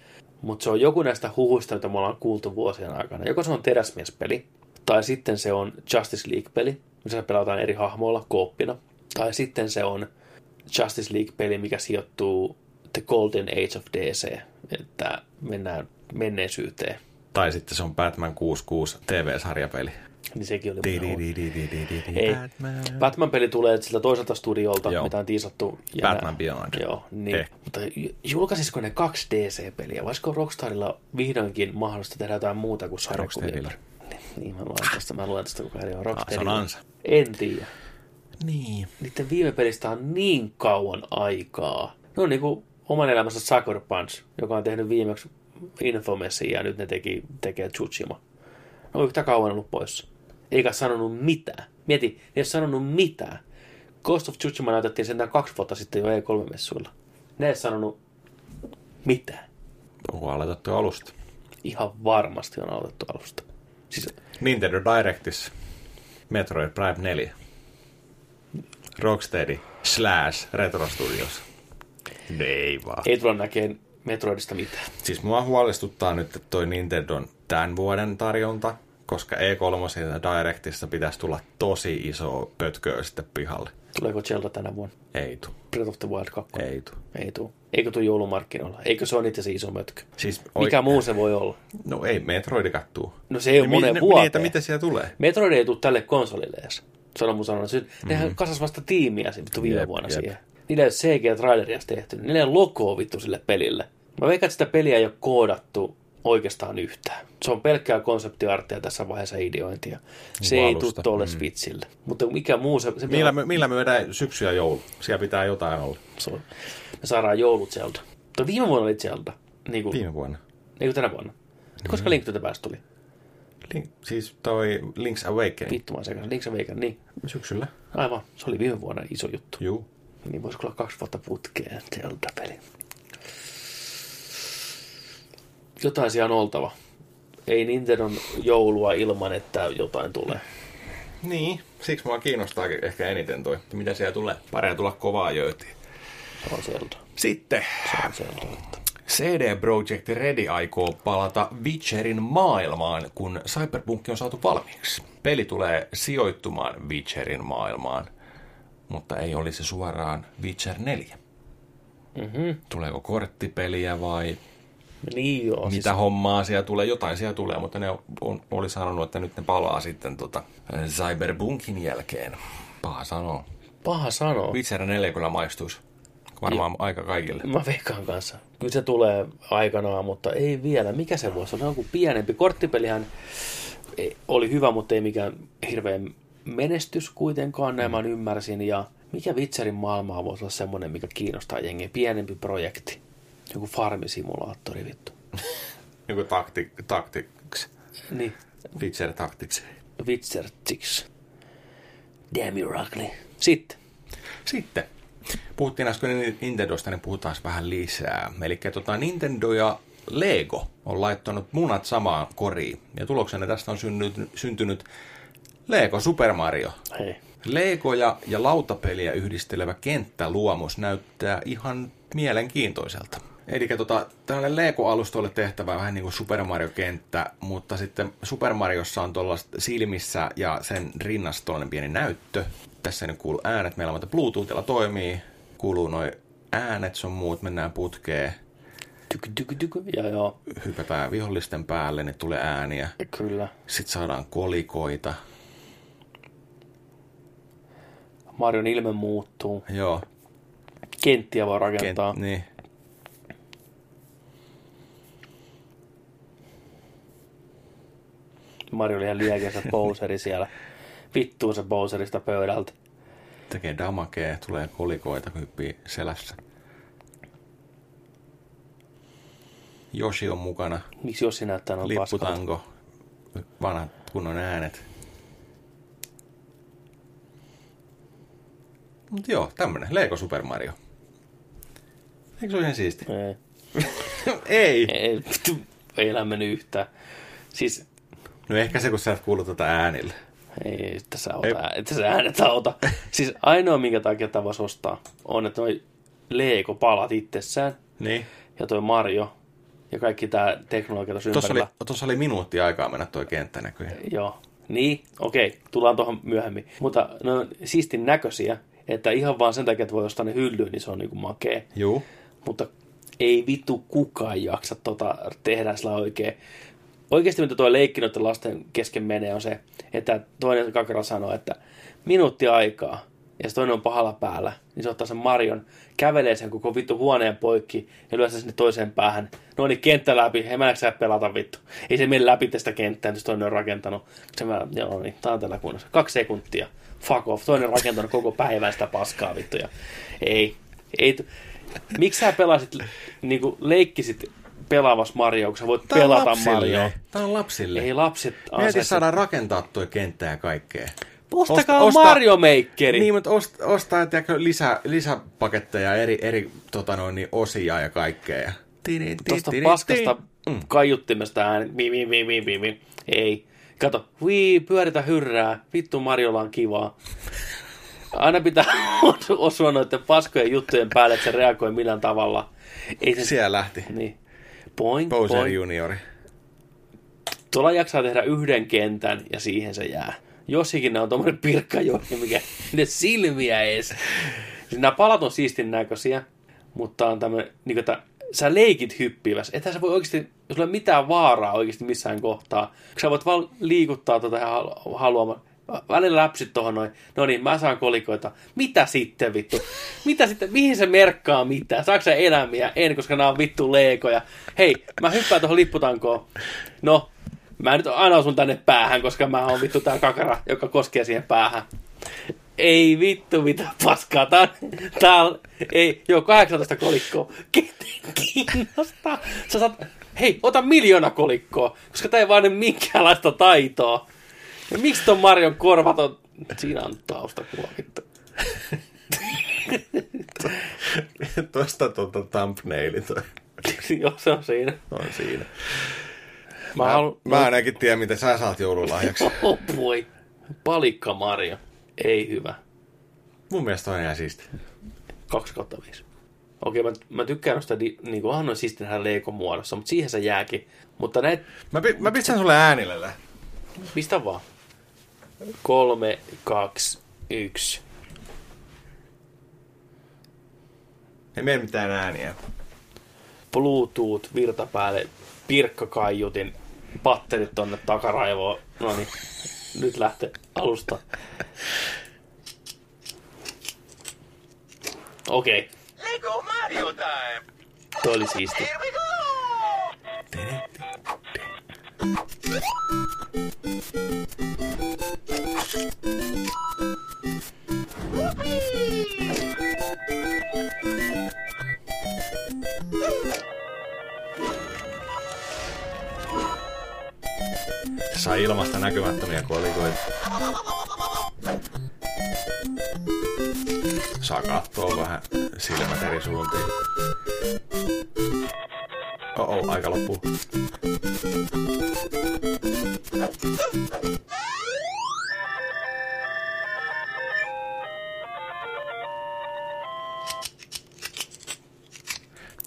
mutta se on joku näistä huhuista, joita me ollaan kuultu vuosien aikana. Joko se on teräsmiespeli, tai sitten se on Justice League-peli, missä pelataan eri hahmoilla kooppina. Tai sitten se on Justice League-peli, mikä sijoittuu The Golden Age of DC, että mennään menneisyyteen. Tai sitten se on Batman 66 TV-sarjapeli. Niin sekin oli. Batman. Batman-peli tulee siltä toiselta studiolta, Joo. Mitä on tiisattu. Batman Beyond. Joo, niin. Eh. Mutta ju- julkaisisiko ne kaksi DC-peliä? Voisiko Rockstarilla vihdoinkin mahdollista tehdä jotain muuta kuin? Rocksteadilla. Niin, Niin, mä luen tästä, mä luen tästä koko ajan. Ah, Rocksteadilla. se on ansa. En tiedä. Niin. Niiden viime pelistä on niin kauan aikaa. Ne on niinku oman elämänsä Sucker Punch, joka on tehnyt viimeksi Infamousin ja nyt ne teki, tekee Tsushima. Ne on yhtä kauan ollut poissa. Eikä sanonut mitään. Mieti, ne ei ole sanonut mitään. Ghost of Tsushima näytettiin sentään kaksi vuotta sitten jo E3-messuilla. Ne ei sanonut mitään. Onko aloitettu alusta? Ihan varmasti on aloitettu alusta. Siis Nintendo Directissa Metroid Prime 4. Rocksteady slash Retro Studios. No Ei vaan. ei tule näkeen Metroidista mitään. Siis mua huolestuttaa nyt että toi Nintendon tämän vuoden tarjonta, koska E3 ja Directissa pitäisi tulla tosi iso pötköä sitten pihalle. Tuleeko Zelda tänä vuonna? Ei tu. Breath of the Wild 2? Ei tu. Ei tuu. Eikö tuu joulumarkkinoilla? Eikö se ole niitä se iso mötkö? Siis Mikä muu se voi olla? No ei Metroidi kattuu. No se ei ole mi- vuoteen. Niin, että mitä siellä tulee? Metroid ei tule tälle konsolille edes. Se on mun sanonut. Se, nehän kasas vasta tiimiä vittu viime. Jep, vuonna jep. siihen. Niillä ei ole CG-traileria tehty. Niillä ei ole logoa vittu sille pelille. Mä veikkaan, että sitä peliä ei ole koodattu oikeastaan yhtään. Se on pelkkää konseptiarttia tässä vaiheessa ideointia. Se Niin ei tule tuolle Mm. Switchille. Mutta mikä muu se... se Millä me, millä me vedään syksy ja joulu? Siellä pitää jotain olla. se on. Me saadaan joulut Zelda. Tuo viime vuonna oli Zelda. Niin kuin, Viime vuonna. niin kuin tänä vuonna. Koska Link to the Past tuli. Link, siis toi Link's Awakening. Vittu mä sekä. Link's Awakening. Niin. Syksyllä. Aivan. Se oli viime vuonna iso juttu. Juu. Niin voisiko olla kaksi vuotta putkeen Zelda-peli. Jotain siellä on oltava. Ei Nintendon joulua ilman, että jotain tulee. Niin, siksi mua kiinnostaakin ehkä eniten toi, että mitä siellä tulee. Pareja tulla kovaa jöötiin. Se on Zelda. Sitten Se on Zelda. Että. CD Projekt Red aikoo palata Witcherin maailmaan, kun Cyberpunk on saatu valmiiksi. Peli tulee sijoittumaan Witcherin maailmaan, mutta ei olisi suoraan Witcher 4. Mm-hmm. Tuleeko korttipeliä vai Niin joo. mitä Siis, hommaa siellä tulee? Jotain siellä tulee, mutta ne on, oli sanonut, että nyt ne palaa sitten tota Cyberpunkin jälkeen. Paha sanoa. paha sanoa. Witcher 4 kyllä maistuisi. Varmaan aika kaikille. Mä veikkaan kanssa. Kyllä se tulee aikanaan, mutta ei vielä. Mikä se voisi olla? Se on joku pienempi. Korttipelihän ei- oli hyvä, mutta ei mikään hirveän menestys kuitenkaan, näin mä ymmärsin. Ja mikä Witcherin maailmaa voisi olla semmoinen, mikä kiinnostaa jengiä? Pienempi projekti. Joku farmisimulaattori vittu. Joku takti, tactics. Niin, Witcher Tactics. Witcher 6. Damn you ugly. Sitten. Sitten. Puhuttiin äsken Nintendosta, niin puhutaan vähän lisää. Eli tota, Nintendo ja Lego on laittanut munat samaan koriin. Ja tuloksena tästä on syntynyt, syntynyt Lego Super Mario. Hei. Legoja ja lautapeliä yhdistelevä kenttäluomus näyttää ihan mielenkiintoiselta. Eli tota, tällainen Lego-alustoille tehtävä vähän niin kuin Super Mario-kenttä, mutta sitten Super Mariossa on tuollaista silmissä ja sen rinnassa tuollainen pieni näyttö. Tässä nyt kuulu äänet, meillä on Bluetoothilla toimii, kuuluu noin äänet, sun muut, mennään putkeen, Tyky, tyky, tyky. Ja joo, hypätään vihollisten päälle, niin tulee ääniä. kyllä. Sitten saadaan kolikoita. Marion ilme muuttuu. Joo, Kenttiä voi rakentaa. kent, niin. Mario oli ihan liekeensä Bowseri siellä. Vittuu se Bowserista pöydältä. tekee damakea, tulee kolikoita, hyppii selässä. Joshi on mukana, Miksi Jossi näyttää noin paskalta? lipputanko, vanhat kunnon äänet. Mut joo, tämmönen, Lego Super Mario. Eikö se ole ihan siisti? Ei. Ei! Ei, ei lämmennyt yhtään. Siis No ehkä se, kun sä et kuulu tätä äänillä. ei, että sä, ota, että sä äänet auta. Siis ainoa, minkä takia tämä voisi ostaa, on, että noi Lego-palat itsessään Niin. ja toi Mario ja kaikki tämä teknologia tuossa Tuossa oli, ympärillä. tossa oli minuutti aikaa mennä toi kenttä näköjään. Joo. Niin, okei, tullaan tuohon myöhemmin. Mutta ne on siistin näköisiä, että ihan vaan sen takia, että voi ostaa ne hyllyyn, niin se on niinku makee. Juu. Mutta ei vittu kukaan jaksa tota tehdä sillä oikein. Oikeasti mitä tuo leikki noiden lasten kesken menee on se, että toinen kakara sanoo, että minuutti aikaa, ja se toinen on pahalla päällä, niin se ottaa sen Marion, kävelee sen koko vittu huoneen poikki ja lyö sen sinne toiseen päähän. No niin, kenttä läpi, en mä pelata vittu. Ei se mene läpi tästä kenttää, jos toinen on rakentanut. Se mä, joo niin, tää on tällä kunnossa. Kaksi sekuntia. Fuck off. Toinen on rakentanut koko päivän sitä paskaa vittu. Ja ei, ei, miksi sä pelasit, niinku leikkisit pelaavas Mario, kun sä voit Tää pelata lapsille. Mario? Tää on lapsille. Ei lapset Mieti saada rakentaa toi kenttä ja kaikkea. Ostakaa Osta- Mario Makeri. Niin, mutta ost, ostaa tiedätkö, lisä, lisäpaketteja, eri, eri tota noin, niin osia ja kaikkea. Tuosta paskasta. Mm. kaiuttimesta ääni. Mi, mi, mi, mi, mi, mi. Ei. Kato, wii, pyöritä hyrrää. Vittu Marjolla on kivaa. Aina pitää osua noiden paskojen juttujen päälle, että se reagoi millään tavalla. Ei se... Siellä lähti. Niin. Boing, Bowser boing. juniori. Tuolla jaksaa tehdä yhden kentän ja siihen se jää. Jos ikinä on tommonen pirkkajohti, mikä ne silmiä ees. Siis nämä palat on siistin näköisiä, mutta on tämmönen, niin että sä leikit hyppiväs. Ethän sä voi oikeasti, jos sulla ei ole mitään vaaraa oikeasti missään kohtaa, sä voit vaan liikuttaa tuota ihan haluamaan. Välillä läpsyt tohon noin. No niin, mä saan kolikoita. Mitä sitten vittu? Mitä sitten? Mihin se merkkaa mitään? Saatko sä elämiä? En, koska nämä on vittu leekoja. Hei, mä hyppään tuohon lipputankoon. No, mä nyt aina osun tänne päähän, koska mä oon vittu tää kakara, joka koskee siihen päähän. Ei vittu mitä paskaa. Tää, tää ei, joo, 18 kolikkoa. Keten kiinnostaa. Sä saat, hei, ota miljoona kolikkoa, koska tää ei vaadi minkäänlaista taitoa. Ja miksi ton Marion korvat on... Siinä on taustakuva, vittu. Tuosta tuota thumbnaili toi joo, se on siinä. on siinä. Mä, Mä, haluan... mä ainakin tiedän, mitä sä saat joululahjaksi. Oh boy. Palikka Mario. Ei hyvä. Mun mielestä on ihan siisti. 2 kautta 5. Okei, mä, mä tykkään noista, di, niin kuin onhan siisti tehdä Lego muodossa, mutta siihen se jääkin. Mutta näet, Mä, mä pistän sulle äänille lä. mistä vaan? Kolme, kaksi, yksi. Ei mene mitään ääniä. Bluetooth, virta päälle, pirkkakaiutin, patterit tonne takaraivoon. No niin, nyt lähtee alusta. Okei, Lego Mario time! toi oli siisti. Here we go! Sai ilmasta näkymättömiä kolikoita. Saa katsoa vähän silmät eri suuntiin. Oh, oh aika loppuu.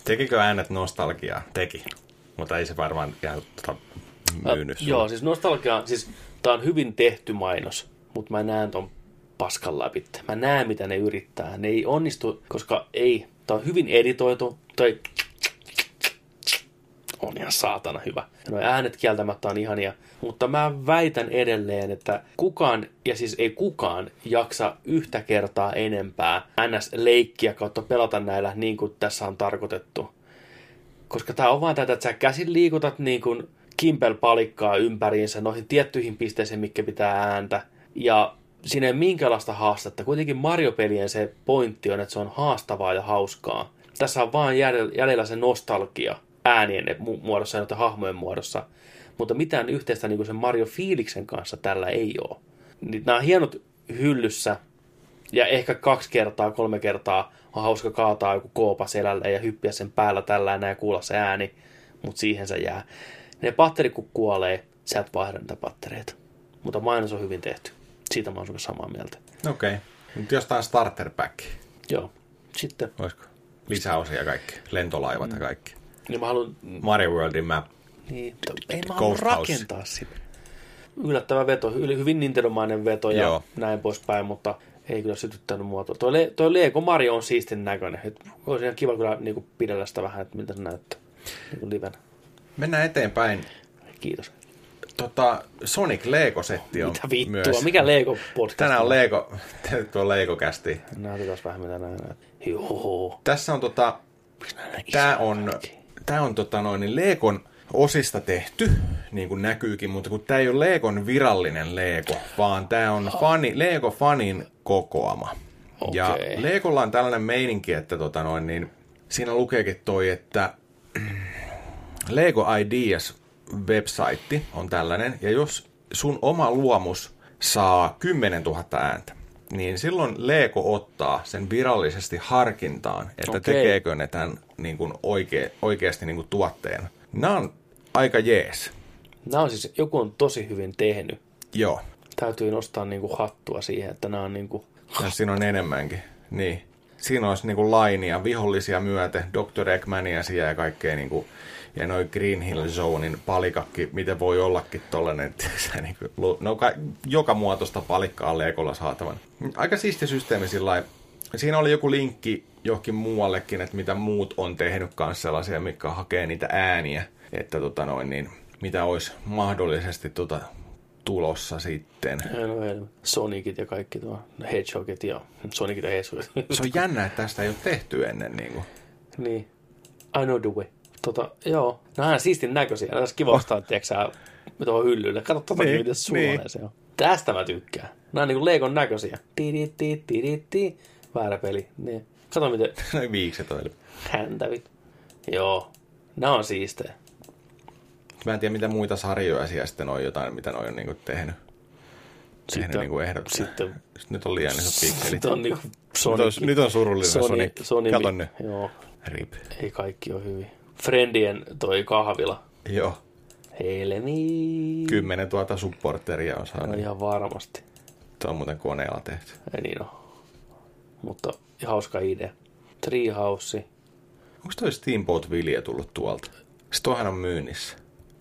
Tekikö äänet nostalgiaa? Teki. Mutta ei se varmaan ihan tota, myynyt Äh, joo, siis nostalgia, siis tää on hyvin tehty mainos, mutta mä näen ton paskan läpi. Mä näen, mitä ne yrittää. Ne ei onnistu, koska ei. Tää on hyvin editoitu. Tai on ihan saatana hyvä. Nuo äänet kieltämättä on ihania. Mutta mä väitän edelleen, että kukaan, ja siis ei kukaan, jaksa yhtä kertaa enempää NS-leikkiä kautta pelata näillä niin kuin tässä on tarkoitettu. Koska tämä on vaan tätä, että sä käsin liikutat niin kuin kimpel-palikkaa ympäriinsä noihin tiettyihin pisteisiin, mikä pitää ääntä. Ja siinä ei ole minkäänlaista haastetta. Kuitenkin Mario-pelien se pointti on, että se on haastavaa ja hauskaa. Tässä on vaan jäljellä, jäljellä se nostalgia äänien mu- muodossa ja noiden hahmojen muodossa. Mutta mitään yhteistä niin kuin sen Mario-fiiliksen kanssa tällä ei ole. Niin nämä on hienot hyllyssä, ja ehkä kaksi kertaa, kolme kertaa on hauska kaataa joku koopa selälle ja hyppiä sen päällä tällä ja kuulla se ääni, mutta siihen se jää. Ne patterit kun kuolee, sä et vaihda niitä pattereita. Mutta mainos on hyvin tehty. Siitä mä oon samaa mieltä. Okei. Okay. Nyt jostain starter pack. Joo. Sitten, Olisiko? Lisäosia kaikki. Lentolaivat ja kaikki. Niin mä haluan, Mario Worldin map. niin, ei mä halua rakentaa sitä. Yllättävä veto, yli- hyvin Nintendo-mainen veto ja Joo. näin poispäin, mutta ei kyllä sytyttänyt muotoa. Toi, Le- toi Lego Mario on siistin näköinen. Et olisi ihan kiva kyllä niin kuin pidellä sitä vähän, että miltä se näyttää niin kuin livenä. Mennään eteenpäin. Kiitos. Tota, Sonic Lego-setti on Mitä vittua? myös. Mikä Lego podcast? Tänään on Lego, tuo Lego-kästi. Näytetään vähän mitä näin näet. Joo. Tässä on tota, Miksi näin tää tää on tota noin, niin Legon osista tehty, niin kuin näkyykin, mutta kun tää ei ole Legon virallinen Lego, vaan tää on fani, Lego Fanin kokoama. Ja Okei. Legolla on tällainen meininki, että tota noin, niin siinä lukeekin toi, että Lego Ideas website on tällainen, ja jos sun oma luomus saa 10 000 ääntä, niin silloin Lego ottaa sen virallisesti harkintaan, että Okei. tekeekö ne tämän niin kuin oikea, oikeasti niin kuin tuotteena. Nämä on aika jees. Nämä on siis, joku on tosi hyvin tehnyt. Joo. Täytyy nostaa niinku hattua siihen, että nämä on niinku... Ja siinä on enemmänkin. Niin. Siinä olisi niinku lainia, vihollisia myöten, Dr. Eggmania siellä ja kaikkea niinku, ja noin Green Hill Zonein palikakki, miten voi ollakin tollanen, tiiäksä, niinku, lu- no ka- joka muotoista palikkaa on Legolla saatavan. Aika siisti systeemi sillä lailla. Siinä oli joku linkki johonkin muuallekin, että mitä muut on tehnyt kanssa sellaisia, mikä hakee niitä ääniä, että tota noin, niin, mitä olisi mahdollisesti tota, tulossa sitten. No, Sonicit ja kaikki tuo Hedgehogit ja Sonicit ja Hedgehogit. Se on jännä, että tästä ei ole tehty ennen. Niin kuin. niin. I know the way. Tota, joo. Nämä on siistin näköisiä. Olisi kiva ostaa, tiedätkö tuohon hyllylle. Kato tota, Niin, niin, miten suolee niin. se on. Tästä mä tykkään. Nämä on niinku Legon näköisiä. Ti-di-ti, ti-di-ti. Väärä peli. Niin. Kato miten Noin viikset on. häntävit. Joo. Nämä on siistejä. Mä en tiedä, mitä muita sarjoja siellä sitten on jotain, mitä ne on niin kuin tehnyt. Tehnyt Sitten- niin kuin ehdottaa. sitten- Sitten nyt on liian isot pikselit. Sitten on niinku Nyt Sonic. on, nyt on surullinen Sony, Sonic. Sony, Kato nyt. Joo. Rip. Ei kaikki ole hyvin. Friendien toi kahvila. Joo. Helmi. Kymmenen tuota supporteria on No saanut. ihan varmasti. Se on muuten koneella tehty. Ei niin ole. Hauska idea. Treehouse. Onko toi Steamboat Vilje tullut tuolta? Se toihan on myynnissä.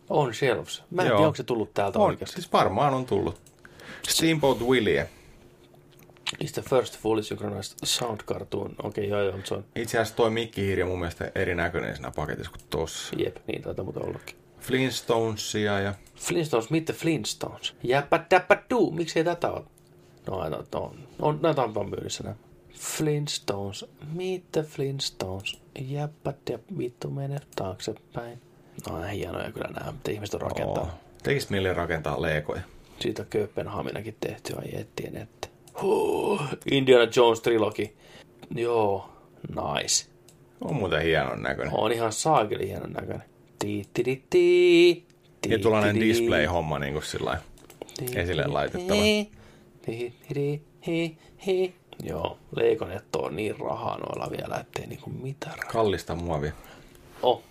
On shelves. Mä en Joo. tiedä, onko se tullut täältä On, oikeasti. siis varmaan on tullut. Steamboat Willie. Is the first fully synchronized sound cartoon. Okei, okay, joo, joo, se on. Itse asiassa toi mikkihiiri on mun mielestä erinäköinen siinä paketissa kuin tossa. Jep, niin taitaa muuten ollakin. Flintstonesia ja... Flintstones, the Flintstones. Jäppä täppä duu. Miksi ei tätä ole? No, näitä on, on, on, näitä on vaan myynnissä nämä. Flintstones, meet the Flintstones. Jäppä ja vittu mene taaksepäin. No, nämä hienoja kyllä nämä, mitä ihmiset on rakentanut. Oo. Tekis mieli rakentaa leekoja. Siitä on Kööpenhaminakin tehty, ai ettien että. Huh, Indiana Jones trilogi. Joo, nice. On muuten hienon näköinen. On ihan saakeli hienon näköinen. Tii-ti-di-ti. Ja tuollainen display-homma niin kuin sillä esille laitettava. Tii-ti-di-hi, hi. Joo, Leikonetto on niin rahaa noilla vielä, ettei niinku mitään rahaa. Kallista muovia. Oh,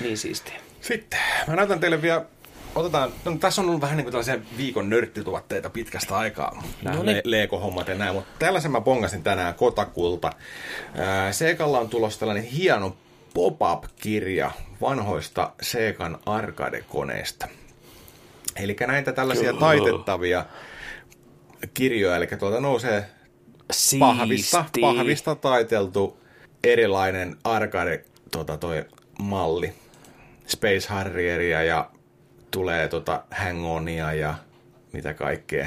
niin siistiä. Sitten mä näytän teille vielä, otetaan, no, tässä on ollut vähän niin kuin tällaisia viikon nörttituotteita pitkästä aikaa, nämä No niin. Lego-hommat ja näin, mutta tällaisen mä bongasin tänään Kotakulta. Ää, Seekalla on tulossa tällainen hieno pop-up-kirja vanhoista Seekan arcade-koneista. Eli näitä tällaisia taitettavia kirjoja, eli tuolta nousee Siisti. pahvista taiteltu erilainen arcade tota, toi malli. Space Harrieria ja tulee tota Hang-Onia ja mitä kaikkea.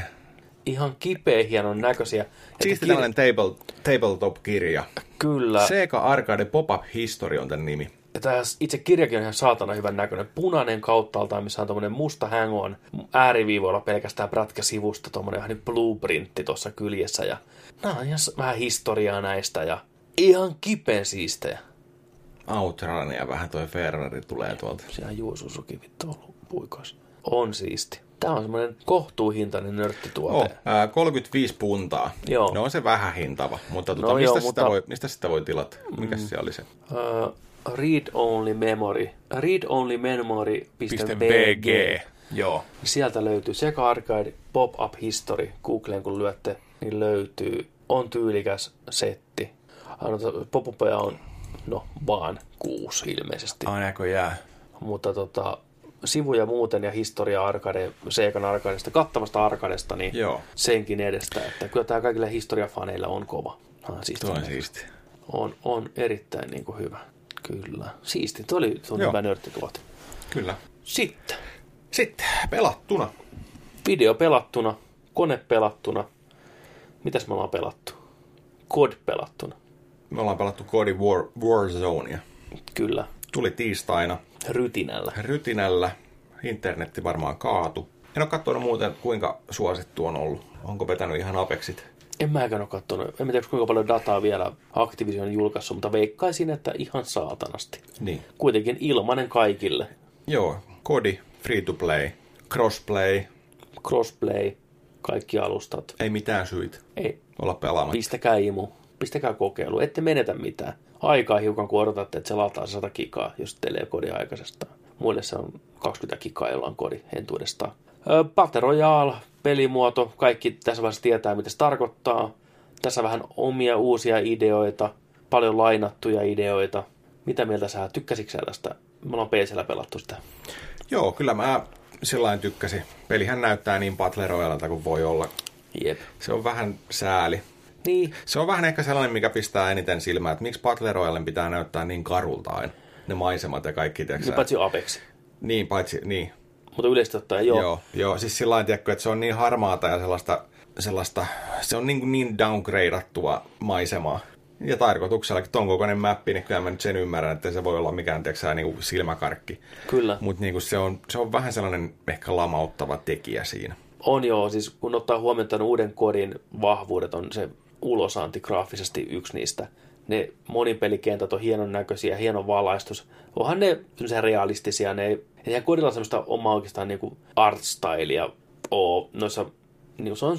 Ihan kipeä hienon näköisiä. Siisti kir- tällainen table, tabletop-kirja. Kyllä. Sega Arcade Pop-Up History on tämän nimi. Ja Tämä itse kirjakin on ihan saatana hyvän näköinen. Punainen kauttaaltaan, missä on tommonen musta hang ääriviivoilla pelkästään prätkä sivusta, tommonen vähän niin blueprintti tuossa kyljessä. Ja nämä on ihan vähän historiaa näistä ja ihan kipeän siistejä. Outrun ja vähän toi Ferrari tulee tuolta. Siellä Juususuki vittu ollut puikoissa. On siisti. Tämä on semmoinen kohtuuhintainen nörttituote. Oh, ää, 35 puntaa. Joo. No on se vähän hintava, mutta tuota, No mistä, joo, sitä mutta- voi, mistä sitä voi tilata? Mikä mm. se oli se? Uh, read only memory. Read only memory.bg. Joo. Sieltä löytyy Sega Arcade Pop-Up History. Googleen kun lyötte, niin löytyy. On tyylikäs setti. Pop-upeja on, no, vaan kuusi ilmeisesti. Aina jää. Mutta tota, sivuja muuten ja historia arcade, Segan arcadesta, kattavasta arcadesta, niin Joo. senkin edestä. Että kyllä tämä kaikille historiafaneille on kova. Ah, siisti. Tuo on siisti. on, on erittäin niin kuin hyvä. Kyllä. Siisti. Tuo oli, tuo oli hyvä nörttituote. Kyllä. Sitten. Sitten pelattuna. Video pelattuna, kone pelattuna. Mitäs me ollaan pelattu? Kod pelattuna. Me ollaan pelattu Cody War, Warzonea. Kyllä. Tuli tiistaina Rytinällä. rytinällä. Internetti varmaan kaatu. En ole katsonut muuten, kuinka suosittu on ollut. Onko vetänyt ihan apexit? En mäkään ole katsonut. En tiedä, kuinka paljon dataa vielä Activision on julkaissut, mutta veikkaisin, että ihan saatanasti. Niin. Kuitenkin ilmanen kaikille. Joo, Kodi, free to play, crossplay, Crossplay. kaikki alustat. Ei mitään syitä Ei, olla pelaamatta. pistäkää imu, pistäkää kokeilu, ette menetä mitään. Aikaa hiukan, kun odotatte, että se lataa 100 gigaa, jos telee kodin aikaisestaan. Muille se on 20 gigaa, jolla on kodi entuudestaan. Battle Royale, pelimuoto, kaikki tässä vaiheessa tietää, mitä se tarkoittaa. Tässä vähän omia uusia ideoita, paljon lainattuja ideoita. Mitä mieltä sä, tykkäsitkö tästä? Me ollaan PCllä pelattu sitä. Joo, kyllä mä sillä tykkäsin. Pelihän näyttää niin Battle kuin voi olla. Jep. Se on vähän sääli. Niin, Se on vähän ehkä sellainen, mikä pistää eniten silmään, että miksi Battle Royalen pitää näyttää niin karulta aina. Ne maisemat ja kaikki, tiedätkö niin paitsi Apex. Niin, paitsi, niin. Mutta yleisesti ottaen joo. Joo. joo. Siis sillä lailla, tiedätkö, että se on niin harmaata ja sellaista, sellaista se on niin, kuin niin downgradeattua maisemaa. Ja tarkoituksellakin ton kokoinen mappi, niin kyllä mä nyt sen ymmärrän, että se voi olla mikään tiedätkö, niin kuin silmäkarkki. Kyllä. Mutta niin se, on, se on vähän sellainen ehkä lamauttava tekijä siinä. On joo, siis kun ottaa huomioon tämän uuden kodin vahvuudet, on se ulosanti graafisesti yksi niistä. Ne monipelikentät on hienon näköisiä, hieno valaistus. Onhan ne realistisia, ne ei, eihän kodilla semmoista omaa oikeastaan niinku art stylea oo noissa niin se on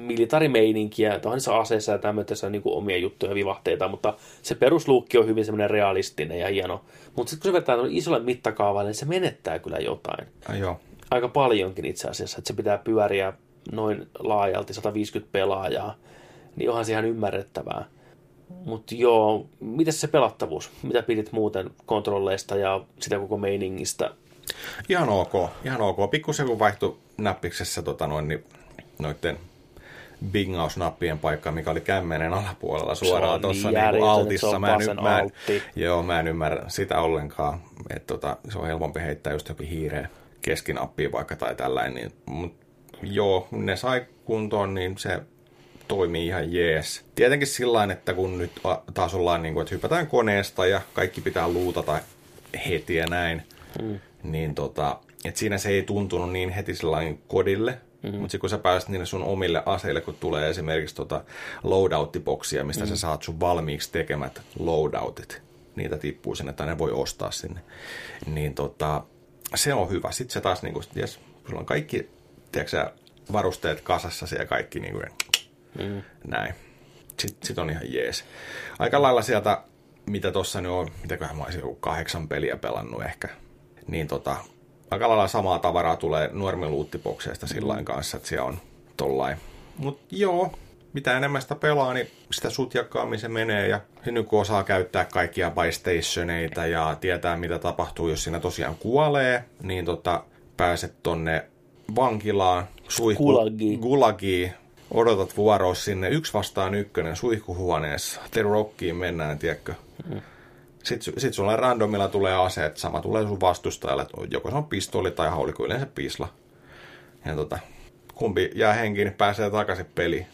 militarimeininkiä, niissä aseissa ja tämmöisessä niin omia juttuja, vivahteita, mutta se perusluukki on hyvin semmoinen realistinen ja hieno. Mutta sitten kun se tuonne isolle mittakaavalle, niin se menettää kyllä jotain Ah, joo. aika paljonkin itse asiassa, että se pitää pyöriä noin laajalti 150 pelaajaa, niin onhan se ihan ymmärrettävää. Mutta joo, miten se pelattavuus? Mitä pidit muuten kontrolleista ja sitä koko meiningistä? Ihan ok, ihan ok. Pikkusen kun vaihtui näppiksessä tota noin, niin noitten bingausnappien paikka, mikä oli kämmenen alapuolella suoraan on tuossa niin niin altissa. mä en, mä en, joo, mä en ymmärrä sitä ollenkaan. Että tota, se on helpompi heittää just jokin hiireen keskinappiin vaikka tai tällainen. Niin, mut, joo, ne sai kuntoon, niin se toimii ihan jees. Tietenkin sillä että kun nyt taas ollaan niin kuin, että hypätään koneesta ja kaikki pitää luutata heti ja näin, mm. Niin tota, että siinä se ei tuntunut niin heti sellainen kodille, Mm-hmm. Mutta sitten kun sä pääset niille sun omille aseille, kun tulee esimerkiksi tota loadout-boksia, mistä mm-hmm. sä saat sun valmiiksi tekemät loadoutit, niitä tippuu sinne tai ne voi ostaa sinne, niin tota, se on hyvä. Sitten se taas, niin kuin, jes, sulla on kaikki tiedätkö, varusteet kasassa ja kaikki niin kuin, mm. näin. Sitten sit on ihan jees. Aika lailla sieltä, mitä tossa nyt on, mitäköhän mä olisin kahdeksan peliä pelannut ehkä, niin tota, aika lailla samaa tavaraa tulee normiluuttibokseista sillä mm. kanssa, että siellä on tollain. Mut joo, mitä enemmän sitä pelaa, niin sitä sutjakkaammin se menee. Ja nyt kun osaa käyttää kaikkia bystationeita ja tietää, mitä tapahtuu, jos siinä tosiaan kuolee, niin tota, pääset tonne vankilaan, suihku, Gulagiin. gulagiin, odotat vuoroa sinne, yksi vastaan ykkönen suihkuhuoneessa, The Rockiin mennään, tiedätkö? Mm. Sitten, sit sulla randomilla tulee aseet, sama tulee sun vastustajalle, että joko se on pistooli tai haulikko, yleensä pisla. Ja tota, kumpi jää henkiin, niin pääsee takaisin peliin.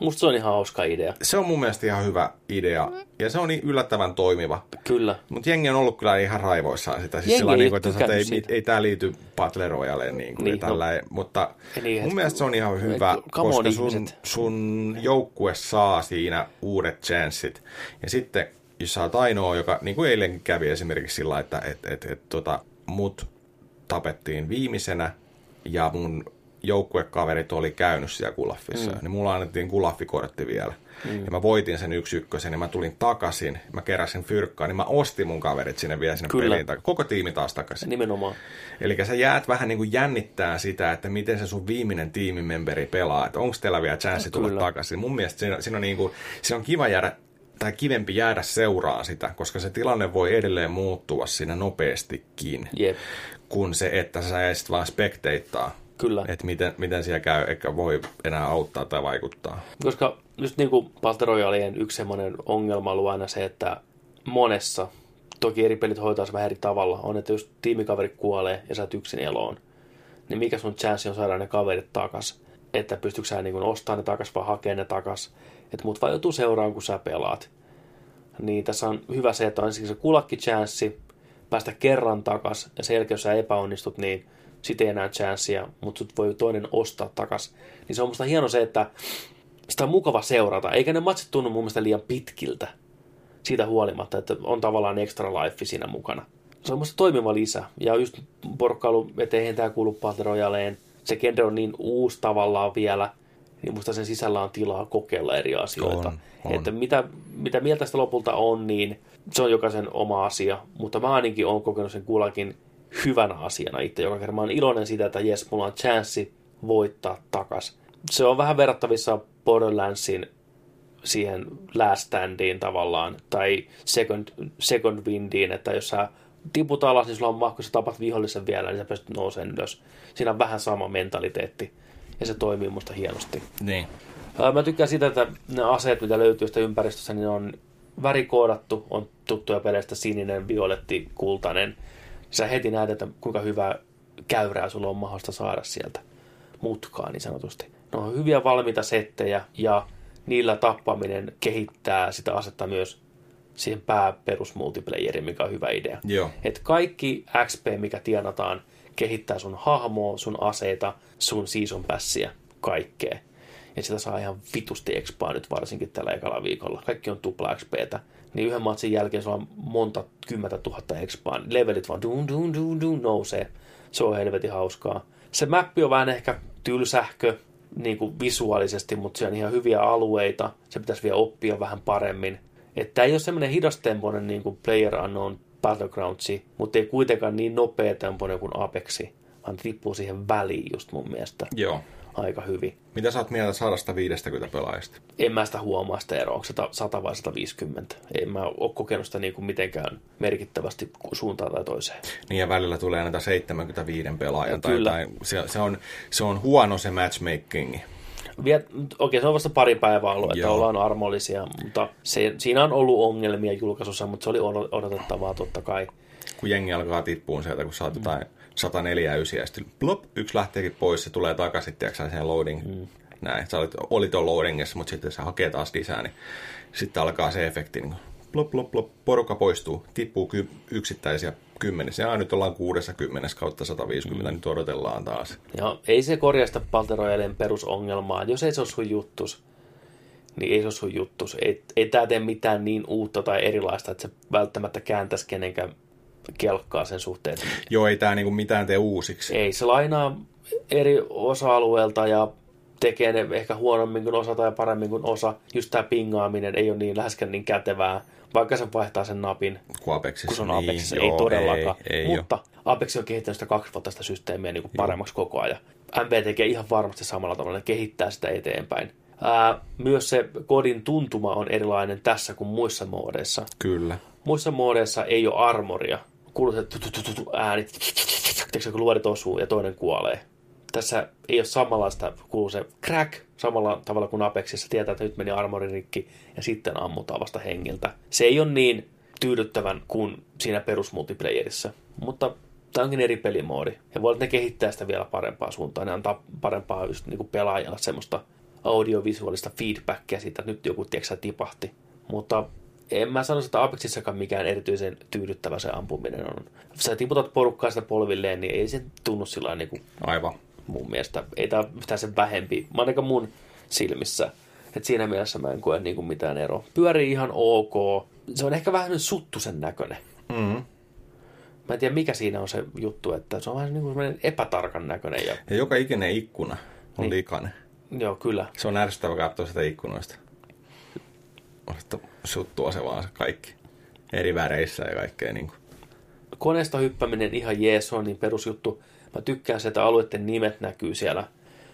Musta se on ihan hauska idea. Se on mun mielestä ihan hyvä idea, ja se on niin yllättävän toimiva. Kyllä. Mutta jengi on ollut kyllä ihan raivoissaan sitä. Siis Jengi sillä ei niin että ei, siitä. ei tämä liity Battle Royaleen niin kuin, Niin, niin, tällä, no. mutta Niin, mun et- mielestä se on ihan hyvä, et- come on, koska sun, ihmiset. sun joukkue saa siinä uudet chanssit. Ja sitten, jos sä oot ainoa, joka, niin kuin eilenkin kävi esimerkiksi sillä, että et, et, et, tota, mut tapettiin viimeisenä ja mun joukkuekaverit oli käynyt siellä kulaffissa, mm. niin mulla annettiin kulaffikortti vielä. Mm. Ja mä voitin sen yksi ykkösen, ja mä tulin takaisin, mä keräsin fyrkkaa, niin mä ostin mun kaverit sinne vielä sinne Kyllä. peliin. tak- Koko tiimi taas takaisin. Nimenomaan. Eli sä jäät vähän niin kuin jännittää sitä, että miten se sun viimeinen tiimimemberi pelaa, että onko teillä vielä chanssi tulla Kyllä. takaisin. Mun mielestä siinä, siinä, on niin kuin, siinä on kiva jäädä tai kivempi jäädä seuraan sitä, koska se tilanne voi edelleen muuttua siinä nopeastikin, Jep. kun se, että sä jäisit vaan spekteittaa, Kyllä. että miten, miten siellä käy, eikä voi enää auttaa tai vaikuttaa. Koska just niin kuin Battle Royalien yksi semmoinen ongelma on ollut aina se, että monessa, toki eri pelit hoitaa se vähän eri tavalla, on, että jos tiimikaveri kuolee ja sä oot yksin eloon, niin mikä sun chanssi on saada ne kaverit takas? Että pystytkö sä niin ostamaan ne takas vai hakemaan ne takas? Että muut vaan joutuu seuraan, kun sä pelaat. Niin tässä on hyvä se, että on ensinnäkin se kulakki chanssi, päästä kerran takas, ja sen jälkeen, jos sä epäonnistut, niin sitten ei enää chanssia, mutta sut voi toinen ostaa takas. Niin se on musta hieno se, että sitä on mukava seurata, eikä ne matsit tunnu mun mielestä liian pitkiltä siitä huolimatta, että on tavallaan extra life siinä mukana. Se on musta toimiva lisä, ja just porkkailu, että eihän tämä kuulu Battle Royaleen, se genre on niin uusi tavallaan vielä, niin musta sen sisällä on tilaa kokeilla eri asioita. On, on. Että mitä, mitä mieltä sitä lopulta on, niin se on jokaisen oma asia, mutta mä ainakin olen kokenut sen kuullakin hyvänä asiana itse joka kerran. Mä oon iloinen siitä, että jes, mulla on chanssi voittaa takas. Se on vähän verrattavissa Borderlandsin siihen last standiin tavallaan, tai second, second windiin, että jos sä tiput alas, niin sulla on mahdollista, tapat vihollisen vielä, niin sä pystyt nousemaan ylös. Siinä on vähän sama mentaliteetti, ja se toimii musta hienosti. Niin. Mä tykkään sitä, että ne aseet, mitä löytyy sitä ympäristössä, niin on värikoodattu, on tuttuja peleistä sininen, violetti, kultainen. Sä heti näet, että kuinka hyvä käyrää sulla on mahdollista saada sieltä mutkaa niin sanotusti. Ne on hyviä valmiita settejä ja niillä tappaminen kehittää sitä asetta myös siihen pääperusmultiplayeriin, mikä on hyvä idea. Joo. Et kaikki XP, mikä tienataan, kehittää sun hahmoa, sun aseita, sun season passia, kaikkea. Ja sitä saa ihan vitusti expaa nyt varsinkin tällä ekalla viikolla. Kaikki on tupla XPtä. Niin yhden matsin jälkeen on monta kymmentä tuhatta expaa. Levelit vaan dun, dun, dun, dun, nousee. Se on helvetin hauskaa. Se mappi on vähän ehkä tylsähkö niin kuin visuaalisesti, mutta se on ihan hyviä alueita. Se pitäisi vielä oppia vähän paremmin. Että ei ole semmoinen hidastempoinen niin kuin Player Unknown Battlegroundsi, mutta ei kuitenkaan niin nopea tempoinen kuin Apexi, vaan tippuu siihen väliin just mun mielestä Joo. aika hyvin. Mitä sä oot mieltä 150 pelaajista? En mä sitä huomaa sitä eroa, onko se 100 vai 150. En mä ole kokenut sitä niin kuin mitenkään merkittävästi suuntaan tai toiseen. Niin ja välillä tulee näitä 75 pelaajan tai Kyllä. jotain. Se, se, on, se on huono se matchmaking. Viet, okei, se on vasta pari päivää ollut, että Joo. ollaan armollisia, mutta se, siinä on ollut ongelmia julkaisussa, mutta se oli odot- odotettavaa totta kai. Kun jengi alkaa tippuun sieltä, kun saat jotain 104 ysiä, ja sitten plop, yksi lähteekin pois, se tulee takaisin, tiedätkö, siihen loading. Mm. Näin, sä olit, olit jo loadingissa, mutta sitten se hakee taas lisää, niin sitten alkaa se efekti, niin plop, plop, plop, porukka poistuu, tippuu ky- yksittäisiä kymmenissä. Ja nyt ollaan 60 kautta 150, mm. nyt odotellaan taas. Ja ei se Battle Royalen perusongelmaa. Jos ei se ole sun juttus, niin ei se ole sun juttus. Ei, ei tämä tee mitään niin uutta tai erilaista, että se välttämättä kääntäisi kenenkään kelkkaa sen suhteen. Joo, ei tämä niinku mitään tee uusiksi. Ei, se lainaa eri osa-alueelta ja tekee ne ehkä huonommin kuin osa tai paremmin kuin osa. Just tämä pingaaminen ei ole niin läheskään niin kätevää, vaikka se vaihtaa sen napin, Kuin Apexissa. kun se on Apexissa. Niin, ei joo, todellakaan. Ei, ei Mutta Apex on kehittänyt sitä kaksi vuotta sitä systeemiä niin kuin paremmaksi koko ajan. MB tekee ihan varmasti samalla tavalla, ne kehittää sitä eteenpäin. Ää, myös se kodin tuntuma on erilainen tässä kuin muissa moodeissa. Kyllä. Muissa moodeissa ei ole armoria. Kuuluu se tu- tu- tu- tu- tu- ääni, tiedätkö, kun luodit osuu ja toinen kuolee. Tässä ei ole samanlaista, kuuluu se crack samalla tavalla kuin Apexissa. Tietää, että nyt meni armori rikki ja sitten ammutaan vasta hengiltä. Se ei ole niin tyydyttävän kuin siinä perusmultiplayerissa, mutta tämä onkin eri pelimoodi. Ja voi ne kehittää sitä vielä parempaa suuntaan. Ne antaa parempaa just niin kuin pelaajalle semmoista audiovisuaalista feedbackia siitä, että nyt joku tiedätkö, tipahti. Mutta en mä sanoisi, että Apexissakaan mikään erityisen tyydyttävä se ampuminen on. Sä tiputat porukkaa sitä polvilleen, niin ei se tunnu sillä niin kuin Aivan. Mun mielestä. Ei tämä yhtään sen vähempi, ainakaan mun silmissä. Et siinä mielessä mä en koe niin kuin mitään eroa. Pyörii ihan ok. Se on ehkä vähän suttusen näköinen. Mm-hmm. Mä en tiedä, mikä siinä on se juttu, että se on vähän niin kuin epätarkan näköinen. Ja, Ja joka ikinen ikkuna on Niin. likainen. joo, kyllä. Se on ärsyttävä katsoa sitä ikkunoista. On sitten suttua se vaan se kaikki. Eri väreissä ja kaikkea niin kuin. koneesta hyppäminen ihan jees, on niin perusjuttu. Mä tykkään se, että alueiden nimet näkyy siellä,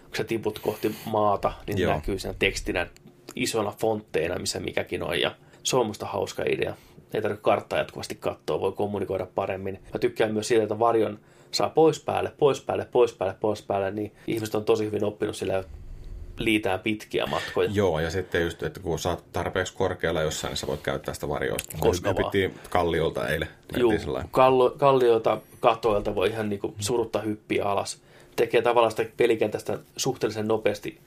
kun sä tiput kohti maata, niin Joo. näkyy siinä tekstinä isoina fontteina, missä mikäkin on. Ja se on musta hauska idea. Ei tarvitse karttaa jatkuvasti katsoa, voi kommunikoida paremmin. Mä tykkään myös siitä, että varjon saa pois päälle, pois päälle, pois päälle, pois päälle, niin ihmiset on tosi hyvin oppinut sillä, että liitään pitkiä matkoja. Joo, ja sitten just, että kun sä tarpeeksi korkealla jossain, niin sä voit käyttää sitä varjoa. Koska Me vaan. piti kalliolta eilen. Sellainen. kallo, kallioilta, katoilta voi ihan niinku surutta hyppiä alas. Tekee tavallaan sitä pelikentästä suhteellisen nopeasti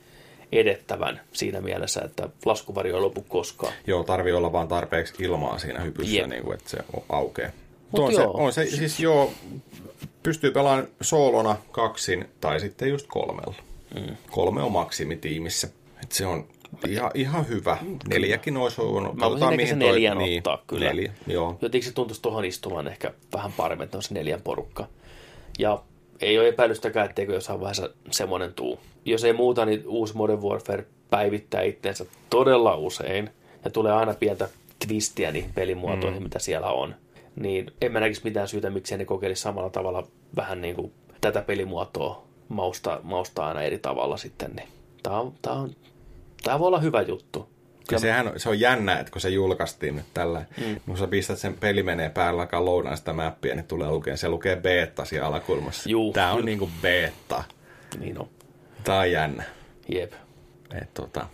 edettävän siinä mielessä, että laskuvarjo ei lopu koskaan. Joo, tarvii olla vaan tarpeeksi ilmaa siinä hypyssä, Jep. niin kuin, että se aukeaa. Mut on, se, joo. on se, siis joo, pystyy pelaamaan soolona kaksin tai sitten just kolmella. Mm. Kolme on maksimi tiimissä. Et se on ihan, ihan hyvä. Neljäkin olisi ollut. Mä voisin ehkä se neljän ottaa kyllä. Neljä, joo. Jotenkin se tuntuisi tuohon istumaan ehkä vähän paremmin, että on se neljän porukka. Ja ei ole epäilystäkään, etteikö jossain vaiheessa semmoinen tuu. Jos ei muuta, niin uusi Modern Warfare päivittää itseensä todella usein ja tulee aina pientä twistiä niihin pelimuotoihin, mm. mitä siellä on. Niin en mä näkisi mitään syytä, miksi ne kokeilisi samalla tavalla vähän niin kuin tätä pelimuotoa maustaa, maustaa aina eri tavalla sitten. Niin tää, on, tää, on, tää voi olla hyvä juttu. Ja sehän on, se on jännä, että kun se julkaistiin nyt tällä, mm. kun sä pistät sen peli menee päällä, alkaa lounaan sitä mappia, niin tulee lukea, se lukee beta siellä alakulmassa. Juu, Tää on niinku beta. Niin on. Tää on jännä. Jep. Et tota,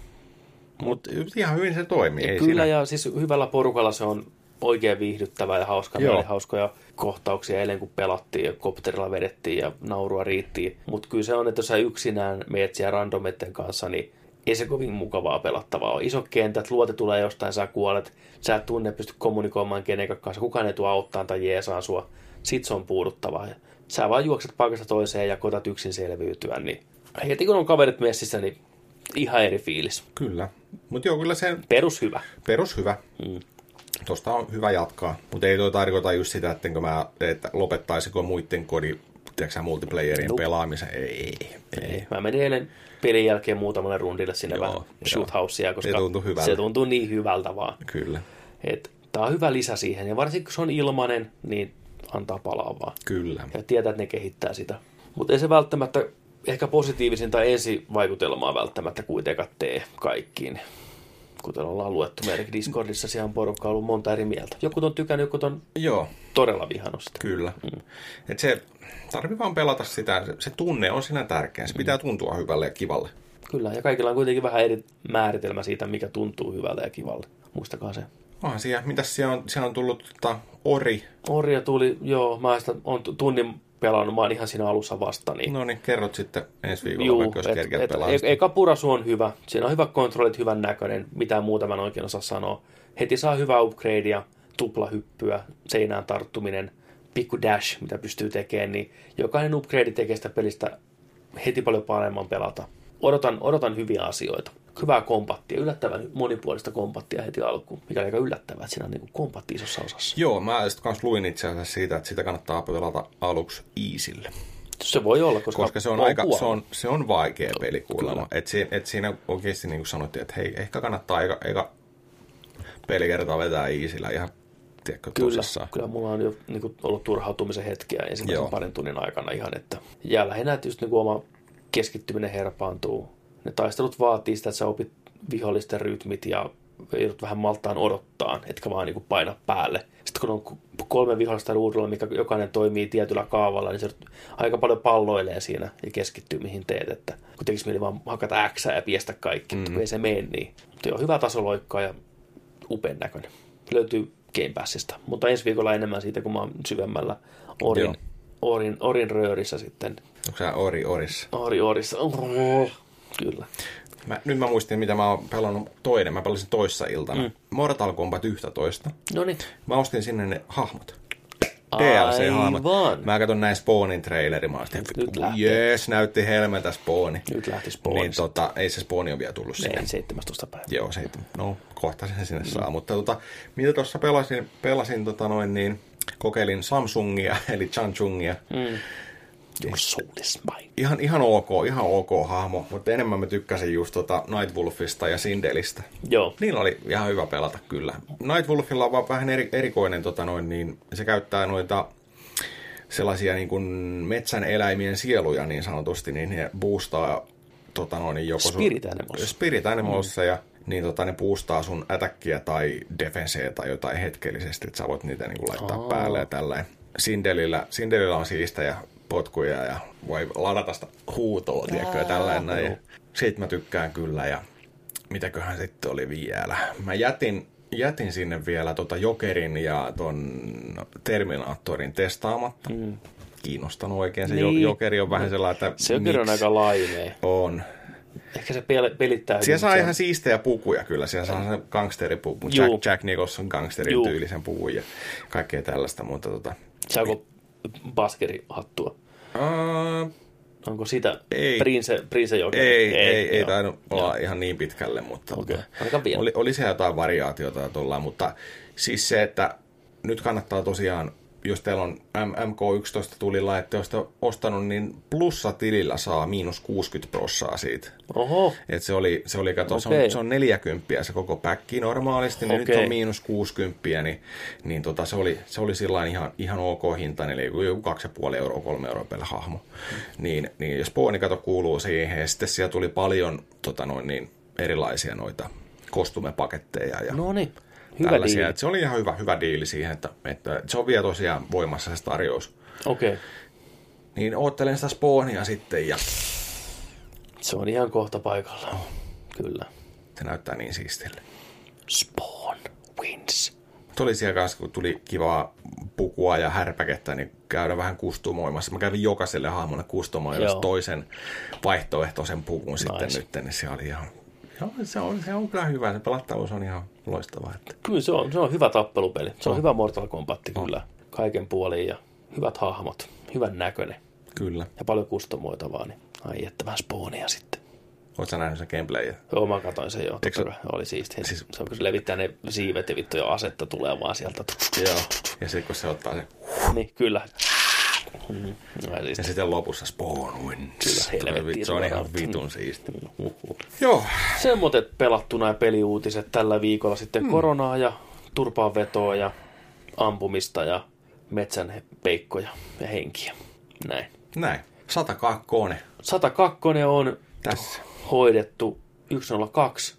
mutta ihan hyvin se toimii. Ei kyllä, siinä. ja siis hyvällä porukalla se on oikein viihdyttävää ja hauska. Joo. Meillä oli hauskoja kohtauksia eilen, kun pelattiin ja kopterilla vedettiin ja naurua riitti. Mutta kyllä se on, että jos sä yksinään meet siellä randometten kanssa, niin ei se kovin mukavaa pelattavaa ole. Iso kentät, luote tulee jostain, sä kuolet, sä et tunne, pysty kommunikoimaan kenenkään kanssa, kukaan ei tule auttaa tai jeesaa sua. Sit se on puuduttavaa. Ja sä vaan juokset paikasta toiseen ja kotat yksin selviytyä, niin heti kun on kaverit messissä, niin ihan eri fiilis. Kyllä. Mutta joo, kyllä se Perus hyvä. perus hyvä. Mm. Tuosta on hyvä jatkaa. Mutta ei toi tarkoita just sitä, että, mä, että lopettaisiko muiden kodin tiedätkö, multiplayerin Nope. pelaamisen. Ei, ei. Ei. Mä menin eilen pelin jälkeen muutamalle rundille sinne Joo, vähän shoothousea, koska Se hyvältä. se tuntuu niin hyvältä vaan. Kyllä, Et, tää on hyvä lisä siihen, ja varsinkin kun se on ilmanen, niin antaa palaa vaan. kyllä. Ja tietää, että ne kehittää sitä. Mutta ei se välttämättä ehkä positiivisinta ensivaikutelmaa välttämättä kuitenkaan tee kaikkiin. Kuten ollaan luettu meidänkin Discordissa, siellä on porukka ollut monta eri mieltä. Joku on tykännyt, joku on Joo, todella vihannut sitä. kyllä. Mm. Et se tarvii vaan pelata sitä. Se, se tunne on siinä tärkeä. Se pitää tuntua hyvälle ja kivalle. Kyllä, ja kaikilla on kuitenkin vähän eri määritelmä siitä, mikä tuntuu hyvältä ja kivalle. Muistakaa se. Onhan siellä, mitäs siellä on, siellä on tullut tota, Ori. Orja tuli, joo, mä sitä on tunnin pelannut, mä oon ihan siinä alussa vasta, niin No niin, kerrot sitten ensi viikolla, Juu, vaikka jos et, et, pelaa. e- eka purasu on hyvä. Siinä on hyvät kontrollit, hyvän näköinen. Mitään muuta mä en oikein osaa sanoa. Heti saa hyvää upgradea, tuplahyppyä, seinään tarttuminen, pikku dash, mitä pystyy tekemään. Niin jokainen upgrade tekee sitä pelistä heti paljon paremman pelata. Odotan, odotan hyviä asioita. Hyvää kompattia, yllättävän monipuolista kompattia heti alkuun. Mikä on aika yllättävää, että siinä on niin kompatti isossa osassa. Joo, mä sitten kanssa luin itse asiassa siitä, että sitä kannattaa pelata aluksi easille. Se voi olla, koska, Koska se on, aika, se on, se on vaikea peli kuulemma. Et, si, et siinä oikeasti niin kuin sanottiin, että hei, ehkä kannattaa eka, eka pelikertaa vetää easillä ihan, tiedätkö, Kyllä, tosissaan. kyllä mulla on jo niin kuin, ollut turhautumisen hetkiä ensimmäisen Joo. parin tunnin aikana ihan, että ja lähinnä, että just niin kuin oma keskittyminen herpaantuu. Ne taistelut vaatii sitä, että sä opit vihollisten rytmit ja joudut vähän maltaan odottaa, etkä vaan niin paina päälle. Sitten kun on kolme vihollista ruudulla, mikä jokainen toimii tietyllä kaavalla, niin se aika paljon palloilee siinä ja keskittyy mihin teet, että kun tekisi mieli vaan hakata X ja piestä kaikki, mm. kun ei se mene niin. Mutta joo, hyvä tasoloikkaa ja upean näköinen. Löytyy Game Passista, mutta ensi viikolla enemmän siitä, kun mä oon syvemmällä Orin, Joo. Orin, Orin röörissä sitten. Onko sä Ori Orissa? Ori Orissa. Oh, kyllä. Mä, nyt mä muistin, mitä mä oon pelannut toinen. Mä pelasin toissa iltana. Mm. Mortal Kombat 11. No niin. Mä ostin sinne ne hahmot. DLC-hahmot. Mä katson näin Spawnin traileri. Mä ostin, Nyt jees, näytti helmetä Spawni. Nyt lähti Spawn. Niin tota, ei se Spawni ole vielä tullut sinne. Ei, 17. päivä. Joo, se, no kohta sen sinne saa. Mutta tota, mitä tuossa pelasin, pelasin tota noin, niin kokeilin Samsungia, eli Chanchungia. Mm. Your soul is mine. Ihan, ihan ok, ihan ok hahmo, mutta enemmän mä tykkäsin just tota Nightwolfista ja Sindelistä. Joo. Niillä oli ihan hyvä pelata kyllä. Nightwolfilla on vaan vähän eri, erikoinen, tota noin, niin se käyttää noita sellaisia niin kuin metsän eläimien sieluja niin sanotusti, niin ne boostaa tota noin, joko sun- Spirit animals. Spirit Animalsia ja niin tota, ne boostaa sun ätäkkiä tai defenseä tai jotain hetkellisesti, että sä voit niitä niin kuin laittaa Aa. päälle ja tälleen. Sindelillä, Sindelillä on siistejä potkuja ja voi ladata sitä huutoa, tiedätkö, ja tällainen näin. joo. Siitä mä tykkään kyllä ja mitäköhän sitten oli vielä. Mä jätin, jätin sinne vielä tota Jokerin ja ton Terminaattorin testaamatta. Mm. Kiinnostanut oikein. Se Niin. Jokeri on vähän sellainen, että Se on kyllä miksi aika laimea. on. Ehkä se pel- pelittää Siellä saa se- ihan siistejä pukuja kyllä. Siellä saa se gangsteripuku. Jack, Jack Nicholson gangsterin Juu. tyylisen puvun ja kaikkea tällaista. Mutta tota, Saako baskerihattua? uh, Onko sitä Ei. Prince, Prince ei, ei, ei, ei joo. tainnut olla ihan niin pitkälle, mutta Okei, tota, oli, oli siellä jotain variaatiota tuolla, mutta siis se, että nyt kannattaa tosiaan jos teillä on M- MK11 tulilla, että olette ostanut, niin plussatilillä saa miinus 60 prossaa siitä. Oho, Et se oli, se oli kato, se, Okei. on, se on 40 se koko päkki normaalisti, niin nyt Okei. on miinus 60, niin, niin tota, se oli, se oli ihan, ihan ok hinta, eli joku- joku 2,5 euroa, 3 euroa per hahmo. Niin, niin jos Spooni kato kuuluu siihen, ja sitten siellä tuli paljon tota noin, niin, erilaisia noita kostumepaketteja ja no niin. Hyvä tällaisia. diili. Et se oli ihan hyvä, hyvä diili siihen, että, että se on vielä tosiaan voimassa se tarjous. Okei. Okay. Niin oottelen sitä Spawnia sitten ja Se on ihan kohta paikalla. Kyllä. se näyttää niin siistille. Spawn wins. Tuli siellä kanssa, kun tuli kivaa pukua ja härpäkettä, niin käydä vähän kustomoimassa. Mä kävin jokaiselle hahmolle kustomoimassa toisen vaihtoehtoisen pukun sitten Nice. nyt, niin se oli ihan... Joo, se on, se on kyllä hyvä. Se pelattavuus on ihan loistava. Että. Kyllä se on, se on hyvä tappelupeli. Se on On. hyvä Mortal Kombat kyllä. Kaiken puolin ja hyvät hahmot. Hyvän näköinen. Kyllä. Ja paljon kustomoitavaa, niin ai että vähän spawnia sitten. Oletko nähnyt sen gameplayä? Joo, mä katsoin sen jo. Eikö oli siistiä. Siis-. Se on kun se levittää ne siivet ja vittu jo asetta tulee vaan sieltä. Joo. Ja sitten kun se ottaa se... Niin, kyllä. Mm, no, ja siis, Ja sitten lopussa Spawn wins. Kyllä, Se on ihan vitun siisti. Joo. semmoiset pelattuna ja peliuutiset tällä viikolla sitten mm. koronaa ja turpaanvetoa ja ampumista ja metsän peikkoja ja henkiä. Näin. Näin. 102 102 on tässä. hoidettu 102,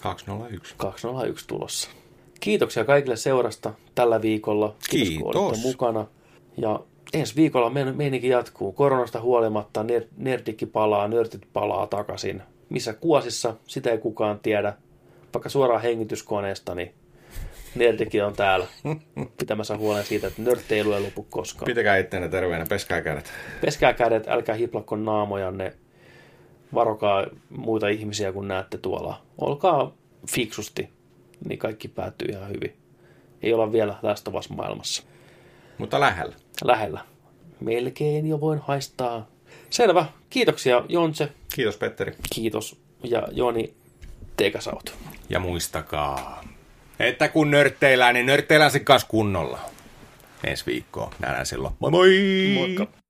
201. 201 tulossa. Kiitoksia kaikille seurasta tällä viikolla. Kiitos, kun Kiitos. olitte mukana. Ja ensi viikolla meininki jatkuu. Koronasta huolimatta ner- nerdikki palaa, nörtit palaa takaisin. Missä kuosissa, sitä ei kukaan tiedä. Vaikka suoraan hengityskoneesta, niin nerdikki on täällä pitämässä huolen siitä, että nörtteilu ei lopu koskaan. Pitäkää itseänne terveenä, peskää kädet. Peskää kädet, älkää hiplakko naamojanne. Varokaa muita ihmisiä, kun näette tuolla. Olkaa fiksusti, niin kaikki päättyy ihan hyvin. Ei olla vielä lästovassa maailmassa. Mutta lähellä. Lähellä. Melkein jo voin haistaa. Selvä. Kiitoksia Jonse. Kiitos Petteri. Kiitos. Ja Joni, teikäs out. Ja muistakaa, että kun nörtteillään, niin nörtteillään sen kanssa kunnolla. Ensi viikkoon. Nähdään silloin. Moi moi! Moikka.